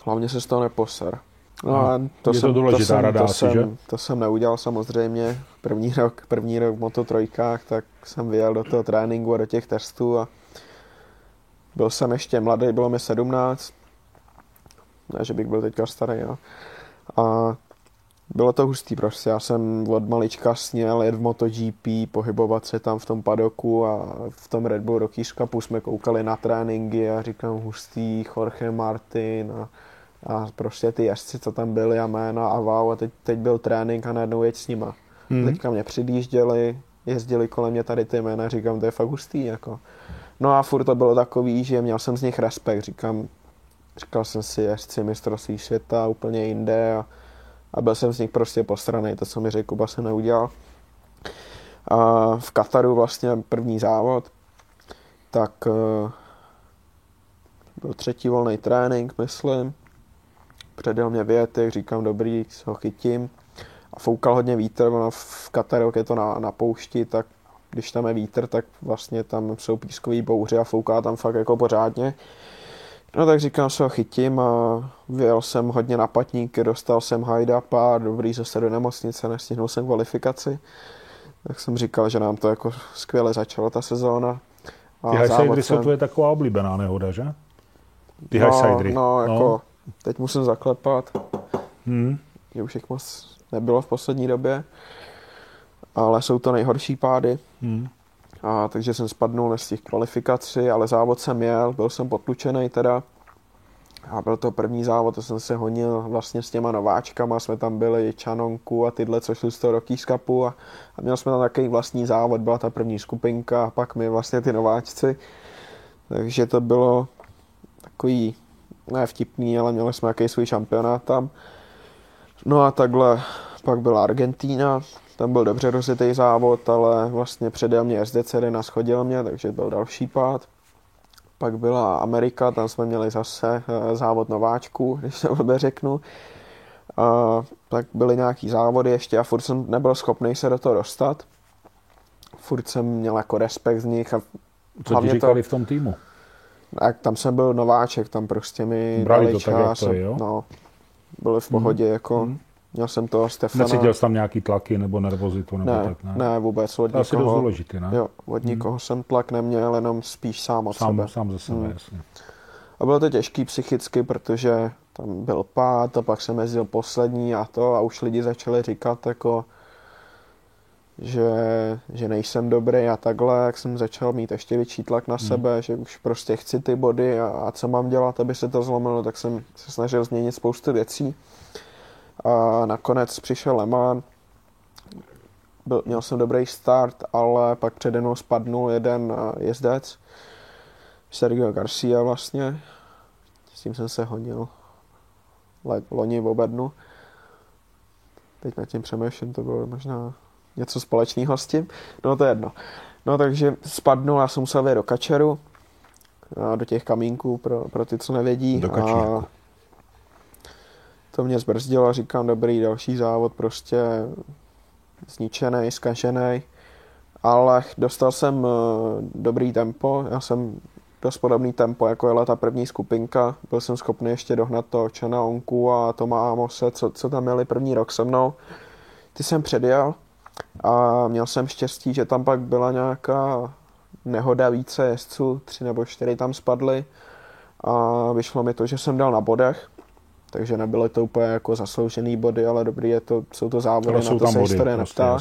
hlavně se z toho neposer. No a to je jsem, to důležitá to jsem, rada to asi, jsem, že? To jsem neudělal samozřejmě. První rok, první rok v Moto3, tak jsem vyjel do toho tréninku a do těch testů a byl jsem ještě mladý, bylo mi 17. Ne, že bych byl teďka starý, jo. A bylo to hustý prostě, já jsem od malička sněl jet v MotoGP, pohybovat se tam v tom padoku a v tom Red Bull Rockies Cupu jsme koukali na tréninky a říkám hustý Jorge Martin a a prostě ty jezdci, co tam byli a jména a wow, a teď, teď byl trénink a najednou jeď s nima. Hmm. Teďka mě přidjížděli, jezdili kolem mě tady ty jména, říkám, to je fakt hustý, jako. No a furt to bylo takový, že měl jsem z nich respekt, říkám, říkal jsem si jezdci mistrovství světa úplně jinde a, a byl jsem z nich prostě postraný, to, co mi řekl Kuba, se neudělal. A v Kataru vlastně první závod, tak uh, byl třetí volný trénink, myslím, předěl mě větek, říkám dobrý, se ho chytím. A foukal hodně vítr, ono v Kataru, je to na, na poušti, tak když tam je vítr, tak vlastně tam jsou pískový bouře a fouká tam fakt jako pořádně. No tak říkám, se ho chytím a vyjel jsem hodně na patníky, dostal jsem hajda pár, dobrý zase do nemocnice, nestihnul jsem kvalifikaci. Tak jsem říkal, že nám to jako skvěle začalo ta sezóna. A Ty highsidery jsou tvoje taková oblíbená nehoda, že? Ty no, No, jako no. Teď musím zaklepat. Hmm. že už jich moc nebylo v poslední době, ale jsou to nejhorší pády. Hmm. A, takže jsem spadnul na těch kvalifikaci, ale závod jsem jel, byl jsem potlučený teda. A byl to první závod, to jsem se honil vlastně s těma nováčkama, jsme tam byli Čanonku a tyhle, co šli z toho Cupu a, a měl jsme tam takový vlastní závod, byla ta první skupinka a pak my vlastně ty nováčci. Takže to bylo takový, ne vtipný, ale měli jsme nějaký svůj šampionát tam. No a takhle pak byla Argentína, tam byl dobře rozjetý závod, ale vlastně přede mě SDC schodil mě, takže byl další pád. Pak byla Amerika, tam jsme měli zase eh, závod nováčků, když se blbě řeknu. A pak byly nějaký závody ještě a furt jsem nebyl schopný se do toho dostat. Furt jsem měl jako respekt z nich. A Co ti říkali to, v tom týmu? Tak tam jsem byl nováček, tam prostě mi Brali dali to čas. Tak, to je, jo? No, byli v pohodě, mm. jako... Mm Měl jsem toho Stefana. Necítil jsi tam nějaký tlaky nebo nervozitu? Nebo ne, tak, ne? ne, vůbec. Od to je nikoho, důležitý, ne? Jo, od nikoho jsem tlak neměl, jenom spíš sám od sám, sebe. Sám ze sebe, hmm. jasně. A bylo to těžký psychicky, protože tam byl pád a pak jsem jezdil poslední a to a už lidi začali říkat jako, že, že nejsem dobrý a takhle, jak jsem začal mít ještě větší tlak na hmm. sebe, že už prostě chci ty body a, a co mám dělat, aby se to zlomilo, tak jsem se snažil změnit spoustu věcí. A nakonec přišel Le Mans, byl, měl jsem dobrý start, ale pak přede mnou spadnul jeden eh, jezdec, Sergio Garcia vlastně, s tím jsem se honil loni v obednu. Teď nad tím přemýšlím, to bylo možná něco společného s tím. No to je jedno. No takže spadnul, já jsem musel do kačeru, do těch kamínků pro, pro ty, co nevědí. Do a to mě zbrzdilo, říkám, dobrý, další závod, prostě zničený, zkažený, ale dostal jsem eh, dobrý tempo, já jsem dost podobný tempo, jako jela ta první skupinka, byl jsem schopný ještě dohnat to Čena Onku a Toma Amose, co, co tam měli první rok se mnou. Ty jsem předjel a měl jsem štěstí, že tam pak byla nějaká nehoda více jezdců, tři nebo čtyři tam spadly a vyšlo mi to, že jsem dal na bodech, takže nebyly to úplně jako zasloužený body, ale dobrý je to, jsou to závody, na to se historie prostě, neptá.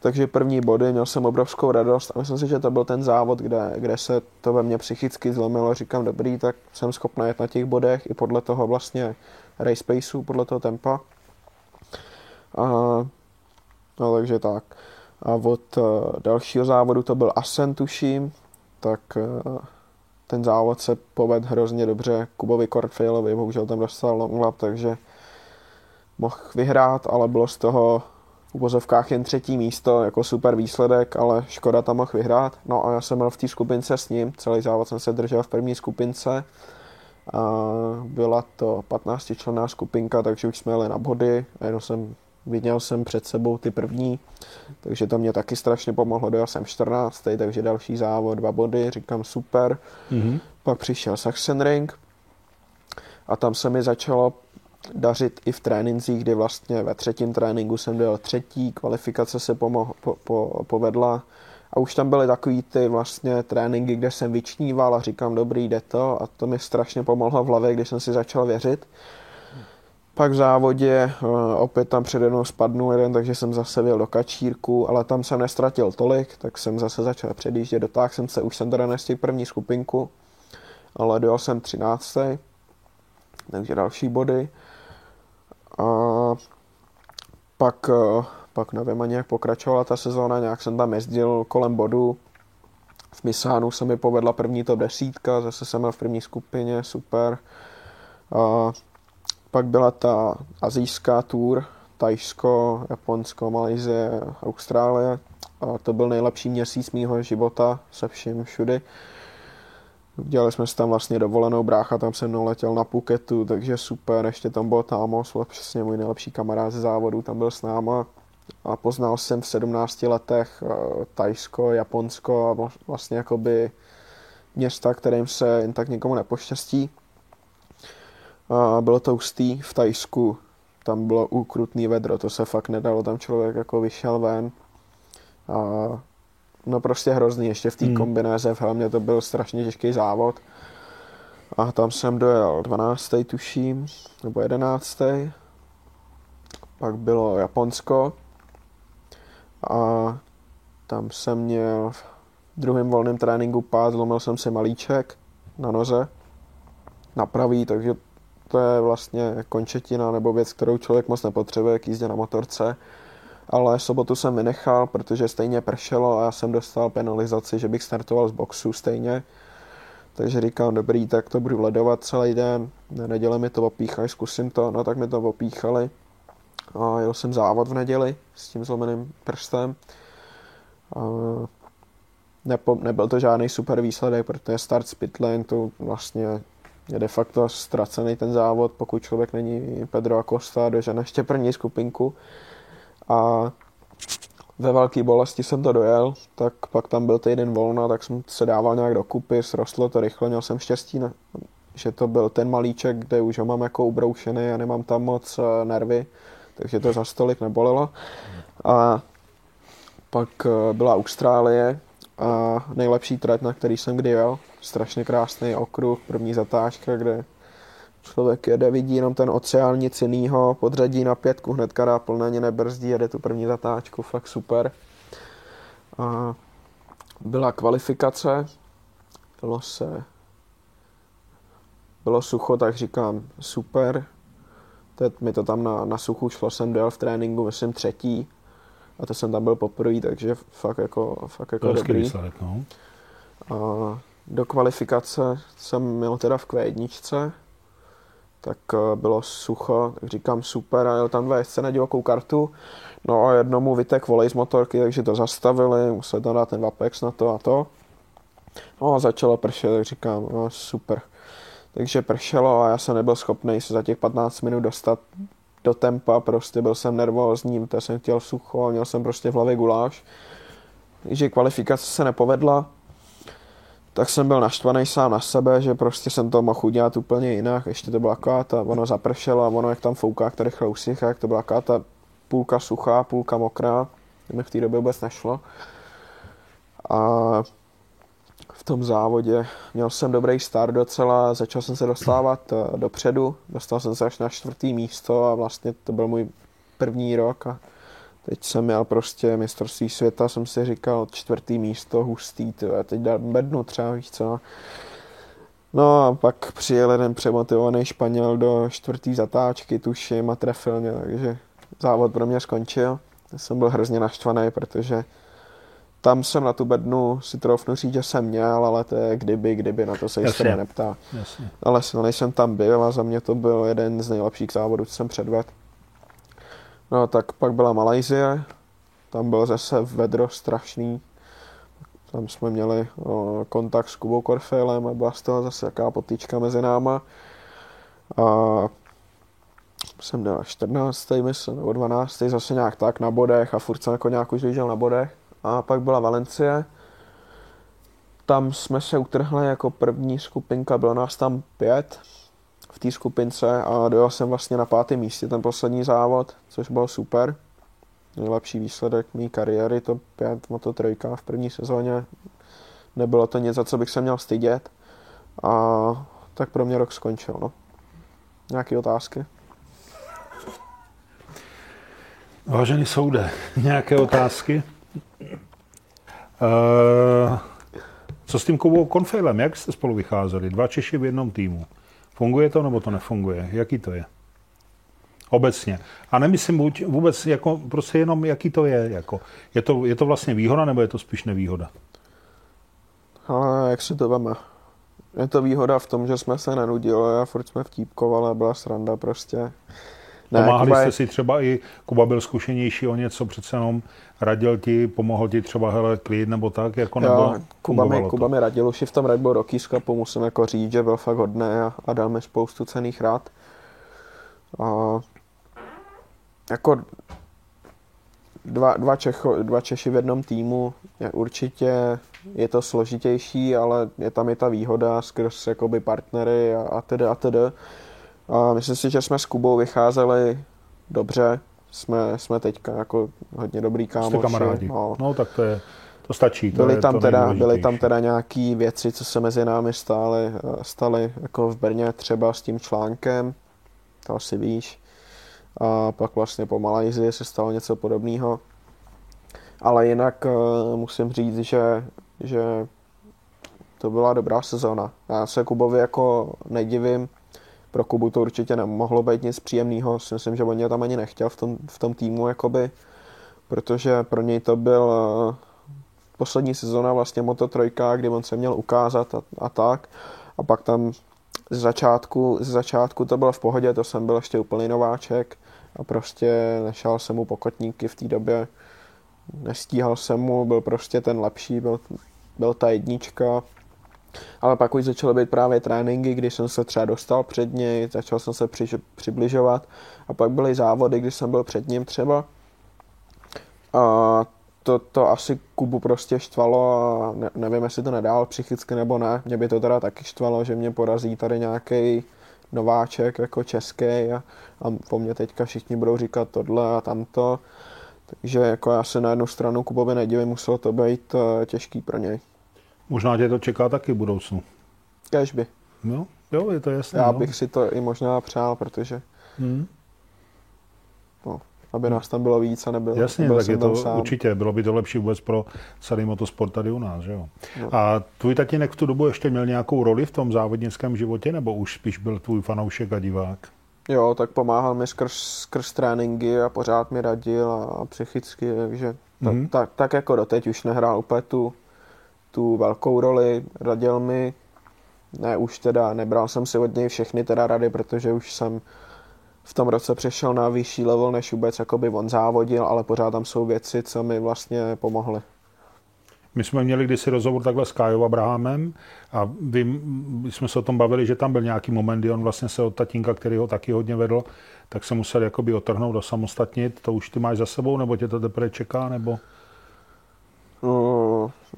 Takže první body, měl jsem obrovskou radost a myslím si, že to byl ten závod, kde, kde se to ve mně psychicky zlomilo. Říkám, dobrý, tak jsem schopný jet na těch bodech i podle toho vlastně race paceu, podle toho tempa. A, no takže tak. A od uh, dalšího závodu to byl Asen, tuším, tak uh, ten závod se poved hrozně dobře Kubovi Kortfailovi, bohužel tam dostal long lap, takže mohl vyhrát, ale bylo z toho v uvozovkách jen třetí místo, jako super výsledek, ale Škoda tam mohl vyhrát. No a já jsem byl v té skupince s ním, celý závod jsem se držel v první skupince. A byla to 15 členná skupinka, takže už jsme jeli na body a jenom jsem viděl jsem před sebou ty první, takže to mě taky strašně pomohlo, dojel jsem 14. takže další závod, dva body, říkám super. Mm-hmm. Pak přišel Sachsenring a tam se mi začalo dařit i v trénincích, kdy vlastně ve třetím tréninku jsem byl třetí, kvalifikace se pomoh, po, po, povedla a už tam byly takový ty vlastně tréninky, kde jsem vyčníval a říkám, dobrý, jde to a to mi strašně pomohlo v hlavě, když jsem si začal věřit. Pak v závodě uh, opět tam přede mnou spadnul jeden, takže jsem zase vyjel do kačírku, ale tam jsem nestratil tolik, tak jsem zase začal předjíždět, dotáhl jsem se, už jsem teda nestihl první skupinku, ale dojel jsem 13. Takže další body. A pak, uh, pak nevím ani jak pokračovala ta sezóna, nějak jsem tam jezdil kolem bodu. V Misánu se mi povedla první top desítka, zase jsem byl v první skupině, super. Uh, pak byla ta azijská tour, Tajsko, Japonsko, Malajzie, Austrálie. A to byl nejlepší měsíc mýho života se vším všudy. Dělali jsme si tam vlastně dovolenou, brácha tam se mnou letěl na Phuketu, takže super, ještě tam byl Támos, přesně můj nejlepší kamarád ze závodu, tam byl s náma a poznal jsem v 17 letech uh, Tajsko, Japonsko a vlastně jakoby města, kterým se jen tak někomu nepoštěstí. A bylo to hustý v Tajsku, tam bylo ukrutný vedro, to se fakt nedalo, tam člověk jako vyšel ven. A no prostě hrozný, ještě v té hmm. kombinéze v Helmě to byl strašně těžký závod. A tam jsem dojel 12. tuším, nebo 11. pak bylo Japonsko a tam jsem měl v druhém volném tréninku pás, zlomil jsem si malíček na noze, na pravý, takže to je vlastně končetina nebo věc, kterou člověk moc nepotřebuje k jízdě na motorce. Ale sobotu jsem vynechal, protože stejně pršelo a já jsem dostal penalizaci, že bych startoval z boxu stejně. Takže říkám, dobrý, tak to budu ledovat celý den, na neděli mi to opíchají, zkusím to, no tak mi to opíchali. A jel jsem závod v neděli s tím zlomeným prstem. A nebyl to žádný super výsledek, protože start z pitlane to vlastně je de facto ztracený ten závod, pokud člověk není Pedro Acosta, dožene ještě první skupinku. A ve velké bolesti jsem to dojel, tak pak tam byl týden volna, tak jsem se dával nějak dokupy, srostlo to rychle, měl jsem štěstí, na, že to byl ten malíček, kde už ho mám jako ubroušený a nemám tam moc eh, nervy, takže to za stolik nebolelo. A pak eh, byla Austrálie a nejlepší trať, na který jsem kdy jel. Strašně krásný okruh, první zatáčka, kde člověk jede, vidí jenom ten oceán, nic jinýho, podřadí na pětku, hnedka dá plně nebrzdí, jede tu první zatáčku, fakt super. A byla kvalifikace, bylo se bylo sucho, tak říkám super. Teď mi to tam na, na suchu šlo, jsem dojel v tréninku, myslím třetí. A to jsem tam byl poprvé, takže fakt jako, fakt jako dobrý. Výsledek, no. A do kvalifikace jsem měl teda v Q1, tak eh, bylo sucho, tak říkám super, a jel tam dva jezdce na divokou kartu, no a jednomu vytek volej z motorky, takže to zastavili, museli tam dát ten Vapex na to a to. No a začalo pršet, tak říkám, no super. Takže pršelo a já jsem nebyl schopný se za těch 15 minut dostat do tempa, prostě byl jsem nervózní, to jsem chtěl sucho, měl jsem prostě v hlavě guláš. Takže kvalifikace se nepovedla, tak jsem byl naštvaný sám na sebe, že prostě jsem to mohl udělat úplně jinak. Ještě to byla káta, ono zapršelo a ono jak tam fouká, jak tady chlousích, jak to byla káta půlka suchá, půlka mokrá. Mi v té době vůbec nešlo. A v tom závodě měl jsem dobrý start docela, začal jsem se dostávat eh, dopředu, dostal jsem se až na čtvrtý místo a vlastně to byl můj první rok a Teď jsem měl prostě mistrovství světa, jsem si říkal čtvrtý místo, hustý, tyhle, teď dám bednu třeba, víš co. No a pak přijel jeden přemotivovaný Španěl do čtvrtý zatáčky, tuším, a trefil mě, takže závod pro mě skončil. Já jsem byl hrozně naštvaný, protože tam jsem na tu bednu si troufnu říct, že jsem měl, ale to je kdyby, kdyby, na to se jistě neptá. Jasně. Ale silný jsem tam byl a za mě to byl jeden z nejlepších závodů, co jsem předvedl. No tak pak byla Malajzie, tam byl zase vedro strašný. Tam jsme měli o, kontakt s Kubou Korfejlem a byla z toho zase jaká potýčka mezi náma. A jsem dal 14. myslím, nebo 12. zase nějak tak na bodech a furt jsem jako nějak už na bodech. A pak byla Valencie. Tam jsme se utrhli jako první skupinka, bylo nás tam pět v té skupince a dojel jsem vlastně na pátém místě ten poslední závod, což byl super. Nejlepší výsledek mé kariéry, to pět moto trojka v první sezóně. Nebylo to nic, za co bych se měl stydět. A tak pro mě rok skončil. No. Nějaké otázky? Vážený soude, nějaké otázky? Uh, co s tím Kubou Konfejlem? Jak jste spolu vycházeli? Dva Češi v jednom týmu. Funguje to nebo to nefunguje? Jaký to je? Obecně. A nemyslím buď vůbec jako prostě jenom, jaký to je. Jako. Je, to, je to vlastně výhoda nebo je to spíš nevýhoda? Ale jak se to veme? Je to výhoda v tom, že jsme se nenudili a furt jsme vtípkovali byla sranda prostě. Ne, Pomáhali Kuba jste je... si třeba i, Kuba byl zkušenější o něco, přece jenom radil ti, pomohl ti třeba hele, klid nebo tak, jako nebo jo, Kuba mi, Kuba mi radil už v tom Red Bull Rockies Cupu, musím jako říct, že byl fakt hodný a, a dal mi spoustu cených rád. A jako dva, dva, Čecho, dva Češi v jednom týmu, je určitě je to složitější, ale je tam i ta výhoda skrz jakoby partnery a, a tedy a tedy. A myslím si, že jsme s Kubou vycházeli dobře. Jsme, jsme teďka jako hodně dobrý kámoši. Jste kamarádi. No. no, tak to je, to stačí. To byly, je tam to teda, byly tam teda nějaké věci, co se mezi námi stály, staly, jako v Brně třeba s tím článkem, to asi víš. a pak vlastně po Malajzii se stalo něco podobného. Ale jinak uh, musím říct, že, že to byla dobrá sezóna. Já se Kubovi jako nedivím, pro Kubu to určitě nemohlo být nic příjemného. Myslím, že on mě tam ani nechtěl v tom, v tom týmu, jakoby, protože pro něj to byl uh, poslední sezóna vlastně Moto trojka, kdy on se měl ukázat a, a tak. A pak tam z začátku, z začátku to bylo v pohodě, to jsem byl ještě úplný nováček a prostě nešel jsem mu pokotníky v té době. Nestíhal jsem mu, byl prostě ten lepší, byl, byl ta jednička. Ale pak už začaly být právě tréninky, kdy jsem se třeba dostal před něj, začal jsem se při, přibližovat a pak byly závody, kdy jsem byl před ním třeba. A to, to asi Kubu prostě štvalo a ne, nevím, jestli to nedál psychicky nebo ne. Mě by to teda taky štvalo, že mě porazí tady nějaký nováček jako český a, a po mně teďka všichni budou říkat tohle a tamto. Takže jako já se na jednu stranu Kubovi nedivím, muselo to být uh, těžký pro něj. Možná tě to čeká taky v budoucnu. Kežby. No, jo, je to jasné. Já no. bych si to i možná přál, protože hmm aby nás tam bylo víc a nebyl, Jasně, nebyl tak je to sám. určitě, bylo by to lepší vůbec pro celý motosport tady u nás, že jo. No. A tvůj tatínek v tu dobu ještě měl nějakou roli v tom závodnickém životě, nebo už spíš byl tvůj fanoušek a divák? Jo, tak pomáhal mi skrz, skrz tréninky a pořád mi radil a psychicky, takže tak, mm-hmm. tak, tak jako doteď už nehrál úplně tu, tu velkou roli, radil mi, ne už teda, nebral jsem si od něj všechny teda rady, protože už jsem v tom roce přešel na vyšší level, než vůbec jakoby on závodil, ale pořád tam jsou věci, co mi vlastně pomohly. My jsme měli kdysi rozhovor takhle s Kájou Abrahamem a vy, my jsme se o tom bavili, že tam byl nějaký moment, kdy on vlastně se od tatínka, který ho taky hodně vedl, tak se musel jakoby otrhnout a samostatnit. To už ty máš za sebou, nebo tě to teprve čeká, nebo? No,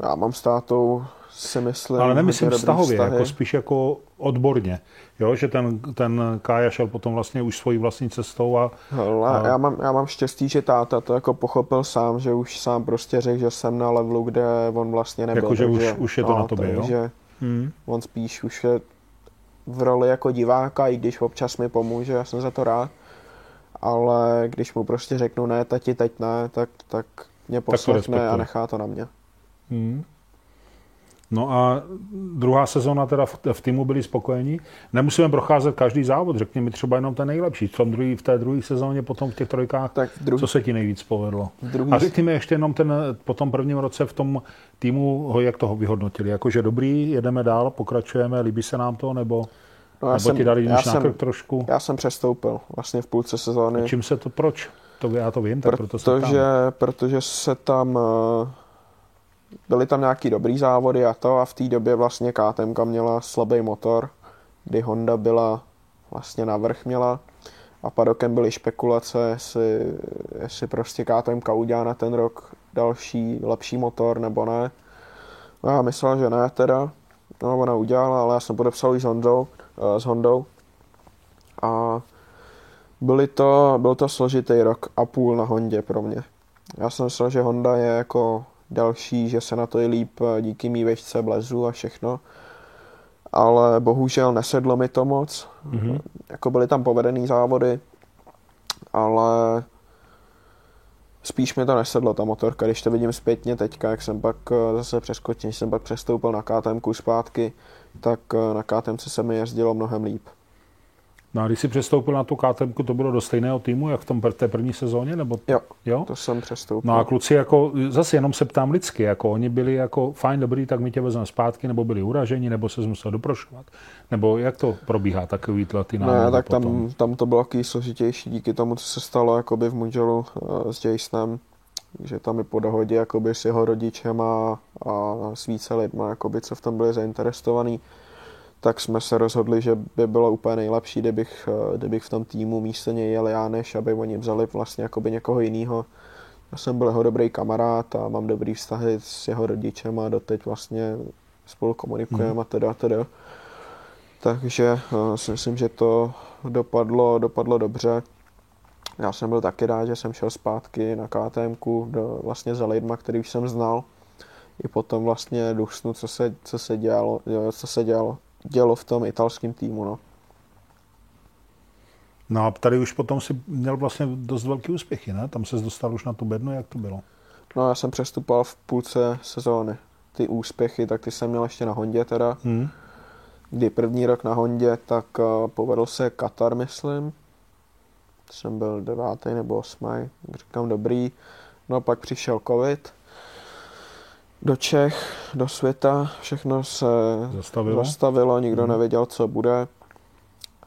já mám s tátou si myslím. Ale nemyslím vztahově, vztahy. jako spíš jako odborně. Jo, že ten, ten Kája šel potom vlastně už svojí vlastní cestou a... Hele, a... Já, mám, já mám štěstí, že táta to jako pochopil sám, že už sám prostě řekl, že jsem na levelu, kde on vlastně nebyl. Jako, že už, už je to no, na tobě, takže jo? Hmm. On spíš už je v roli jako diváka, i když občas mi pomůže, já jsem za to rád. Ale když mu prostě řeknu ne, tati, teď ne, tak, tak mě poslechne a nechá to na mě. Hmm. No a druhá sezóna teda v, v týmu byli spokojení. Nemusíme procházet každý závod, řekni mi třeba jenom ten nejlepší. V, tom druhý, v té druhé sezóně, potom v těch trojkách, tak druhý, co se ti nejvíc povedlo? Druhý... A řekni mi ještě jenom ten, po tom prvním roce v tom týmu, jak toho vyhodnotili? Jakože dobrý, jedeme dál, pokračujeme, líbí se nám to, nebo, no, nebo jsem, ti dali já jsem, trošku? Já jsem přestoupil vlastně v půlce sezóny. A čím se to, proč? To já to vím, tak protože, proto se protože, protože se tam uh, byly tam nějaký dobrý závody a to a v té době vlastně KTM měla slabý motor, kdy Honda byla vlastně na vrch měla a padokem byly špekulace, jestli, jestli prostě KTM udělá na ten rok další, lepší motor nebo ne. No já myslel, že ne teda, no ona udělala, ale já jsem podepsal i s Hondou, uh, s Hondou a byly to, byl to složitý rok a půl na Hondě pro mě. Já jsem myslel, že Honda je jako další, že se na to je líp eh, díky mý vešce, blezu a všechno. Ale bohužel nesedlo mi to moc. Mm-hmm. Jako byly tam povedený závody, ale spíš mi to nesedlo, ta motorka. Když to vidím zpětně teďka, jak jsem pak eh, zase přeskočil, jsem pak přestoupil na KTM zpátky, tak eh, na KTM se mi jezdilo mnohem líp. No a když jsi přestoupil na tu KTM, to bylo do stejného týmu, jak v tom té první sezóně? Nebo... Jo, jo, to jsem přestoupil. No a kluci, jako, zase jenom se ptám lidsky, jako oni byli jako fajn, dobrý, tak my tě vezmeme zpátky, nebo byli uraženi, nebo se musel doprošovat? Nebo jak to probíhá takový ty Ne, tak tam, tam, to bylo takový složitější díky tomu, co se stalo jakoby v Mugellu uh, s Jasonem, že tam je po dohodě jakoby s jeho rodičem a, a s více lidma, jakoby, co v tom byli zainteresovaní tak jsme se rozhodli, že by bylo úplně nejlepší, kdybych, eh, kdybych v tom týmu místo něj jel já, než aby oni vzali vlastně jakoby někoho jiného. Já jsem byl jeho dobrý kamarád a mám dobrý vztahy s jeho rodičem a doteď vlastně spolu komunikujeme hmm. a teda, teda. Takže uh, si myslím, že to dopadlo, dopadlo dobře. Já jsem byl taky rád, že jsem šel zpátky na KTM do, vlastně za lidma, který už jsem znal. I potom vlastně dusnu, co se, co se dělalo, co se dělalo dělo v tom italském týmu. No. No a tady už potom si měl vlastně dost velký úspěchy, ne? Tam se dostal už na tu bednu, jak to bylo? No já jsem přestupoval v půlce sezóny. Ty úspěchy, tak ty jsem měl ještě na Hondě teda. Hmm. Kdy první rok na Hondě, tak uh, povedl se Katar, myslím. Jsem byl devátý nebo osmý, říkám dobrý. No a pak přišel covid do Čech, do světa, všechno se zastavilo, zastavilo nikdo hmm. nevěděl, co bude.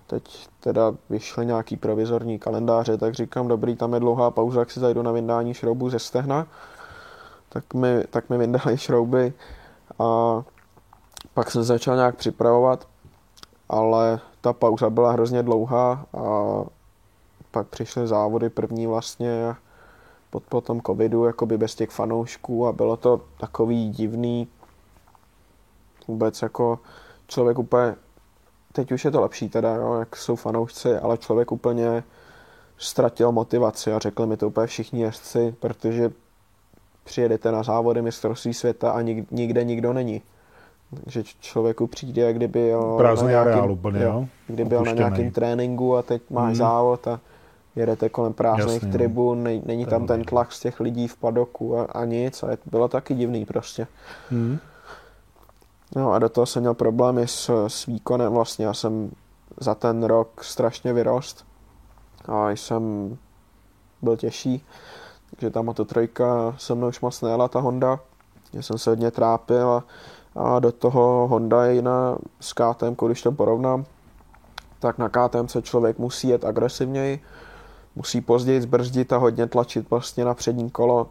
Teď teda vyšly nějaký provizorní kalendáře, tak říkám, dobrý, tam je dlouhá pauza, jak si zajdu na vyndání šroubů ze stehna. Tak mi, tak mi vyndali šrouby a pak jsem začal nějak připravovat, ale ta pauza byla hrozně dlouhá a pak přišly závody první vlastně pod po tom covidu, jakoby bez těch fanoušků a bylo to takový divný vůbec jako člověk úplně teď už je to lepší teda, jo, jak jsou fanoušci, ale člověk úplně ztratil motivaci a řekli mi to úplně všichni jezdci, protože přijedete na závody mistrovství světa a nik, nikde nikdo není. Takže člověku přijde, kdyby jel Prázdný na nějakým, areál úplně, jo? Kdyby byl na nějakém tréninku a teď máš mm. závod a jedete kolem prázdných Jasně, tribun, ne, není tam ten tlak z těch lidí v padoku a, a nic a je, bylo taky divný prostě. Mm. No a do toho jsem měl problémy s, s výkonem vlastně. Já jsem za ten rok strašně vyrost a jsem byl těžší. Takže ta Moto trojka se mnou už moc nejela ta Honda. Já jsem se hodně trápil a, a do toho Honda je jiná s KTM, když to porovnám, tak na KTM se člověk musí jet agresivněji, musí později zbrzdit a hodně tlačit vlastně na přední kolo,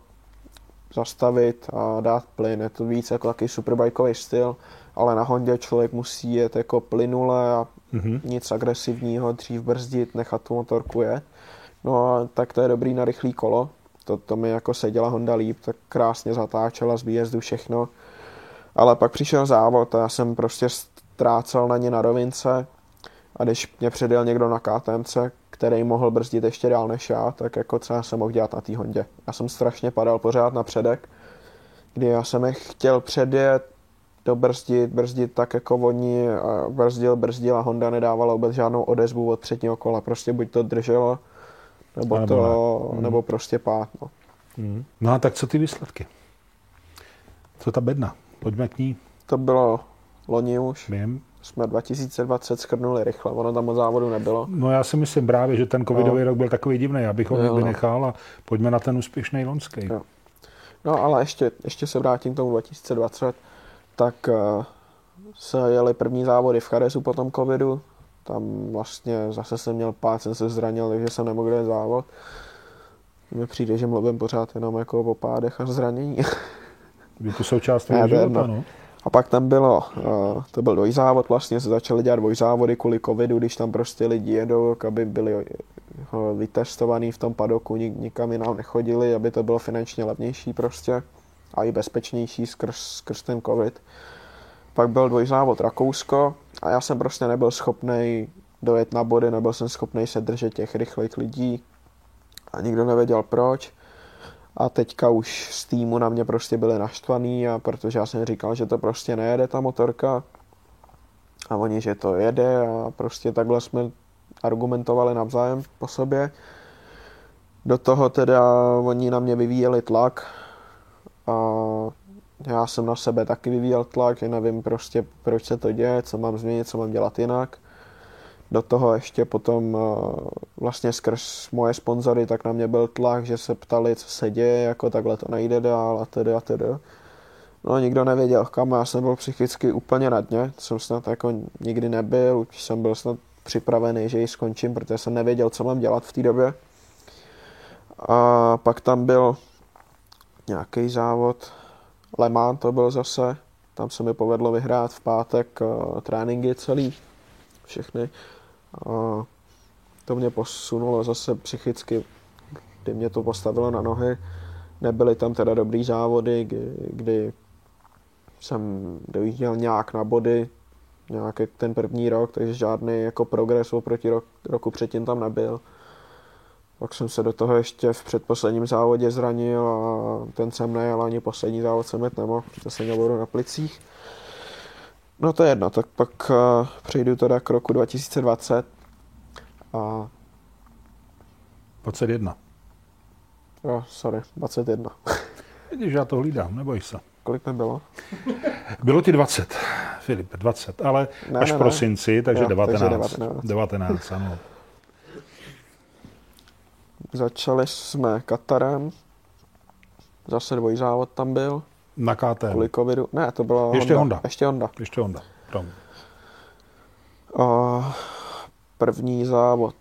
zastavit a dát plyn. Je to víc jako takový superbajkový styl, ale na Hondě člověk musí jet jako plynule a mm-hmm. nic agresivního, dřív brzdit, nechat tu motorku jet. No a tak to je dobrý na rychlý kolo. To, to mi jako seděla Honda líp, tak krásně zatáčela z výjezdu všechno. Ale pak přišel závod a já jsem prostě ztrácel na ně na rovince a když mě předjel někdo na KTMC, který mohl brzdit ještě dál než já, tak jako já jsem mohl dělat na té Hondě. Já jsem strašně padal pořád na předek, kdy já jsem je chtěl předjet, dobrzdit, brzdit tak jako oni, brzdil, brzdil a Honda nedávala vůbec žádnou odezvu od předního kola, prostě buď to drželo, nebo, nebo to, ne. nebo mhm. prostě pát. No. Mm. no a tak co ty výsledky? Co ta bedna? Pojďme k ní. To bylo loni už. Vím jsme 2020 skrnuli rychle, ono tam od závodu nebylo. No já si myslím právě, že ten covidový no. rok byl takový divný, abych ho jo, vynechal a pojďme na ten úspěšný lonský. Jo. No ale ještě, ještě se vrátím k tomu 2020, tak uh, se jeli první závody v Charesu po tom covidu, tam vlastně zase jsem měl pát, jsem se zranil, takže jsem nemohl jít závod. Mně přijde, že mluvím pořád jenom jako o pádech a zranění. Je to součást tvého života, no. A pak tam bylo, uh, to byl dvojzávod vlastně, se začaly dělat dvojzávody kvůli covidu, když tam prostě lidi jedou, aby byli uh, vytestovaní v tom padoku, nik, nikam jinam nechodili, aby to bylo finančně levnější prostě a i bezpečnější skrz, skrz ten covid. Pak byl dvojzávod Rakousko a já jsem prostě nebyl schopný dojet na body, nebyl jsem schopný se držet těch rychlých lidí a nikdo nevěděl proč a teďka už z týmu na mě prostě byli naštvaný a protože já jsem říkal, že to prostě nejede ta motorka a oni, že to jede a prostě takhle jsme argumentovali navzájem po sobě. Do toho teda oni na mě vyvíjeli tlak a já jsem na sebe taky vyvíjel tlak, že nevím prostě proč se to děje, co mám změnit, co mám dělat jinak do toho ještě potom eh, vlastně skrz moje sponzory, tak na mě byl tlak, že se ptali, co se děje, jako takhle to nejde dál a tedy a tedy. No nikdo nevěděl kam, já jsem byl psychicky úplně na dně, jsem snad jako nikdy nebyl, už jsem byl snad připravený, že ji skončím, protože jsem nevěděl, co mám dělat v té době. A pak tam byl nějaký závod, Le Mans to byl zase, tam se mi povedlo vyhrát v pátek uh, tréninky celý, všechny. A to mě posunulo zase psychicky, kdy mě to postavilo na nohy. Nebyly tam teda dobrý závody, kdy, kdy jsem dojížděl nějak na body, nějaký ten první rok, takže žádný jako progres oproti rok, roku předtím tam nebyl. Pak jsem se do toho ještě v předposledním závodě zranil a ten jsem nejel ani poslední závod jsem jet nemohl, protože jsem měl na plicích. No to je jedno, tak pak uh, přejdu teda k roku 2020 a 21. Jo, sorry, 21. Vidíš, já to hlídám, neboj se. Kolik mi bylo? Bylo ti 20, Filip, 20, ale Ne, až ne, v ne. prosinci, takže Jo, takže 19. 19. 19, ano. Začali jsme Katarem. Zase dvojzávod tam byl. Na KTM. Kvůli covidu. Ne, to byla Ještě Honda. Ještě Honda. Ještě Honda. Tom. A první závod.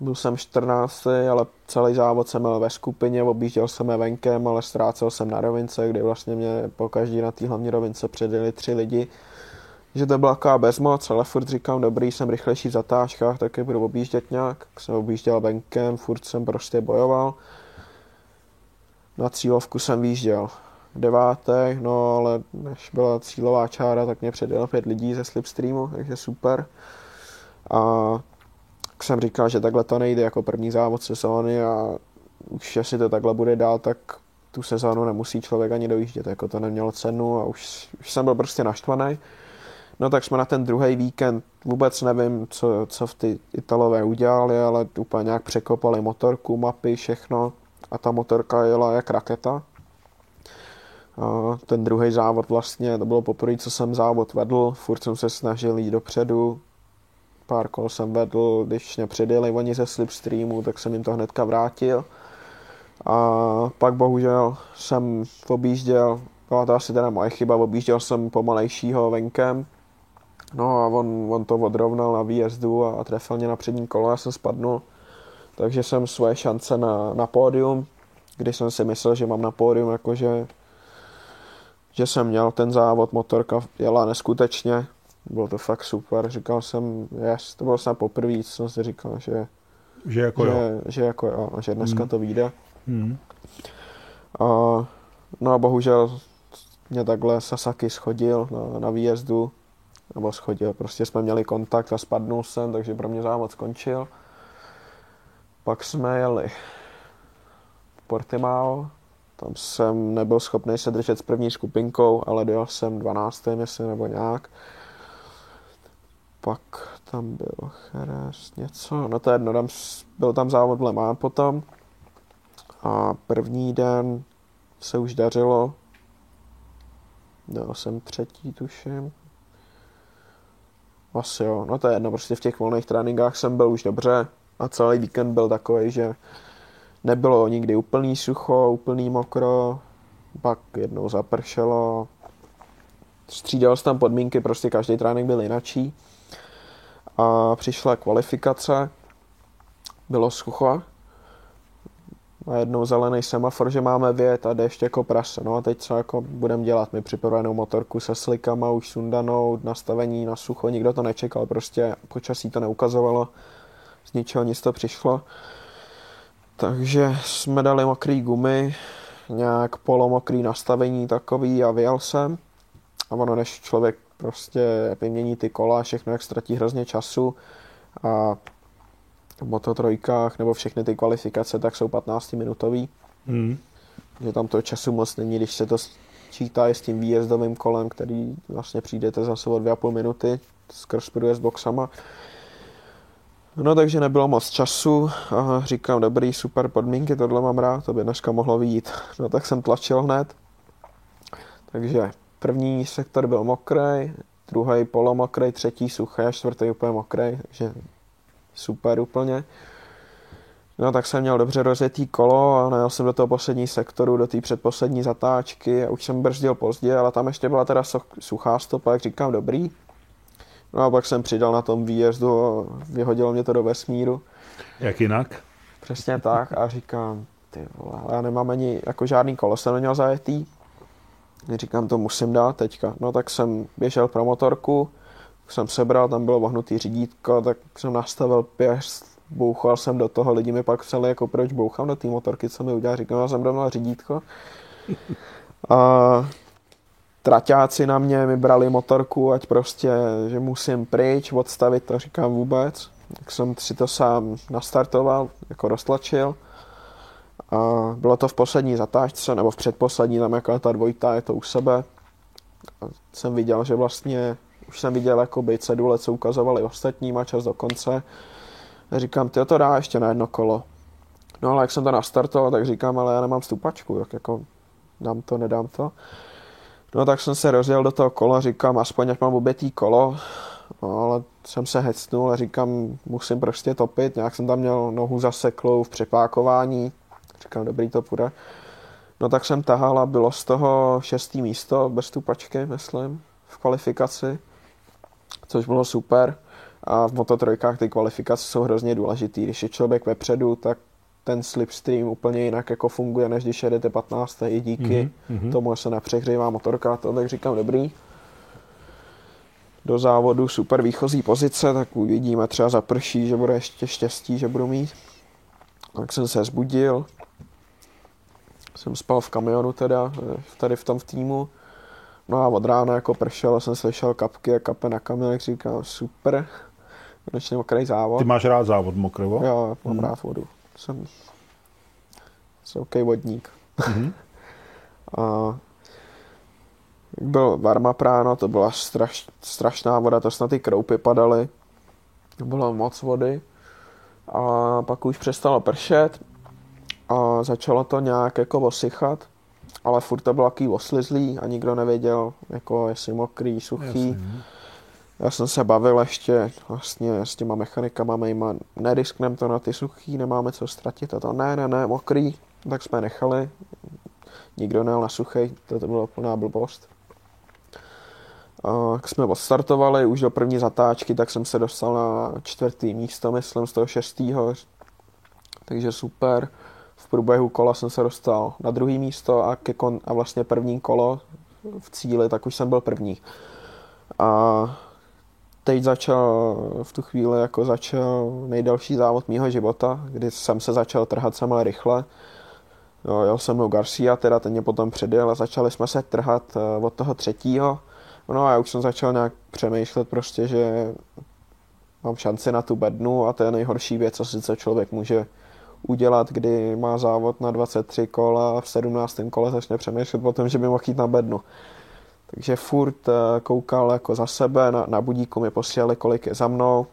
Byl jsem 14, ale celý závod jsem měl ve skupině, objížděl jsem je venkem, ale ztrácel jsem na rovince, kdy vlastně mě po každý na té hlavní rovince předjeli tři lidi. Že to byla taková bezmoc, ale furt říkám, dobrý, jsem rychlejší v zatáčkách, tak je budu objíždět nějak. Tak jsem objížděl venkem, furt jsem prostě bojoval. Na cílovku jsem výjížděl v devátech, no ale než byla cílová čára, tak mě předjelo pět lidí ze slipstreamu, takže super. A tak jsem říkal, že takhle to nejde jako první závod sezóny a už jestli to takhle bude dál, tak tu sezónu nemusí člověk ani dojíždět, jako to nemělo cenu a už, už jsem byl prostě naštvaný. No tak jsme na ten druhý víkend, vůbec nevím, co, co v ty Italové udělali, ale úplně nějak překopali motorku, mapy, všechno a ta motorka jela jak raketa. Ten druhý závod vlastně, to bylo poprvé, co jsem závod vedl, furt jsem se snažil jít dopředu, pár kol jsem vedl, když mě předjeli oni ze slipstreamu, tak jsem jim to hnedka vrátil. A pak bohužel jsem objížděl, byla to asi teda moje chyba, objížděl jsem pomalejšího venkem, no a on, on to odrovnal na výjezdu a, a trefil mě na přední kolo, já jsem spadnul. Takže jsem svoje šance na, na pódium, když jsem si myslel, že mám na pódium, jakože že jsem měl ten závod, motorka jela neskutečně, bylo to fakt super, říkal jsem, yes, to bylo snad poprvé, co jsem si říkal, že, Že jako jo. že, že, jako jo, že dneska Mm. to vyjde. Hmm. A, no a bohužel mě takhle Sasaki schodil na, na výjezdu, nebo schodil, prostě jsme měli kontakt a spadnul jsem, takže pro mě závod skončil. Pak jsme jeli Portimao, tam jsem nebyl schopný se držet s první skupinkou, ale dojel jsem 12. myslím, nebo nějak. Pak tam byl Jerez, něco, no to je jedno, tam byl tam závod Le Mans potom. A první den se už dařilo. Dal jsem třetí, tuším. Asi jo, no to je jedno, prostě v těch volných tréninkách jsem byl už dobře a celý víkend byl takový, že nebylo nikdy úplný sucho, úplný mokro, pak jednou zapršelo. Střídal jsem tam podmínky, prostě každý trénink byl jinačí. A přišla kvalifikace, bylo sucho, najednou zelený semafor, že máme vět a déšť jako prase. No a teď co jako budeme dělat? My připravenou motorku se slikama už sundanou, nastavení na sucho, nikdo to nečekal, prostě počasí to neukazovalo, z ničeho nic to přišlo. Takže jsme dali mokrý gumy, nějak polomokrý nastavení takový a vyjel jsem. A ono, než člověk prostě vymění ty kola, všechno, jak ztratí hrozně času a v mototrojkách nebo všechny ty kvalifikace, tak jsou 15 minutový. Hmm. Že tam toho času moc není, když se to čítá s tím výjezdovým kolem, který vlastně přijdete zase o dvě a půl minuty skrz průjezd boxama. No takže nebylo moc času a říkám, dobrý, super podmínky, tohle mám rád, to by dneska mohlo vyjít. No tak jsem tlačil hned. Takže první sektor byl mokrý, druhý polomokrý, třetí suchý a čtvrtý úplně mokrý, takže super úplně. No tak jsem měl dobře rozjetý kolo a najel jsem do toho poslední sektoru, do té předposlední zatáčky a už jsem brzdil pozdě, ale tam ještě byla teda suchá stopa, jak říkám, dobrý. No a pak jsem přidal na tom výjezdu a vyhodilo mě to do vesmíru. Jak jinak? Přesně tak a říkám, ty vole, já nemám ani jako žádný kolo, jsem neměl zajetý. Říkám, to musím dát teďka. No tak jsem běžel pro motorku, jsem sebral, tam bylo vohnutý řídítko, tak jsem nastavil pěst, bouchal jsem do toho, lidi mi pak psali, jako proč bouchám do té motorky, co mi udělal, říkám, já jsem dal řídítko. A traťáci na mě mi brali motorku, ať prostě, že musím pryč, odstavit to, říkám vůbec. Tak jsem si to sám nastartoval, jako roztlačil. A bylo to v poslední zatáčce, nebo v předposlední, tam jaká ta dvojita, je to u sebe. A jsem viděl, že vlastně, už jsem viděl jakoby cedule, co ukazovali ostatní, má čas do konce. A říkám, ty to dá ještě na jedno kolo. No ale jak jsem to nastartoval, tak říkám, ale já nemám stupačku, tak jako dám to, nedám to. No tak jsem se rozjel do toho kola, říkám, aspoň jak mám obětý kolo, no, ale jsem se hecnul a říkám, musím prostě topit, nějak jsem tam měl nohu zaseklou v přepákování, říkám, dobrý to půjde. No tak jsem tahal a bylo z toho šestý místo bez stupačky, myslím, v kvalifikaci, což bylo super. A v mototrojkách ty kvalifikace jsou hrozně důležitý. Když je člověk vepředu, tak ten slipstream úplně jinak jako funguje, než když jedete 15. i díky mm-hmm. tomu, že se nepřehřívá motorka, to tak říkám dobrý. Do závodu super výchozí pozice, tak uvidíme, třeba zaprší, že bude ještě štěstí, že budu mít. Tak jsem se zbudil, jsem spal v kamionu teda, tady v tom v týmu. No a od rána jako pršelo, jsem slyšel kapky a kape na kamion, jak říkám, super. Konečně mokrý závod. Ty máš rád závod mokrovo? Jo, mám hmm. rád vodu. Jsem, jsem OK vodník. Hmm. a byl varma práno, to byla straš, strašná voda, to snad ty kroupy padaly. Bylo moc vody. A pak už přestalo pršet a začalo to nějak jako osychat, ale furt to bylo takový oslizlý a nikdo nevěděl, jako jestli mokrý, suchý. Jasně. Já jsem se bavil ještě vlastně s těma mechanikama mýma, neriskneme to na ty suchý, nemáme co ztratit a to ne, ne, ne, mokrý, tak jsme nechali. Nikdo nejel na suchý, to, to byla plná blbost. A jak jsme odstartovali už do první zatáčky, tak jsem se dostal na čtvrtý místo, myslím, z toho šestýho. Takže super v průběhu kola jsem se dostal na druhý místo a, ke kon, a vlastně první kolo v cíli, tak už jsem byl první. A teď začal v tu chvíli jako začal nejdelší závod mýho života, kdy jsem se začal trhat sama rychle. Jo, jel jsem mnou Garcia, teda ten mě potom předjel a začali jsme se trhat eh, od toho třetího. No a já už jsem začal nějak přemýšlet prostě, že mám šanci na tu bednu a to je nejhorší věc, co si co člověk může udělat, kdy má závod na 23 kol a v 17. kole začne přemýšlet o tom, že by mohl jít na bednu. Takže furt eh, koukal jako za sebe, na, na budíku mi posílali, kolik je za mnou,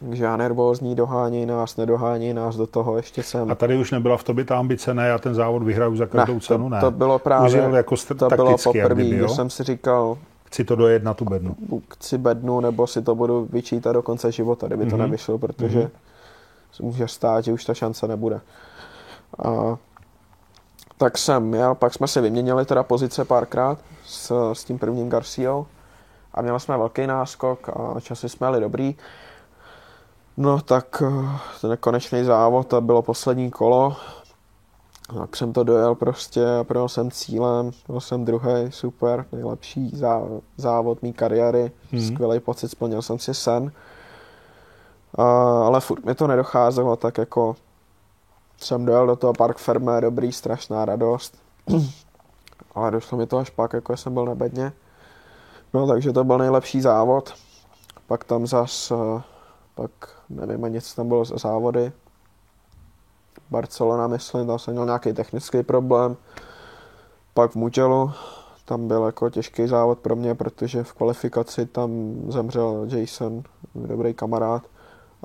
takže já nervózní, dohání nás, nedohání nás do toho, ještě jsem... A tady už nebyla v tobě ta ambice, ne, já ten závod vyhraju za každou ne, cenu, ne? To bylo právě, jako st- to bylo poprvé, když jsem si říkal, chci to dojet na tu bednu. Chci bednu, nebo si to budu vyčítat do konce života, kdyby mm-hmm. to mhm. nevyšlo, protože mm-hmm se může stát, že už ta šance nebude. A, tak jsem jel, pak jsme si vyměnili teda pozice párkrát s, s tím prvním Garciou a měli jsme velký náskok a časy jsme jeli dobrý. No tak eh, ten konečný závod, to bylo poslední kolo, tak jsem to dojel prostě a projel jsem cílem, byl jsem druhý, super, nejlepší závod mý kariéry, hmm. skvělý pocit, splnil jsem si sen. Uh, ale furt mi to nedocházelo, tak jako jsem dojel do toho Park Ferme, dobrý, strašná radost. ale došlo mi to až pak, jako jsem byl na bedně. No, takže to byl nejlepší závod. Pak tam zas, uh, pak nevím ani, co tam bylo za závody. Barcelona, myslím, tam jsem měl nějaký technický problém. Pak v Mugello, tam byl jako těžký závod pro mě, protože v kvalifikaci tam zemřel Jason, dobrý kamarád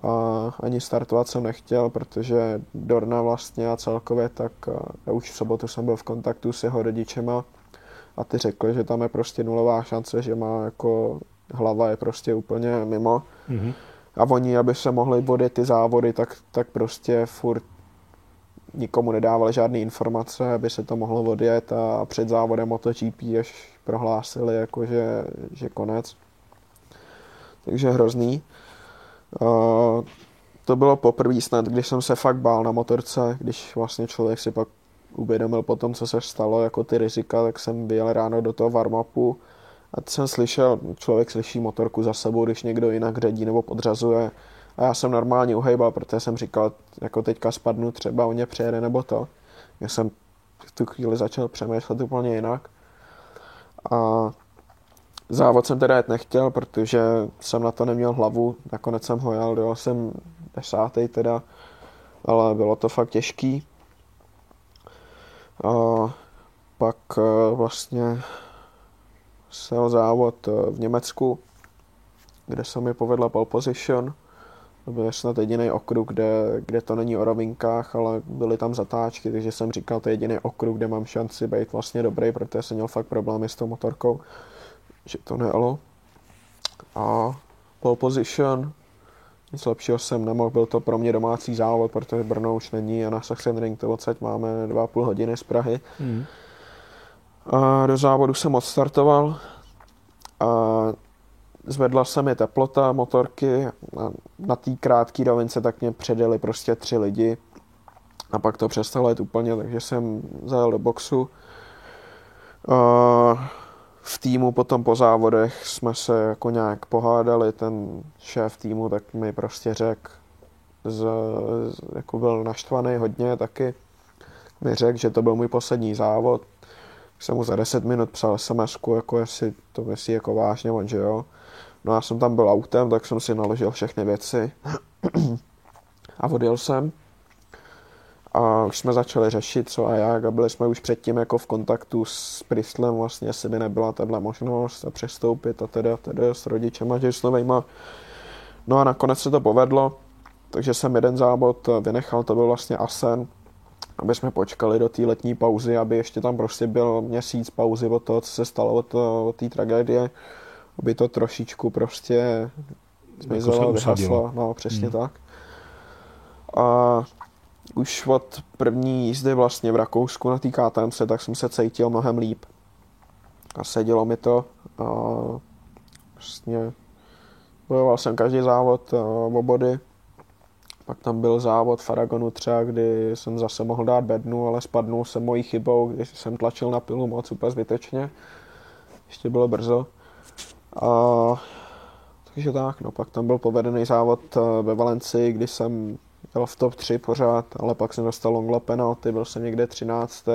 a ani startovat jsem nechtěl, protože Dorna vlastně a celkově, tak já už v sobotu jsem byl v kontaktu s jeho rodičema a ty řekli, že tam je prostě nulová šance, že má jako hlava je prostě úplně mimo. Mm-hmm. A oni, aby se mohli vodit ty závody, tak, tak prostě furt nikomu nedávali žádné informace, aby se to mohlo odjet a před závodem MotoGP až prohlásili, jako že, že konec. Takže hrozný. Uh, to bylo poprvé snad, když jsem se fakt bál na motorce, když vlastně člověk si pak uvědomil po tom, co se stalo, jako ty rizika, tak jsem vyjel ráno do toho warm-upu a jsem slyšel, člověk slyší motorku za sebou, když někdo jinak řadí nebo podřazuje a já jsem normálně uhejbal, protože jsem říkal, jako teďka spadnu, třeba o ně přejede nebo to. Já jsem v tu chvíli začal přemýšlet úplně jinak. A Závod jsem teda jet nechtěl, protože jsem na to neměl hlavu, nakonec jsem ho jel, dojel jsem desátý teda, ale bylo to fakt těžký. A pak e, vlastně se závod e, v Německu, kde se mi povedla pole position, To byl snad jediný okruh, kde, kde to není o rovinkách, ale byly tam zatáčky, takže jsem říkal, to je jediný okruh, kde mám šanci být vlastně dobrý, protože jsem měl fakt problémy s tou motorkou, že to nejelo. A pole position, nic lepšího jsem nemohl, byl to pro mě domácí závod, protože Brno už není a na Sachsenring to odsaď máme 2,5 hodiny z Prahy. Mm. A do závodu jsem odstartoval a zvedla se mi teplota motorky a na té krátké rovince tak mě předjeli prostě tři lidi a pak to přestalo jít úplně, takže jsem zajel do boxu. A v týmu potom po závodech jsme se jako nějak pohádali, ten šéf týmu tak mi prostě řekl, z, jako byl naštvaný hodně taky, mi řekl, že to byl můj poslední závod. Jsem mu za 10 minut psal sms jako jestli to myslí jako vážně, on že jo. No já jsem tam byl autem, tak jsem si naložil všechny věci a odjel jsem. A už jsme začali řešit, co a jak, a byli jsme už předtím jako v kontaktu s Prislem, vlastně, jestli by nebyla tahle možnost a přestoupit a teda, teda s rodičema Žislovejma. No a nakonec se to povedlo, takže jsem jeden závod vynechal, to byl vlastně Asen, aby jsme počkali do té letní pauzy, aby ještě tam prostě byl měsíc pauzy od toho, co se stalo od, od té tragédie, aby to trošičku prostě zmizelo, vyhaslo, no přesně hmm. tak. A už od první jízdy vlastně v Rakousku na té KTM, tak jsem se cítil mnohem líp. A sedělo mi to. A vlastně bojoval jsem každý závod o body. Pak tam byl závod v Aragonu třeba, kdy jsem zase mohl dát bednu, ale spadnul jsem mojí chybou, když jsem tlačil na pilu moc úplně zbytečně. Ještě bylo brzo. A, takže tak, no pak tam byl povedený závod ve Valencii, kdy jsem byl v top 3 pořád, ale pak jsem dostal longla penalty, byl jsem někde 13.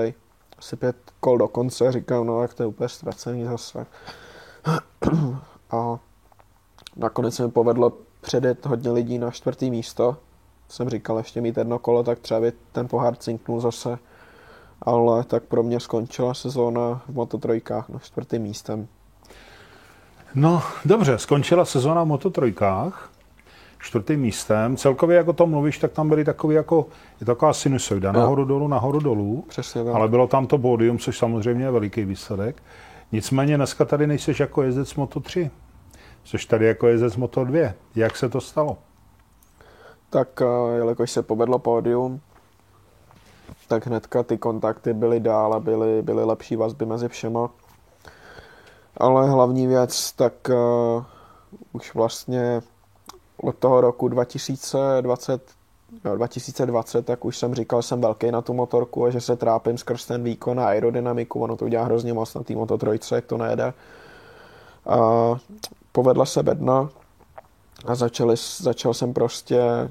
Asi pět kol do konce, říkám, no jak to je úplně ztracený zase. A nakonec se mi povedlo předjet hodně lidí na čtvrtý místo. Jsem říkal, ještě mít jedno kolo, tak třeba by ten pohár cinknul zase. Ale tak pro mě skončila sezóna v mototrojkách na čtvrtým místem. No, dobře, skončila sezóna v mototrojkách čtvrtým místem. Celkově, jako to mluvíš, tak tam byly takový jako, je taková sinusoida, nahoru dolů, nahoru dolů. Přesně tak. Ale bylo tam to pódium, což samozřejmě je veliký výsledek. Nicméně dneska tady nejseš jako jezdec Moto 3, což tady jako jezdec Moto 2. Jak se to stalo? Tak eh, jelikož se povedlo pódium, tak hnedka ty kontakty byly dál a byly, byly lepší vazby mezi všema. Ale hlavní věc, tak uh, už vlastně od toho roku 2020, no 2020, tak už jsem říkal, jsem velký na tu motorku a že se trápím skrz ten výkon a aerodynamiku, ono to udělá hrozně moc na té Moto 3, jak to nejde. A povedla se bedna a začali, začal jsem prostě,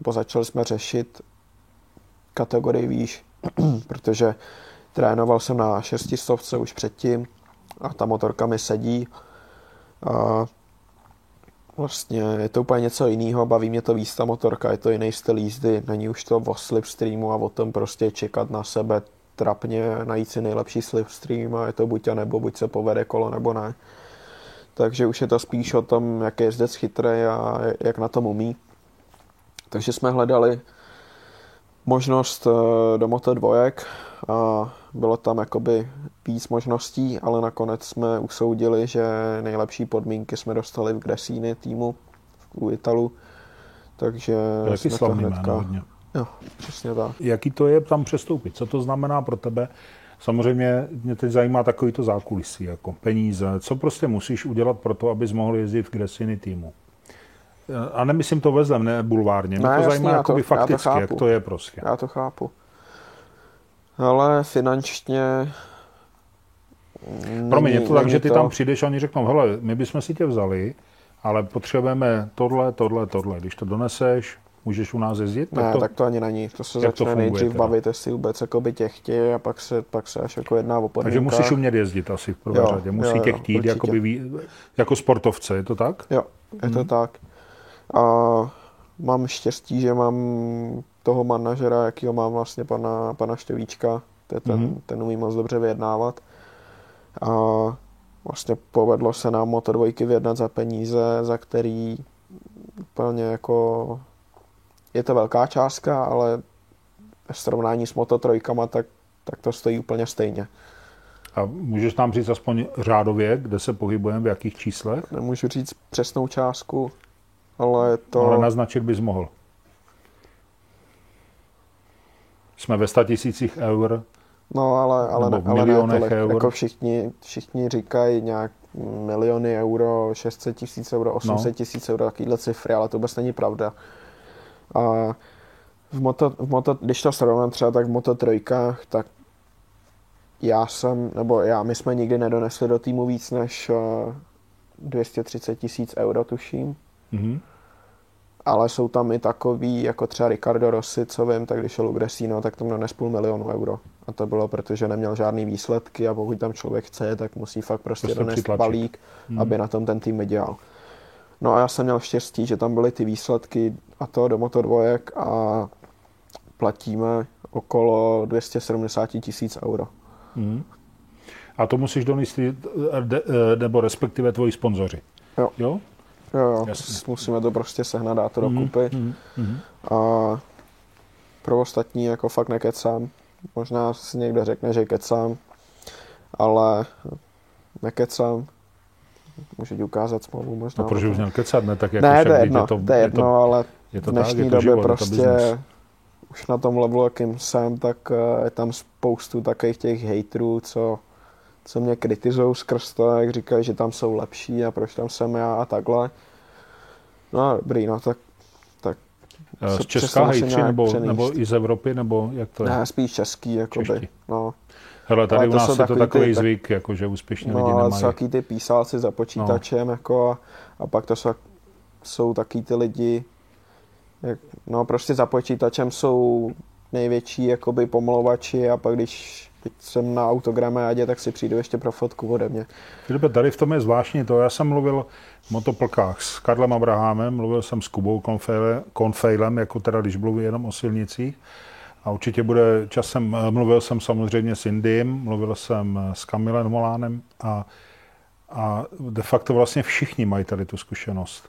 nebo začali jsme řešit kategorii výš, protože trénoval jsem na šestistovce už předtím a ta motorka mi sedí. A Vlastně je to úplně něco jiného, baví mě to víc ta motorka, je to jiný styl jízdy, není už to o slipstreamu a o tom prostě čekat na sebe trapně, najít si nejlepší slipstream a je to buď a nebo, buď se povede kolo nebo ne. Takže už je to spíš o tom, jak je jezdec chytrý a jak na tom umí. Takže jsme hledali možnost eh, do Moto dvojek a bylo tam jakoby víc možností, ale nakonec jsme usoudili, že nejlepší podmínky jsme dostali v Gresíny týmu u Italu, takže Jaký jsme to hnedka... Hodně. Jo, přesně tak. Jaký to je tam přestoupit? Co to znamená pro tebe? Samozřejmě mě teď zajímá takový to zákulisí, jako peníze. Co prostě musíš udělat pro to, abys mohl jezdit v Gresiny týmu? A nemyslím to vezlem, ne bulvárně. Mě ne, to jasný, zajímá jako fakticky, to jak to je prostě. Já to chápu. Ale finančně... Promiň, je to tak, že ty to... tam přijdeš a oni řeknou, hele, my bychom si tě vzali, ale potřebujeme tohle, tohle, tohle. Když to doneseš, můžeš u nás jezdit? Ne, tak to, tak to ani není. To se začne to nejdřív teda? bavit, jestli vůbec by tě chtějí a pak se, pak se až jako jedná o podmínkách. Takže musíš umět jezdit asi v prvé řadě. Musí jo, tě chtít jakoby, jako sportovce, je to tak? Jo, je hmm. to tak. A mám štěstí, že mám toho manažera, jakýho mám vlastně pana, pana Štěvíčka, to ten, mm-hmm. ten umí moc dobře vyjednávat. A vlastně povedlo se nám Moto dvojky vyjednat za peníze, za který úplně jako je to velká částka, ale ve srovnání s Moto trojkama, tak, tak to stojí úplně stejně. A můžeš nám říct aspoň řádově, kde se pohybujeme, v jakých číslech? Nemůžu říct přesnou částku, ale to... Ale naznačit bys mohl. Jsme ve 100 tisících eur. No, ale, ale, Nebo v ale ne tolik. eur. Jako všichni, všichni říkají nějak miliony euro, 600 tisíc euro, 800 tisíc euro, takovýhle cifry, ale to vůbec není pravda. A v moto, v moto, když to srovnám třeba tak v Moto trojkách, tak já jsem, nebo já, my jsme nikdy nedonesli do týmu víc než eh, 230 tisíc euro, tuším. Mhm. Ale jsou tam i takový, jako třeba Ricardo Rossi, co vím, tak když šel u Gresino, tak tam dones půl milionu euro. A to bylo, protože neměl žádný výsledky a pokud tam člověk chce, tak musí fakt prostě, Prostě donést přitlačit. balík, Mhm. aby na tom ten tým vydělal. No a já jsem měl štěstí, že tam byly ty výsledky a to do Moto dvojek a platíme okolo 270 tisíc euro. Mhm. A to musíš donést, eh, eh, nebo respektive tvoji sponzoři. Jo. jo? Jo, jo, Jasně. musíme to prostě sehnat, dát to dokupy. mhm, mhm. A pro ostatní jako fakt nekecám. Možná si někdo řekne, že kecám, ale nekecám. Můžu ti ukázat smlouvu možná. No, proč už měl kecat, ne? Tak jako ne, však, to je jedno, to, to je jedno, ale je to v tak, dnešní je to době život, je to prostě business. už na tom levelu, jakým jsem, tak eh, je tam spoustu takových těch hejtrů, co, co mě kritizují skrz to, jak říkají, že tam jsou lepší a proč tam jsem já a takhle. No dobrý, no tak Eh, se Z Česká hejtři, nebo, nebo i z Evropy, nebo jak to je? ne, spíš český, jakoby. Čeští. No. Hele, tady Ale u to nás jsou je to takový ty- tak- zvyk, jako že úspěšní lidi No, ale nemají. jsou taky ty písálci za počítačem, no. jako, a, a pak to jsou, jsou taky ty lidi, jak, no prostě za počítačem jsou největší jakoby pomlouvači a pak když teď jsem na autogramiádě, tak si přijdu ještě pro fotku ode mě. Filipe, tady v tom je zvláštní to. Já jsem mluvil v motoplkách s Karlem Abrahamem, mluvil jsem s Kubou Konfejle- Konfejlem, jako teda když mluví jenom o silnicích. A určitě bude časem, mluvil jsem samozřejmě s Indiem, mluvil jsem s Kamilem Molánem a, a de facto vlastně všichni mají tady tu zkušenost.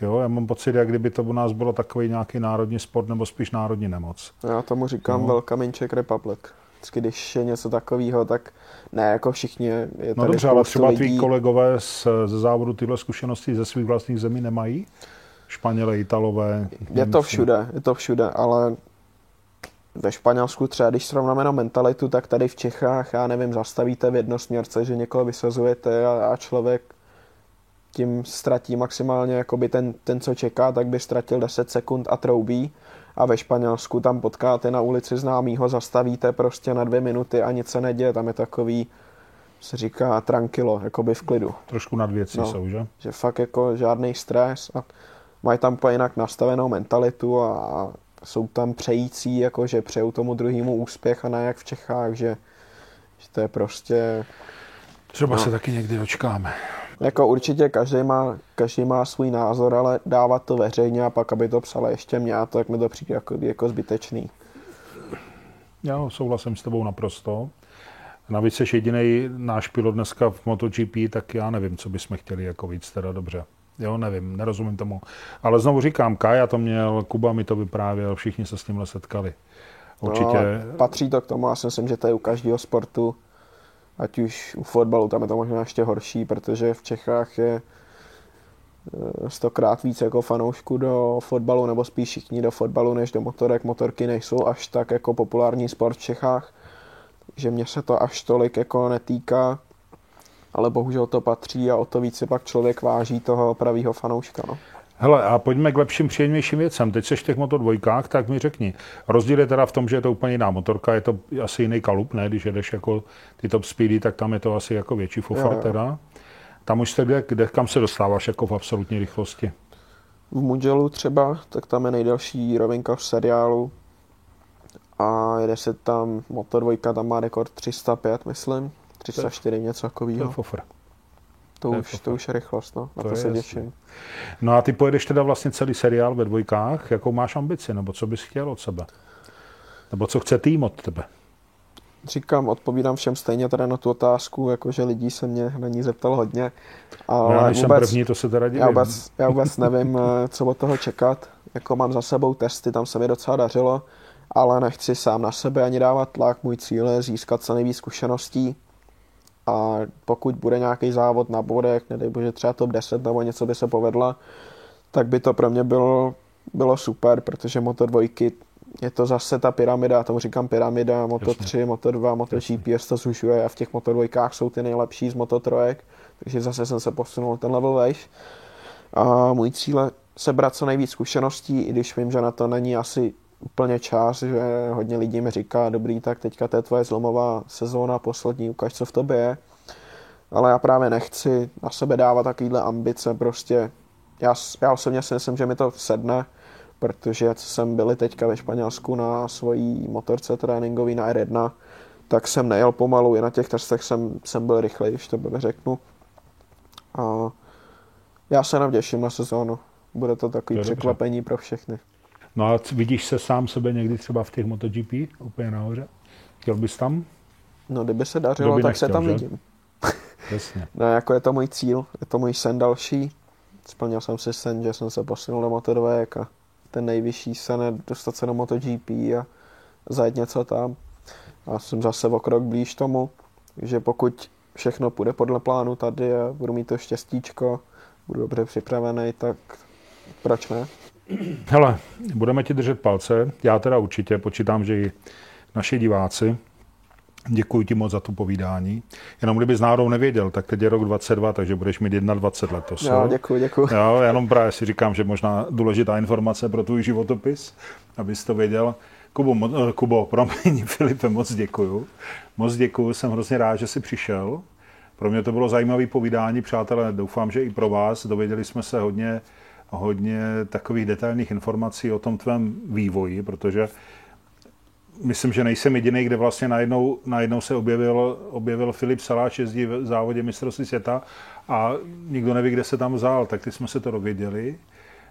Jo, já mám pocit, jak kdyby to u nás bylo takový nějaký národní sport nebo spíš národní nemoc. Já tomu říkám No. Czech Republic. Vždycky, když je něco takového, tak ne jako všichni. Je No tady dobře, ale třeba lidí, tví kolegové z, ze závodu tyhle zkušenosti ze svých vlastních zemí nemají? Španělé, Italové? Je to všude, je to všude, ale ve Španělsku třeba, když srovnáme na mentalitu, tak tady v Čechách, já nevím, zastavíte v jednosměrce, že někoho vysazujete a, a člověk tím ztratí maximálně, jakoby ten, ten, co čeká, tak by ztratil 10 sekund a troubí. A ve Španělsku tam potkáte na ulici známýho, zastavíte prostě na dvě minuty a nic se neděje. Tam je takový, se říká tranquilo, jakoby v klidu Trošku nad věcí No. jsou, že? že fakt jako žádný stres a mají tam úplně jinak nastavenou mentalitu a, a jsou tam přející, jako že přejou tomu druhému úspěch a ne jak v Čechách, že, že to je prostě, Třeba No. se taky někdy dočkáme. Jako určitě každý má, každý má svůj názor, ale dávat to veřejně a pak, aby to psala ještě mě, a to jak mi to přijde jako, jako zbytečný. Já souhlasím s tebou naprosto. Navíc jsi jediný náš pilot dneska v MotoGP, tak já nevím, co bychom chtěli jako víc, teda dobře. Jo, nevím, nerozumím tomu. Ale znovu říkám, Kaja to měl, Kuba mi to vyprávěl, všichni se s tímhle setkali. Určitě, No, patří to k tomu, já si myslím, že to je u každého sportu, ať už u fotbalu, tam je to možná ještě horší, protože v Čechách je eh, stokrát víc jako fanoušků do fotbalu, nebo spíš všichni do fotbalu, než do motorek. Motorky nejsou až tak jako populární sport v Čechách, takže mě se to až tolik jako netýká, ale bohužel to patří a o to víc si pak člověk váží toho pravýho fanouška. No. Hele, a pojďme k lepším, příjemnějším věcem. Teď seš v těch Moto dvojkách, tak mi řekni. Rozdíl je teda v tom, že je to úplně jiná motorka, je to asi jiný kalup, ne? Když jedeš jako ty top speedy, tak tam je to asi jako větší jo. teda. Tam už se kde, kde, kam se dostáváš jako v absolutní rychlosti? v Mugellu třeba, tak tam je nejdelší rovinka v seriálu a jede se tam, Moto 2 tam má rekord 305, myslím, 304, něco To je takového. fofr. To, to už, to už je rychlost, no, na To to, je se těším. No a ty pojedeš teda vlastně celý seriál ve dvojkách. Jakou máš ambici, nebo co bys chtěl od sebe? Nebo co chce tým od tebe? říkám, odpovídám všem stejně teda na tu otázku, jakože lidí se mě na ní zeptal hodně. Ale já, vůbec, jsem první, to se teda divím. Já vůbec, já vůbec nevím, eh, co od toho čekat. Jako mám za sebou testy, tam se mi docela dařilo, ale nechci sám na sebe ani dávat tlak. Můj cíl je získat co nejvíc zkušeností a pokud bude nějaký závod na bodech, nedej bože třeba top 10 nebo něco by se povedla, tak by to pro mě bylo, bylo super, protože Moto dvojky je to zase ta pyramida, já tomu říkám pyramida, Moto 3, Moto 2, Moto GPS to zužuje a v těch Moto dvojkách jsou ty nejlepší z Moto trojek, takže zase jsem se posunul ten level vejš. A můj cíl je sebrat co nejvíc zkušeností, i když vím, že na to není asi úplně čas, že hodně lidí mi říká, dobrý, tak teďka to je tvoje zlomová sezóna, poslední, ukaž, co v tobě je. Ale já právě nechci na sebe dávat takovýhle ambice, prostě já, já osobně si myslím, že mi to sedne, protože co jsem byli teďka ve Španělsku na svojí motorce tréninkový na R1, tak jsem nejel pomalu, i na těch testech jsem, jsem byl rychlej, když to by řeknu. A já se navděším na sezónu. Bude to takový překvapení dobře. pro všechny. No a vidíš se sám sebe někdy třeba v těch MotoGP úplně nahoře? Chtěl bys tam? No, kdyby se dařilo, tak nechtěl, se tam že? vidím. Jasně. no, jako je to můj cíl, je to můj sen další. Splnil jsem si sen, že jsem se posunul do Moto2 a ten nejvyšší sen je dostat se do MotoGP a zajet něco tam. A jsem zase o krok blíž tomu, že pokud všechno půjde podle plánu tady a budu mít to štěstíčko, budu dobře připravený, tak proč ne? Hele, budeme ti držet palce. Já teda určitě počítám, že i naši diváci. Děkuji ti moc za to povídání. Jenom kdyby z náhodou nevěděl, tak teď je rok 22, takže budeš mít 21 letos. Jo, děkuji, děkuji. Jo, jenom právě si říkám, že možná důležitá informace pro tvůj životopis, abys to věděl. Kubo, eh, Kubo, promiň, Filipe, moc děkuju. Moc děkuju, jsem hrozně rád, že jsi přišel. Pro mě to bylo zajímavé povídání, přátelé, doufám, že i pro vás. Dověděli jsme se hodně hodně takových detailních informací o tom tvém vývoji, protože myslím, že nejsem jediný, kde vlastně najednou, najednou se objevil, objevil Filip Saláč, jezdí v závodě mistrovství světa a nikdo neví, kde se tam vzal, tak ty jsme se to dověděli.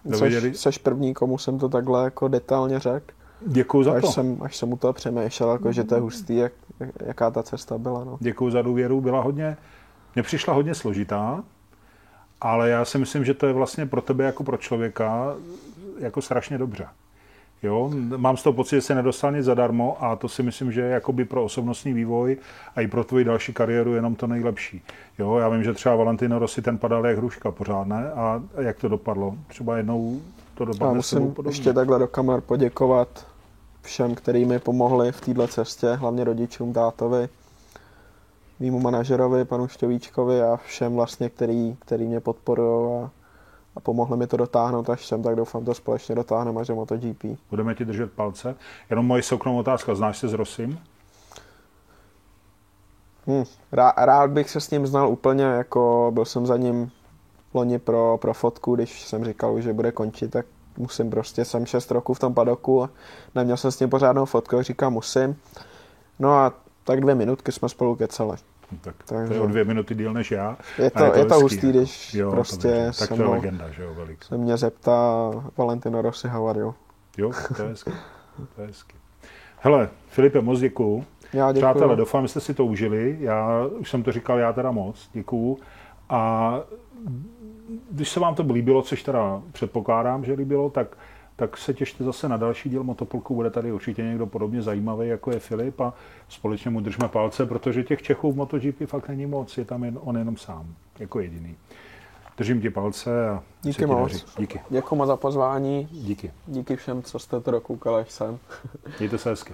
dověděli. Seš, seš první, komu jsem to takhle jako detailně řekl. Děkuji za až to. Jsem, až jsem u toho přemýšlel, jako, že to je hustý, jak, jaká ta cesta byla. No. Děkuji za důvěru, byla hodně, mně přišla hodně složitá, ale já si myslím, že to je vlastně pro tebe jako pro člověka jako strašně dobře. Jo, mám z toho pocit, že se nedostal nic zadarmo a to si myslím, že je jakoby pro osobnostní vývoj a i pro tvoji další kariéru jenom to nejlepší. Jo, já vím, že třeba Valentino Rossi ten padal jak hruška pořád, ne? A jak to dopadlo? Třeba jednou to dopadne Já musím ještě takhle do kamer poděkovat všem, kteří mi pomohli v této cestě, hlavně rodičům, tátovi, mýmu manažerovi, panu Šťovíčkovi a všem vlastně, který, který mě podporují a, a pomohli mi to dotáhnout až sem, tak doufám, to společně dotáhneme až do MotoGP. Budeme ti držet palce. Jenom moje soukromá otázka, znáš se s Rosim? Hmm, rád, rád bych se s ním znal úplně, jako byl jsem za ním loni pro, pro fotku, když jsem říkal, že bude končit, tak musím prostě, jsem 6 roků v tom padoku a neměl jsem s ním pořádnou fotku, říkám musím. No a tak dvě minutky jsme spolu kecali. No tak Takže... to je o dvě minuty díl než já. Je to, je to, je to hustý, když jo, prostě tak to je legenda, že jo, velik. Se mě zeptá Valentino Rossi, you? Jo, to je hezky. To je hezky. Hele, Filipe, moc děkuju. Já děkuju. Přátelé, doufám, že jste si to užili. Já už jsem to říkal, já teda moc. Děkuju. A když se vám to líbilo, což teda předpokládám, že líbilo, tak tak se těšte zase na další díl Motopolku. Bude tady určitě někdo podobně zajímavý, jako je Filip a společně mu držme palce, protože těch Čechů v MotoGP fakt není moc, je tam jen, on jenom sám, jako jediný. Držím ti palce a Díky moc. Daří. Díky. Děkuji za pozvání. Díky. Díky všem, co jste to dokoukali až sem. Mějte se hezky.